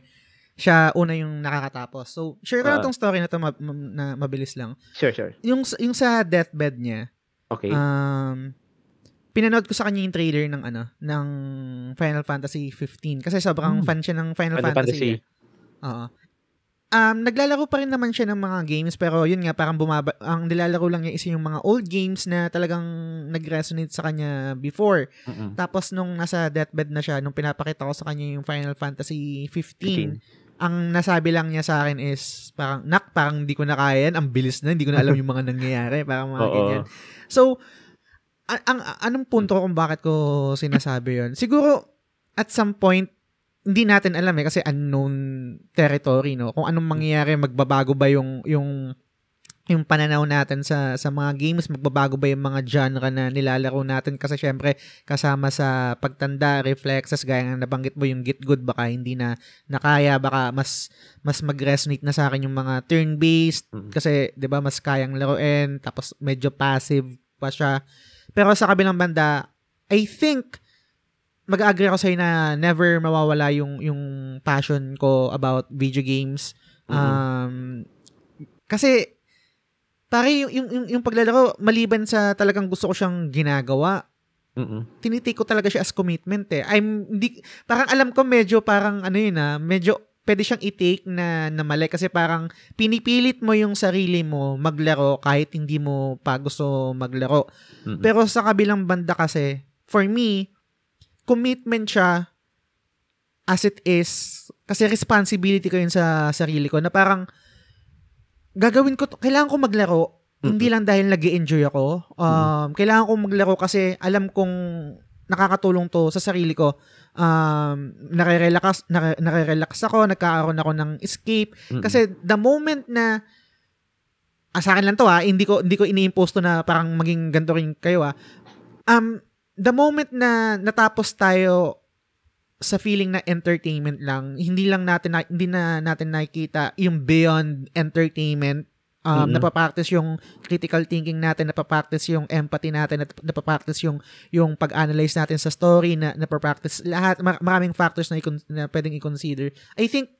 siya una yung nakakatapos. So, share ko lang Ah. tong story na to ma- ma- na mabilis lang. Sure, sure. Yung yung sa deathbed niya, Okay. Um, pinanood ko sa kanya yung trailer ng ano, ng Final Fantasy 15 kasi sobrang Hmm. fan siya ng Final, Final Fantasy. Fantasy. eh. Oo. Um, naglalaro pa rin naman siya ng mga games pero yun nga parang bumaba ang nilalaro lang niya is yung mga old games na talagang nag-resonate sa kanya before. Mm-mm. Tapos nung nasa deathbed na siya, nung pinapakita ko sa kanya yung Final Fantasy 15, ang nasabi lang niya sa akin is parang, nak, parang hindi ko na kaya yan, ang bilis na, hindi ko na alam *laughs* yung mga nangyayari, parang mga Oo. ganyan. So, a- ang, anong punto kung bakit ko sinasabi yon Siguro, at some point, hindi natin alam eh, kasi unknown territory, no? Kung anong mangyayari, magbabago ba yung, yung, yung pananaw natin sa sa mga games, magbabago ba yung mga genre na nilalaro natin? Kasi syempre, kasama sa pagtanda, reflexes, gaya nga nabanggit mo yung get good, baka hindi na nakaya, baka mas mas mag-resonate na sa akin yung mga turn-based, Mm. kasi 'di ba mas kayang laruin, tapos medyo passive pa siya. Pero sa kabilang banda, I think mag-agree ako sa'yo na never mawawala yung yung passion ko about video games. Mhm. Um, kasi pare yung, yung, yung, yung paglalaro, maliban sa talagang gusto ko siyang ginagawa, Mm-mm. tinitake ko talaga siya as commitment eh. I'm, hindi, parang alam ko medyo parang ano yun ah, medyo pwede siyang i-take na, na mali kasi parang pinipilit mo yung sarili mo maglaro kahit hindi mo pa gusto maglaro. Mm-mm. Pero sa kabilang banda kasi, for me, commitment siya as it is. Kasi responsibility ko yun sa sarili ko na parang gagawin ko, to, kailangan ko maglaro. Hindi lang dahil nag enjoy ako. Um, Kailangan ko maglaro kasi alam kong nakakatulong to sa sarili ko. Um, nare-relax, nare- nare-relax ako, nagkakaroon ako ng escape. Mm-mm. Kasi the moment na ah, sa akin lang to ha, hindi ko hindi ko ini-impose to na parang maging ganito rin kayo ha. Um the moment na natapos tayo sa feeling na entertainment lang, hindi lang natin na, hindi na natin nakikita yung beyond entertainment. Um, Mhm. napapractice yung critical thinking natin, napapractice yung empathy natin, nap- napapractice yung yung pag-analyze natin sa story, na napapractice lahat, mar- maraming factors na, i- na pwedeng i-consider. I think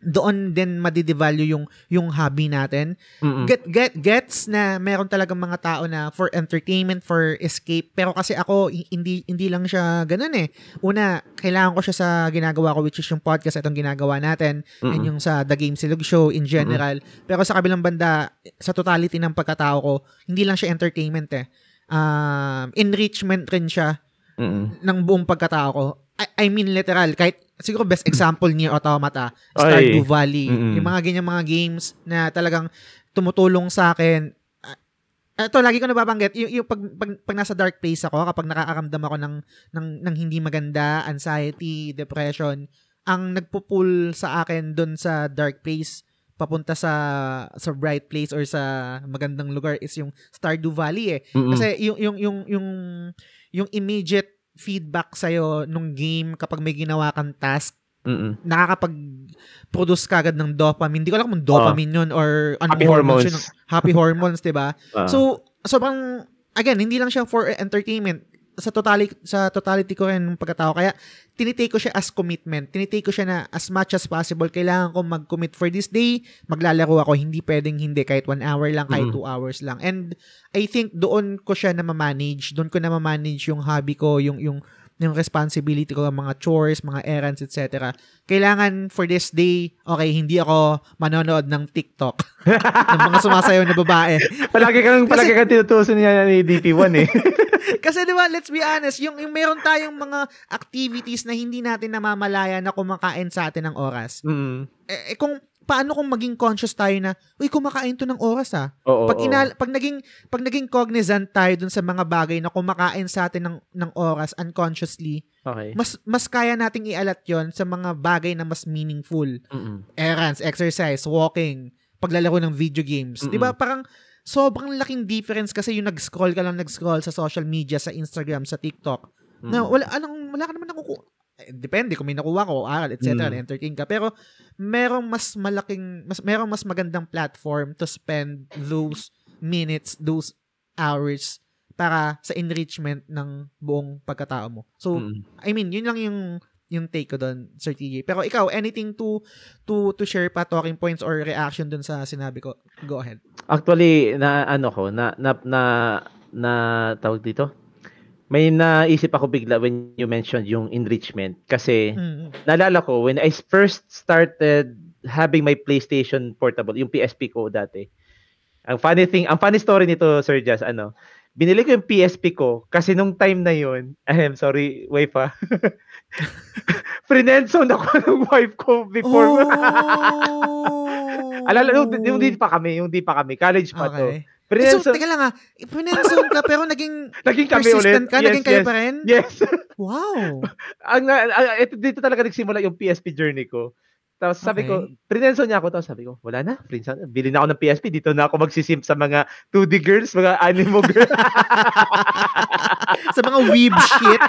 doon din madidevalue yung yung hobby natin. Mm-mm. Get get gets na meron talagang mga tao na for entertainment, for escape. Pero kasi ako hi- hindi hindi lang siya ganun eh. Una, kailangan ko siya sa ginagawa ko which is yung podcast itong ginagawa natin and Mm-mm. yung sa The Game Silog Show in general. Pero sa kabilang banda, sa totality ng pagkatao ko, hindi lang siya entertainment eh. Um, enrichment rin siya Mm-mm. ng buong pagkatao ko. I, I mean literal, kahit siguro best example ni Automata, Stardew. Valley, Mm-mm. yung mga ganyan mga games na talagang tumutulong sa akin. Ah, Ito, lagi ko nababanggit, yung, yung pag, pag, pag nasa dark place ako, kapag nakakaramdam ako ng, ng, ng hindi maganda, anxiety, depression, ang nagpo-pull sa akin doon sa dark place papunta sa sa bright place or sa magandang lugar is yung Stardew Valley eh. Mm-mm. Kasi yung yung yung yung yung immediate feedback sa nung game kapag may ginawa kang task Mm-mm. nakakapag-produce kagad ng dopamine. Hindi ko alam kung dopamine yun or anong Happy hormones. yun. Happy hormones, 'di ba? *laughs* Ah. So, sobrang again, hindi lang siya for entertainment. Sa totality sa totality ko rin ng pagkatao kaya tinitake ko siya as commitment. Tinitake ko siya na as much as possible kailangan ko mag-commit for this day. Maglalaro ako, hindi pwedeng hindi kahit one hour lang, kahit Mm. two hours lang. And I think doon ko siya na manage doon ko na manage yung hobby ko, yung yung yung responsibility ko, mga chores, mga errands, etc. Kailangan for this day, okay, hindi ako manonood ng TikTok *laughs* ng mga sumasayaw na babae. palagi kang, palagi kang tinutuso niya ni DP1 eh. *laughs* *laughs* Kasi di ba, let's be honest, yung, yung meron tayong mga activities na hindi natin namamalaya na kumakain sa atin ng oras. mm. Eh, eh, kung paano kung maging conscious tayo na, uy, kumakain to ng oras ah. Oo. Pag inal, pag naging pag naging cognizant tayo dun sa mga bagay na kumakain sa atin ng ng oras unconsciously, Okay. mas mas kaya nating ialat 'yon sa mga bagay na mas meaningful. Mm-mm. Errands, exercise, walking, paglalaro ng video games. 'Di ba? Parang sobrang laking difference kasi yung nag-scroll ka lang nag-scroll sa social media, sa Instagram, sa TikTok. Na Mm-mm. wala anong wala ka naman nakukuha. Eh, depende kung may nakuha ko, aral, etc. Mm. na-entertain ka. Pero merong mas malaking mas merong mas magandang platform to spend those minutes, those hours para sa enrichment ng buong pagkatao mo. So, Mm-mm. I mean, yun lang yung yung take ko doon, Sir TJ. Pero ikaw, anything to to to share pa talking points or reaction doon sa sinabi ko? Go ahead. Actually, na ano ko, na na na, na tawag dito. May naisip ako bigla when you mentioned yung enrichment kasi Mm. naalala ko when I first started having my PlayStation Portable, yung PSP ko dati. Ang funny thing, ang funny story nito, Sir Jazz, ano, binili ko yung PSP ko kasi nung time na yun, *laughs* I'm sorry, wife ah. *laughs* *laughs* Frinenson ako ng wife ko before. Oh! *laughs* Alala, yung, yung di pa kami, yung di pa kami, college pa to. Okay. Eh, so, Frinenson, teka lang ah. Pinenson ka pero naging *laughs* naging kami ulit. persistent ka? naging kayo yes. pa rin? Yes. Wow. ang, ang- ito, dito talaga nagsimula yung PSP journey ko. Tapos sabi ko, Okay. Prinenso niya ako. Tapos sabi ko, wala na, Prinenso. Bili na ako ng PSP. Dito na ako magsisimp sa mga 2D girls, mga anime girls. sa mga weeb shit.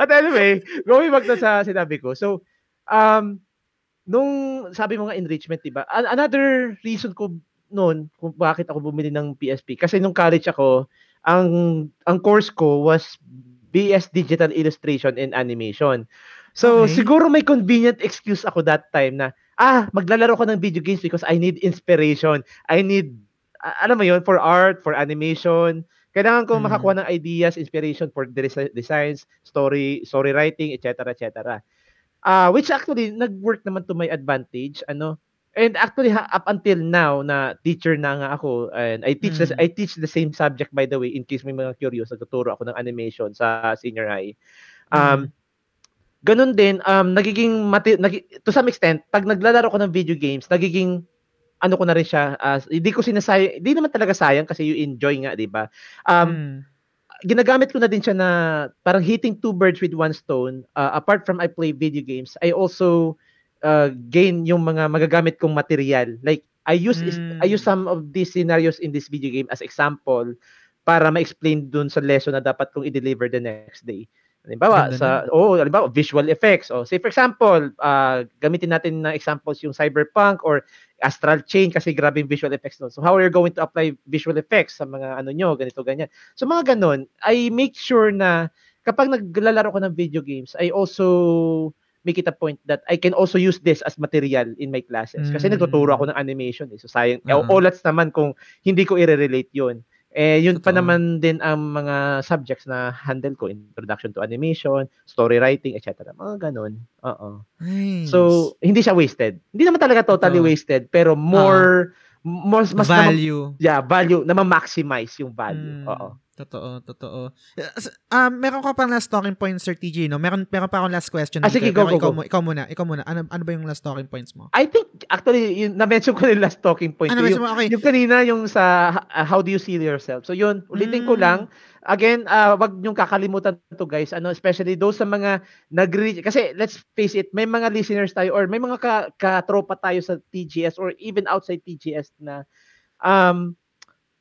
At anyway, going back na sa sinabi ko. So, um, nung sabi mo nga enrichment, diba? An- Another reason ko noon kung bakit ako bumili ng PSP. Kasi nung college ako, ang ang course ko was BS Digital Illustration and Animation. So, Okay. siguro may convenient excuse ako that time na, ah, maglalaro ko ng video games because I need inspiration. I need, alam mo yon for art, for animation. Kailangan ko Mm. makakuha ng ideas, inspiration for desi- designs, story, story writing, etc. etc. Ah, which actually nag-work naman to my advantage, ano. And actually up until now na teacher na nga ako and I teach the, Mm. I teach the same subject by the way in case may mga curious nagtuturo ako ng animation sa senior high. Um ganun din um nagiging mati- nagi- to some extent pag naglalaro ko ng video games nagiging ano ko na rin siya as hindi ko sinasayang hindi naman talaga sayang kasi you enjoy nga 'di ba um Mm. ginagamit ko na din siya na parang hitting two birds with one stone. Uh, apart from I play video games, I also uh, gain yung mga magagamit kong material. Like I use Mm. I use some of these scenarios in this video game as example para ma-explain dun sa lesson na dapat kong i-deliver the next day. Halimbawa, Ganda sa oh, halimbawa visual effects. Oh, say for example, uh, gamitin natin na examples yung cyberpunk or astral chain kasi grabe yung visual effects doon. So how are you going to apply visual effects sa mga ano nyo, ganito ganyan. So mga ganun, I make sure na kapag naglalaro ko ng video games, I also make it a point that I can also use this as material in my classes. Kasi Mm. nagtuturo ako ng animation eh. So sayang, Oo. olats naman kung hindi ko i-relate yun. Eh, yun pa naman din ang mga subjects na handle ko. Introduction to animation, story writing, etc. Mga ganun. Oo. Nice. So, hindi siya wasted. Hindi naman talaga totally Totoo. wasted, pero more, mas, mas na- value. yeah, value, na ma-maximize yung value. Mm, Oo. Totoo, totoo. Um, meron ka pa last talking points, Sir TJ, no? Meron, meron pa akong last question. Ah, sige, go, go, ikaw, go. ikaw muna, ikaw muna. Ano, ano ba yung last talking points mo? I think, actually, yun, na-mention ko yung last talking point. Ano ko, yung? Okay. yung kanina, yung sa uh, how do you see yourself. So yun, ulitin ko Mm. lang. Again, uh, wag niyong kakalimutan to guys. Ano, especially those sa mga nag kasi let's face it, may mga listeners tayo or may mga ka, katropa tayo sa TGS or even outside TGS na um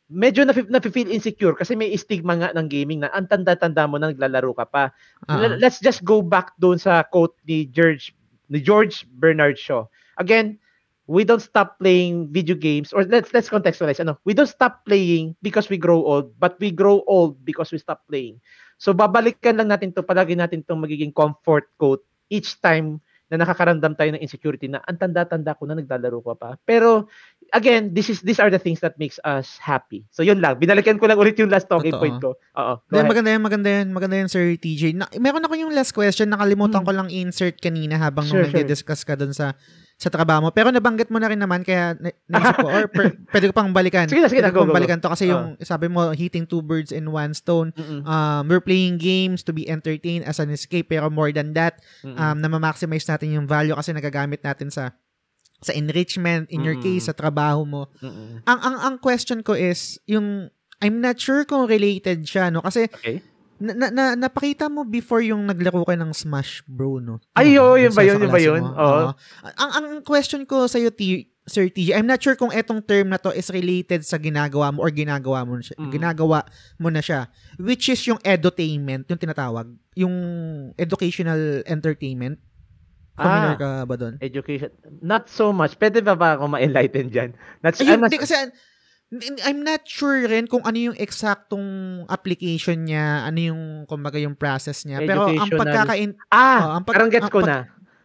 medyo na nafe-feel insecure kasi may stigma nga ng gaming na ang tanda-tanda mo na naglalaro ka pa. L- let's just go back doon sa quote ni George ni George Bernard Shaw. Again, we don't stop playing video games or let's let's contextualize ano. We don't stop playing because we grow old, but we grow old because we stop playing. So babalikan lang natin to, palagi natin tong magiging comfort quote each time na nakakaramdam tayo ng insecurity na ang tanda-tanda ko na naglalaro ko pa. Pero again, this is these are the things that makes us happy. So yun lang, binalikan ko lang ulit yung last talking Totoo. point ko. Oo. Then, maganda yan, maganda yan, maganda yan, Sir TJ. Na, meron ako yung last question, nakalimutan Hmm. ko lang insert kanina habang Sure, nung sure. nagdi-discuss ka dun sa sa trabaho mo. Pero nabanggit mo na rin naman, kaya na, naisip ko, or per, *laughs* pwede ko pang balikan. Sige na, sige na, Pwede go, ko pang go, go. balikan to kasi yung, sabi mo, hitting two birds in one stone. Mm-mm. Um, we're playing games to be entertained as an escape, pero more than that, Mm-mm. um, na ma-maximize natin yung value kasi nagagamit natin sa sa enrichment, in your Mm. case, sa trabaho mo. Mm-mm. Ang, ang, ang question ko is, yung, I'm not sure kung related siya, no? Kasi, Okay. Na, na, na, napakita mo before yung naglaro ka ng Smash Bro, no? Ay, oo, yun ba yun, yun ba yun? Oo. Ang, ang question ko sa'yo, T- Sir TJ, I'm not sure kung etong term na to is related sa ginagawa mo or ginagawa mo na siya, Mm. ginagawa mo na siya, which is yung edutainment, yung tinatawag, yung educational entertainment. Familiar Ah. ka ba doon? Education. Not so much. Pwede ba ba ako ma-enlighten dyan? That's, Ayun, I'm not- di, kasi I'm not sure rin kung ano yung eksaktong application niya, ano yung, kumbaga, yung process niya. Pero ang pagkakain... ah, oh, ang pag- parang gets ko pag- na.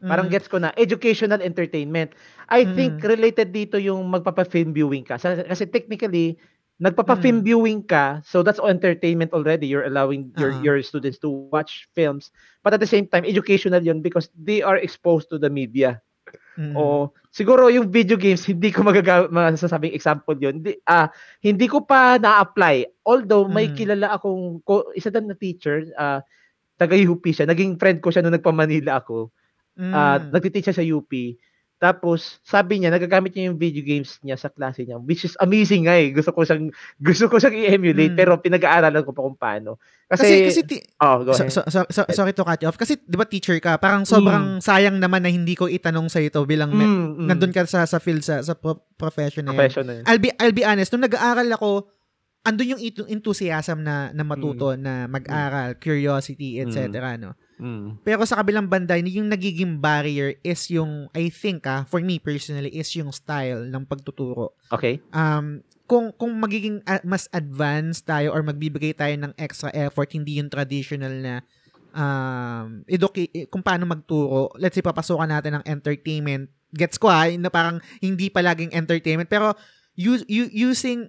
Parang Mm. gets ko na. Educational entertainment. I Mm. think related dito yung magpapa-film viewing ka. Kasi technically, nagpapa-film Mm. viewing ka, so that's entertainment already. You're allowing your Ah. your students to watch films. But at the same time, educational yun because they are exposed to the media. Mm. Oo. Siguro yung video games, *laughs* hindi ko magaga masasabing example yun. Hindi, ah, hindi ko pa na-apply. Although may Mm. kilala akong, ko, isa din na teacher, ah, taga-UP siya. Naging friend ko siya nung nagpa-Manila ako. Mm. Ah, nagtiteach siya sa UP. Tapos, sabi niya, nagagamit niya yung video games niya sa klase niya, which is amazing nga eh. Gusto ko siyang, *laughs* gusto ko siyang i-emulate, Mm. pero pinag-aaralan ko pa kung paano. kasi, Kasi, kasi ti- oh, go so, ahead. so, so, so- sorry to cut you off. Kasi, di ba teacher ka, parang sobrang sayang naman na hindi ko itanong sa ito bilang me- Mm, mm. nandun ka sa, sa field, sa, sa pro- profession na yan. Professional. I'll be, I'll be honest, nung nag-aaral ako, andun yung enthusiasm na, na matuto, na mag-aral, curiosity, etc. No? Mm. Pero sa kabilang banda, yung nagiging barrier is yung, I think ah, for me personally, is yung style ng pagtuturo. Okay. Um, kung kung magiging ah, mas advanced tayo or magbibigay tayo ng extra effort, hindi yung traditional na um, educa- eh, kung paano magturo. Let's say, papasukan natin ng entertainment. Gets ko ah, na parang hindi palaging entertainment. Pero use, u- using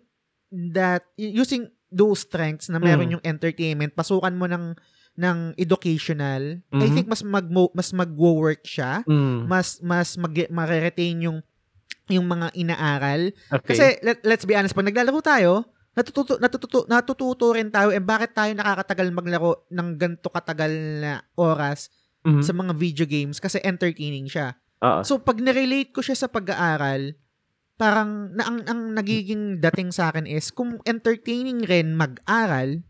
that, using those strengths na meron Mm. yung entertainment, pasukan mo ng ng educational, I Mhm. think mas mag mas magwo-work siya, Mm. mas mas mag retain yung yung mga inaaral. Okay. Kasi let, let's be honest, pag naglalaro tayo, natututo natututo natututo rin tayo eh bakit tayo nakakatagal maglaro ng ganto katagal na oras Mhm. sa mga video games kasi entertaining siya. Oo. So pag na-relate ko siya sa pag-aaral, parang na ang, ang nagiging dating sa akin is kung entertaining rin mag-aral,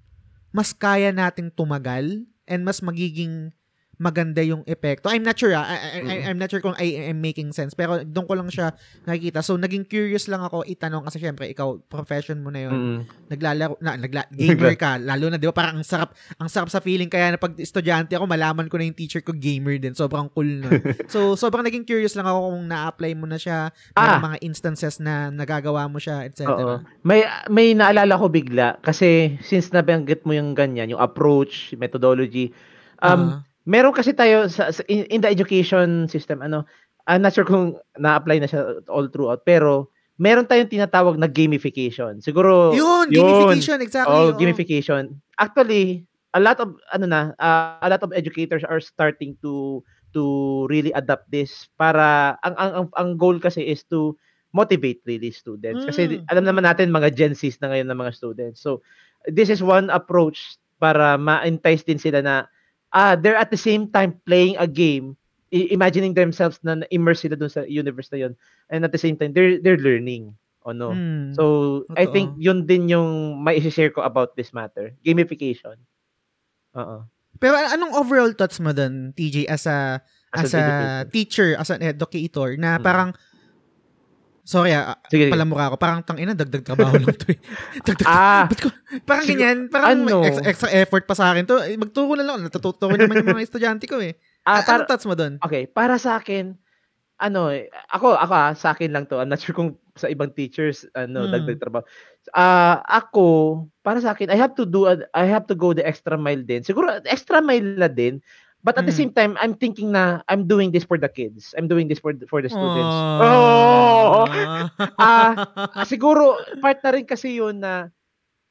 mas kaya nating tumagal and mas magiging maganda yung epekto. I'm not sure, ah. I, I, I'm not sure kung I am making sense, pero doon ko lang siya nakikita. So, naging curious lang ako itanong kasi syempre, ikaw, profession mo na yun. Mm. Naglalaro, na, nagla, *laughs* gamer ka, lalo na, di ba, parang ang sarap, ang sarap sa feeling, kaya na pag estudyante ako, malaman ko na yung teacher ko gamer din. Sobrang cool nun. *laughs* so, sobrang naging curious lang ako kung na-apply mo na siya, Ah. mga instances na nagagawa mo siya, etc. Oo. May may naalala ko bigla kasi since nabanggit mo yung ganyan, yung approach, methodology. Um Ah. Meron kasi tayo sa, sa- in, in the education system ano, I'm not sure kung na-apply na siya all throughout pero meron tayong tinatawag na gamification. Siguro yun, yun. gamification, exactly. Oh, gamification. Actually, a lot of ano na, uh, a lot of educators are starting to to really adapt this para ang ang ang, ang goal kasi is to motivate really students. Kasi Mm. alam naman natin mga Gen Zs na ngayon ng mga students. So this is one approach para ma-entice din sila na ah they're at the same time playing a game i- imagining themselves na immerse sila dun sa universe na yun and at the same time they're they're learning o no Mm. so I Totoo. think yun din yung may share ko about this matter gamification Oo. Pero an- anong overall thoughts mo dun, TJ, as a as, As a educator. teacher, as an educator, na Mm. parang Sorry ah, Sige, sige. palamura ako. Parang tangina, dagdag trabaho lang to eh. *laughs* Dagdag, ah ko, parang Sigur- ganyan, parang ano? extra, extra effort pa sa akin to. Eh, magturo na lang, natuturo naman yung mga *laughs* estudyante ko eh. ah, Ah, para, anong thoughts mo dun? okay para sa akin ano eh, ako ako ah, sa akin lang to I'm not sure kung sa ibang teachers ano Mm. dagdag trabaho ah ako para sa akin I have to do a- I have to go the extra mile din siguro extra mile na din but at the Mm. same time I'm thinking na I'm doing this for the kids I'm doing this for the, for the students Aww. oh Ah, ah, siguro part na rin kasi yun na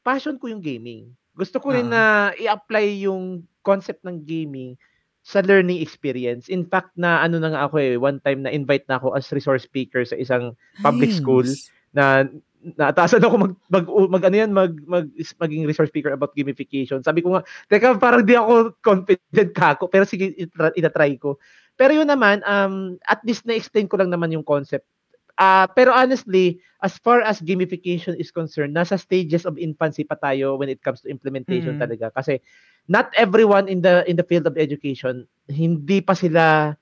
passion ko yung gaming. Gusto ko rin na Ah. i-apply yung concept ng gaming sa learning experience. In fact, na ano na nga ako eh, one time na invite na ako as resource speaker sa isang public Nice. school. na naatasan ako mag, mag, mag ano yan, mag, mag, maging resource speaker about gamification. Sabi ko nga, teka, parang di ako confident ka ako, pero sige, itra- itatry ko. Pero yun naman, um, at least na-explain ko lang naman yung concept. Ah, pero honestly, as far as gamification is concerned, nasa stages of infancy pa tayo when it comes to implementation Mm. talaga. Kasi not everyone in the in the field of education, hindi pa sila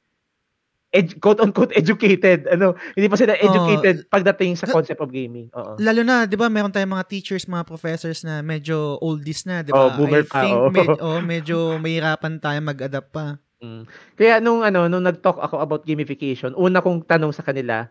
ed, quote unquote educated. Ano, hindi pa sila educated pagdating sa concept of gaming. Oo. Lalo na, 'di ba, meron tayong mga teachers, mga professors na medyo oldies na, 'di ba? Oh, boomer I pa, think oo. med- *laughs* oh, medyo mahirapan tayo mag-adapt pa. Mm. Kaya nung ano, nung nag-talk ako about gamification, una kong tanong sa kanila,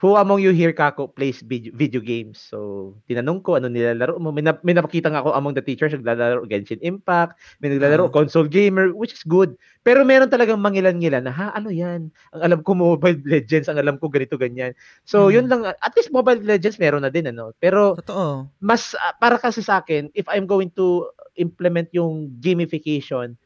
who among you here, Kako, plays video, video games? So, tinanong ko, ano nilalaro mo? May, na, may napakita nga ako among the teachers, naglalaro Genshin Impact, may naglalaro Ah. console gamer, which is good. Pero meron talagang mangilan-ngilan na, ha, ano yan? Ang alam ko Mobile *laughs* Legends, ang alam ko ganito, ganyan. So, Mm. yun lang, at least Mobile Legends meron na din, ano? Pero, Totoo. mas ah, para kasi sa akin, if I'm going to implement yung gamification,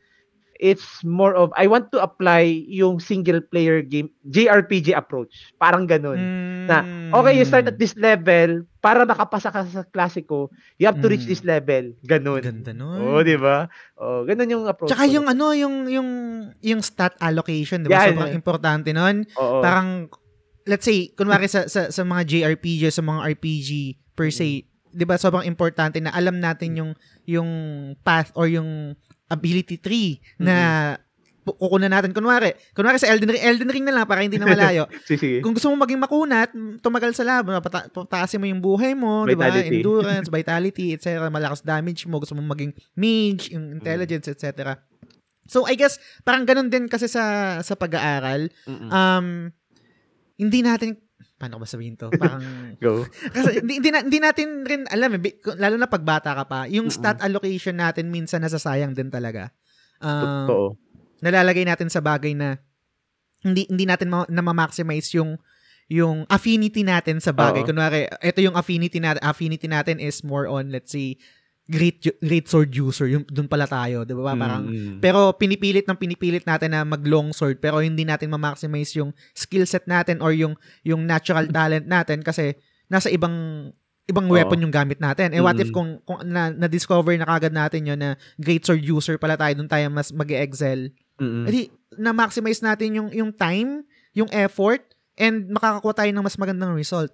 it's more of I want to apply yung single player game JRPG approach. Parang ganun. Na, Okay, you start at Mm. this level para makapasa ka sa klasiko, you have to reach Mm. this level. Ganun. Ganda nun. Oo, di ba? Oh, ganun yung approach. Tsaka ko. yung ano, yung yung yung stat allocation, 'di ba? Yeah, Sobrang yeah. importante nun. Oo. Parang let's say kunwari sa sa, sa mga JRPG, sa mga RPG per se, 'di ba? Sobrang importante na alam natin yung yung path or yung ability tree na pu- kukunan natin kunwari. Kunwari sa Elden Ring, Elden Ring na lang para hindi na *laughs* malayo. Kung gusto mo maging makunat, tumagal sa laban, pata- pataasin mo yung buhay mo, di ba? Endurance, vitality, etc. Malakas damage mo, gusto mo maging mage, yung intelligence, etc. So, I guess, parang ganun din kasi sa sa pag-aaral. Um, hindi natin, paano ko ba sabihin to? Parang, *laughs* Go. kasi hindi, hindi, na, hindi natin rin alam, eh, lalo na pag bata ka pa, yung stat allocation natin minsan nasasayang din talaga. Um, Totoo. nalalagay natin sa bagay na hindi hindi natin ma- na ma-maximize yung yung affinity natin sa bagay. Oo. Kunwari, ito yung affinity natin, affinity natin is more on let's say great great sword user. Yung doon pala tayo, 'di ba? Parang Mm-mm. pero pinipilit ng pinipilit natin na mag long sword pero hindi natin ma-maximize yung skill set natin or yung yung natural talent natin kasi nasa ibang ibang Oo. weapon yung gamit natin. Eh what if Mm. kung, kung na, na-discover na kagad natin yun na great sword user pala tayo, doon tayo mas mag-excel. Mm-mm. Edi, na-maximize natin yung, yung time, yung effort, and makakakuha tayo ng mas magandang result.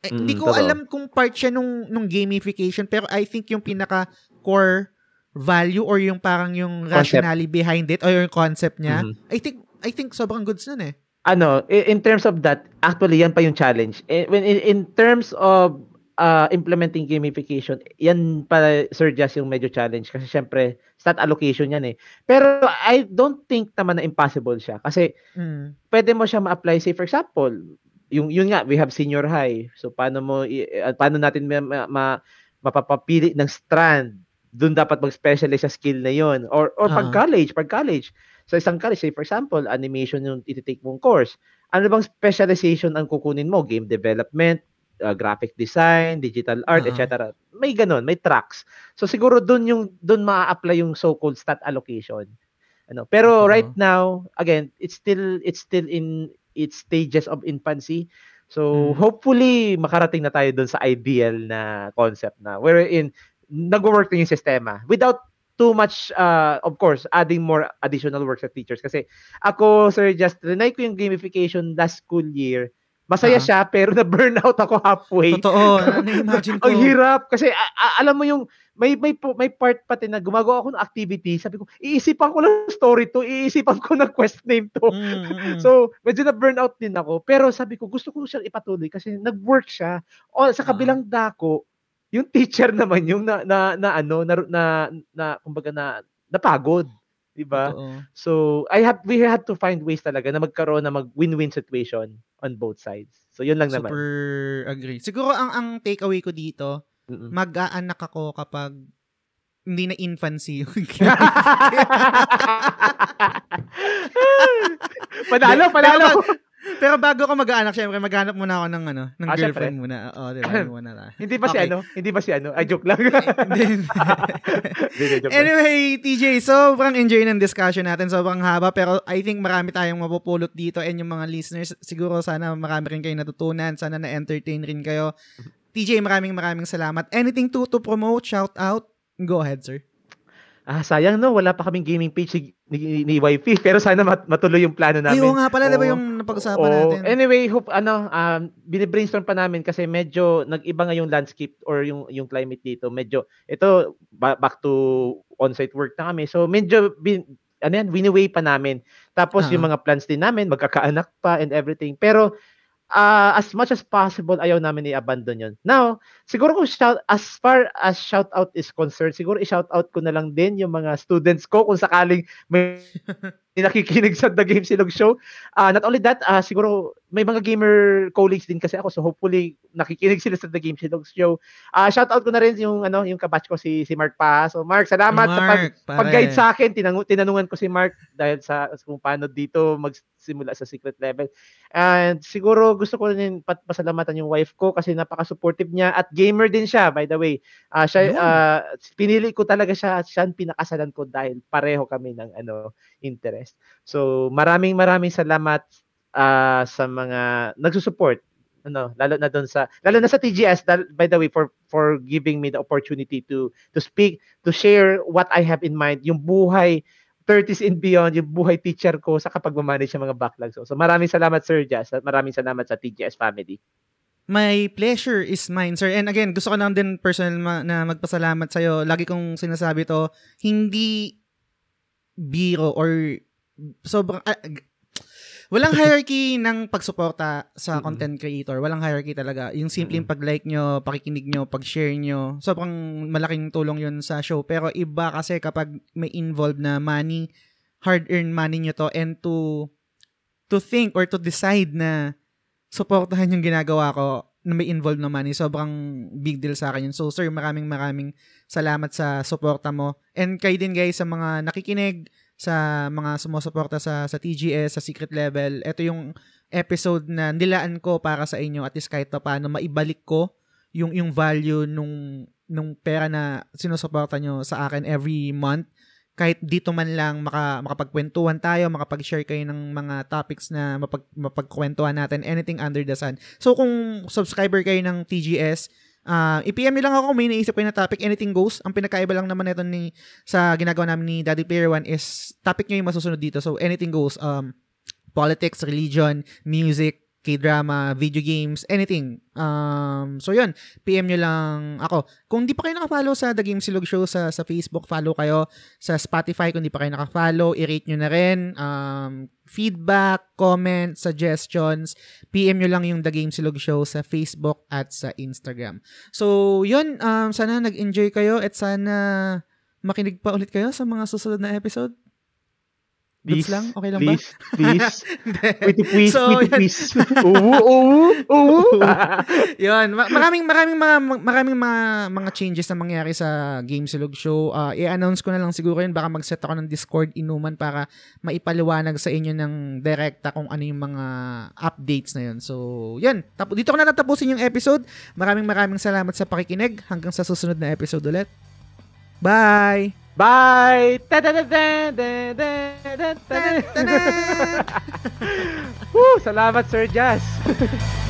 Eh, Mm, hindi ko totoo. alam kung part siya nung, nung gamification, pero I think yung pinaka-core value or yung parang yung Concept. rationale behind it or yung concept niya, Mhm. I think I think sobrang goods nun eh. ano, in terms of that, actually yan pa yung challenge. Eh, When in, in terms of uh, implementing gamification, yan pa Sir Jazz yung medyo challenge kasi syempre stat allocation yan eh. Pero I don't think naman na impossible siya kasi Mm. pwede mo siya ma-apply say for example, yung yun nga we have senior high. So paano mo uh, paano natin ma, ma, ma- mapapapili ng strand doon dapat mag-specialize sa skill na yon or or pag Ah. college pag college sa isang college say for example animation yung iti-take mong course ano bang specialization ang kukunin mo game development uh, graphic design digital art Ah. etc may ganon may tracks so siguro doon yung doon maa-apply yung so-called stat allocation ano pero Oo. right now again it's still it's still in its stages of infancy So, Mm. hopefully, makarating na tayo doon sa ideal na concept na wherein nag-work na yung sistema without too much, uh, of course, adding more additional work sa teachers. Kasi ako, Sir Just, trinay ko yung gamification last school year. Masaya Ah. siya, pero na-burnout ako halfway. Totoo. Na-imagine *laughs* ko. Ang hirap kasi a- a- alam mo yung may may may part pati na gumagawa ako ng activity, sabi ko, iisipan ko lang story to, iisipan ko ng quest name to. Mm, mm, mm. *laughs* So, medyo na burnout din ako, pero sabi ko gusto ko siyang ipatuloy kasi nag-work siya. O sa Ah. kabilang dako, yung teacher *laughs* naman yung na na, na ano na, na na kumbaga na napagod, 'di ba? So, I have we had to find ways talaga na magkaroon na mag win-win situation on both sides. So, yun lang naman. Super agree. Siguro ang ang takeaway ko dito, Mm-mm. mag-aanak ako kapag hindi na infancy yung *laughs* panalo, Pero panalo. pag- Pero bago ako mag-aanak, syempre maghanap muna ako ng ano, ng Ah, girlfriend muna. Oo, di ba? Yun muna na. *clears throat* hindi ba si Okay. ano? Hindi ba si ano? Ay, joke lang. *laughs* *laughs* anyway, TJ, sobrang enjoy ng discussion natin. Sobrang haba, pero I think marami tayong mapupulot dito and yung mga listeners, siguro sana marami rin kayo natutunan. Sana na-entertain rin kayo. TJ, maraming maraming salamat. Anything to to promote, shout out? Go ahead, sir. Ah, sayang no, wala pa kaming gaming page ni, ni, ni Wifey, *laughs* pero sana mat- matuloy yung plano namin. oo nga pala, di ba Oo. yung napag-usapan Oo. natin? Anyway, hope ano, um bine-brainstorm pa namin kasi medyo nag-iba nga yung landscape or yung yung climate dito. Medyo ito ba- back to on-site work na kami. So medyo bin, ano yan, wini-weigh pa namin. Tapos Ah. yung mga plans din namin, magkakaanak pa and everything. Pero ah, as much as possible, ayaw namin i-abandon yun. Now, siguro kung shout, as far as shout out is concerned, siguro i-shout out ko na lang din yung mga students ko kung sakaling may *laughs* nakikinig sa The Game Silog Show. Ah, not only that, ah, siguro may mga gamer colleagues din kasi ako so hopefully nakikinig sila sa The Game Silog Show. Ah, shout out ko na rin yung ano, yung kabatch ko si si Mark pa. So Mark, salamat sa pag Mark, pag-guide sa akin. Tinanong, tinanungan ko si Mark dahil sa kung paano dito magsimula sa secret level. And siguro gusto ko rin pat- pasalamatan yung wife ko kasi napaka-supportive niya at gamer din siya by the way. Ah siya Yun. ah, pinili ko talaga siya at siya ang pinakasalan ko dahil pareho kami ng ano interest. So maraming maraming salamat ah, sa mga nagsusupport ano lalo na doon sa lalo na sa TGS by the way for for giving me the opportunity to to speak to share what I have in mind yung buhay 30s and beyond yung buhay teacher ko sa kapag manage ng mga backlogs. So, so maraming salamat Sir Jazz at maraming salamat sa TGS family. My pleasure is mine, sir. And again, gusto ko lang din personal ma- na magpasalamat sa'yo. Lagi kong sinasabi to, hindi biro or sobrang... g- walang *laughs* hierarchy ng pagsuporta sa content creator. Walang hierarchy talaga. Yung simpleng pag-like nyo, pakikinig nyo, pag-share nyo, sobrang malaking tulong yun sa show. Pero iba kasi kapag may involved na money, hard-earned money nyo to, and to to think or to decide na supportahan yung ginagawa ko na may involved na money, sobrang big deal sa akin yun. So, sir, maraming maraming salamat sa suporta mo. And kayo din guys, sa mga nakikinig, sa mga sumusuporta sa, sa TGS, sa secret level, ito yung episode na nilaan ko para sa inyo at least kahit pa paano maibalik ko yung, yung value nung, nung pera na sinusuporta nyo sa akin every month kahit dito man lang maka, makapagkwentuhan tayo, makapag-share kayo ng mga topics na mapag, mapagkwentuhan natin, anything under the sun. So, kung subscriber kayo ng TGS, uh, i-PM nyo lang ako may naisip kayo na topic, anything goes. Ang pinakaiba lang naman nito ni, sa ginagawa namin ni Daddy Player One is topic nyo yung masusunod dito. So, anything goes. Um, politics, religion, music, K-drama, video games, anything. Um, so yun, PM nyo lang ako. Kung di pa kayo naka-follow sa The Game Silog Show sa, sa Facebook, follow kayo. Sa Spotify, kung di pa kayo naka-follow, i-rate nyo na rin. Um, feedback, comment, suggestions, PM nyo lang yung The Game Silog Show sa Facebook at sa Instagram. So, yun, um, sana nag-enjoy kayo at sana makinig pa ulit kayo sa mga susunod na episode. Goods lang? Okay lang ba? please, Please, *laughs* Wait, please, So, wait, yan. please. Oo, oo, oo. Yun, ma- maraming maraming mga maraming mga mga changes na mangyari sa Game Silog Show. Uh, i-announce ko na lang siguro yun baka mag-set ako ng Discord inuman para maipaliwanag sa inyo ng direkta kung ano yung mga updates na yun. So, yun. Tapo, dito ko na natapusin yung episode. Maraming maraming salamat sa pakikinig. Hanggang sa susunod na episode ulit. Bye! Bye! Woo! Salamat, Sir Jazz. *laughs*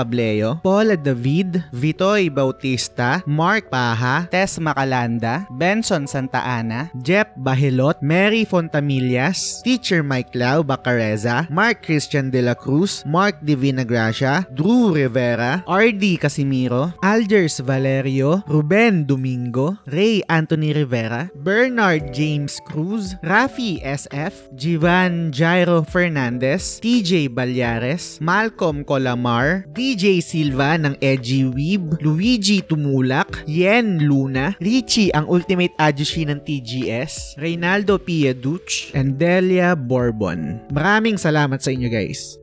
Pableo, Paula David, Vitoy Bautista, Mark Paha, Tess Macalanda, Benson Santa Ana, Jep Bahilot, Mary Fontamillas, Teacher Mike Lau Bacareza, Mark Christian De La Cruz, Mark Divina Gracia, Drew Rivera, RD Casimiro, Algers Valerio, Ruben Domingo, Ray Anthony Rivera, Bernard James Cruz, Rafi SF, Jivan Jairo Fernandez, TJ Balyares, Malcolm Colamar, DJ Silva ng Edgy Weeb, Luigi Tumulak, Yen Luna, Richie ang Ultimate Ajushi ng TGS, Reynaldo Pieduch, and Delia Bourbon. Maraming salamat sa inyo guys.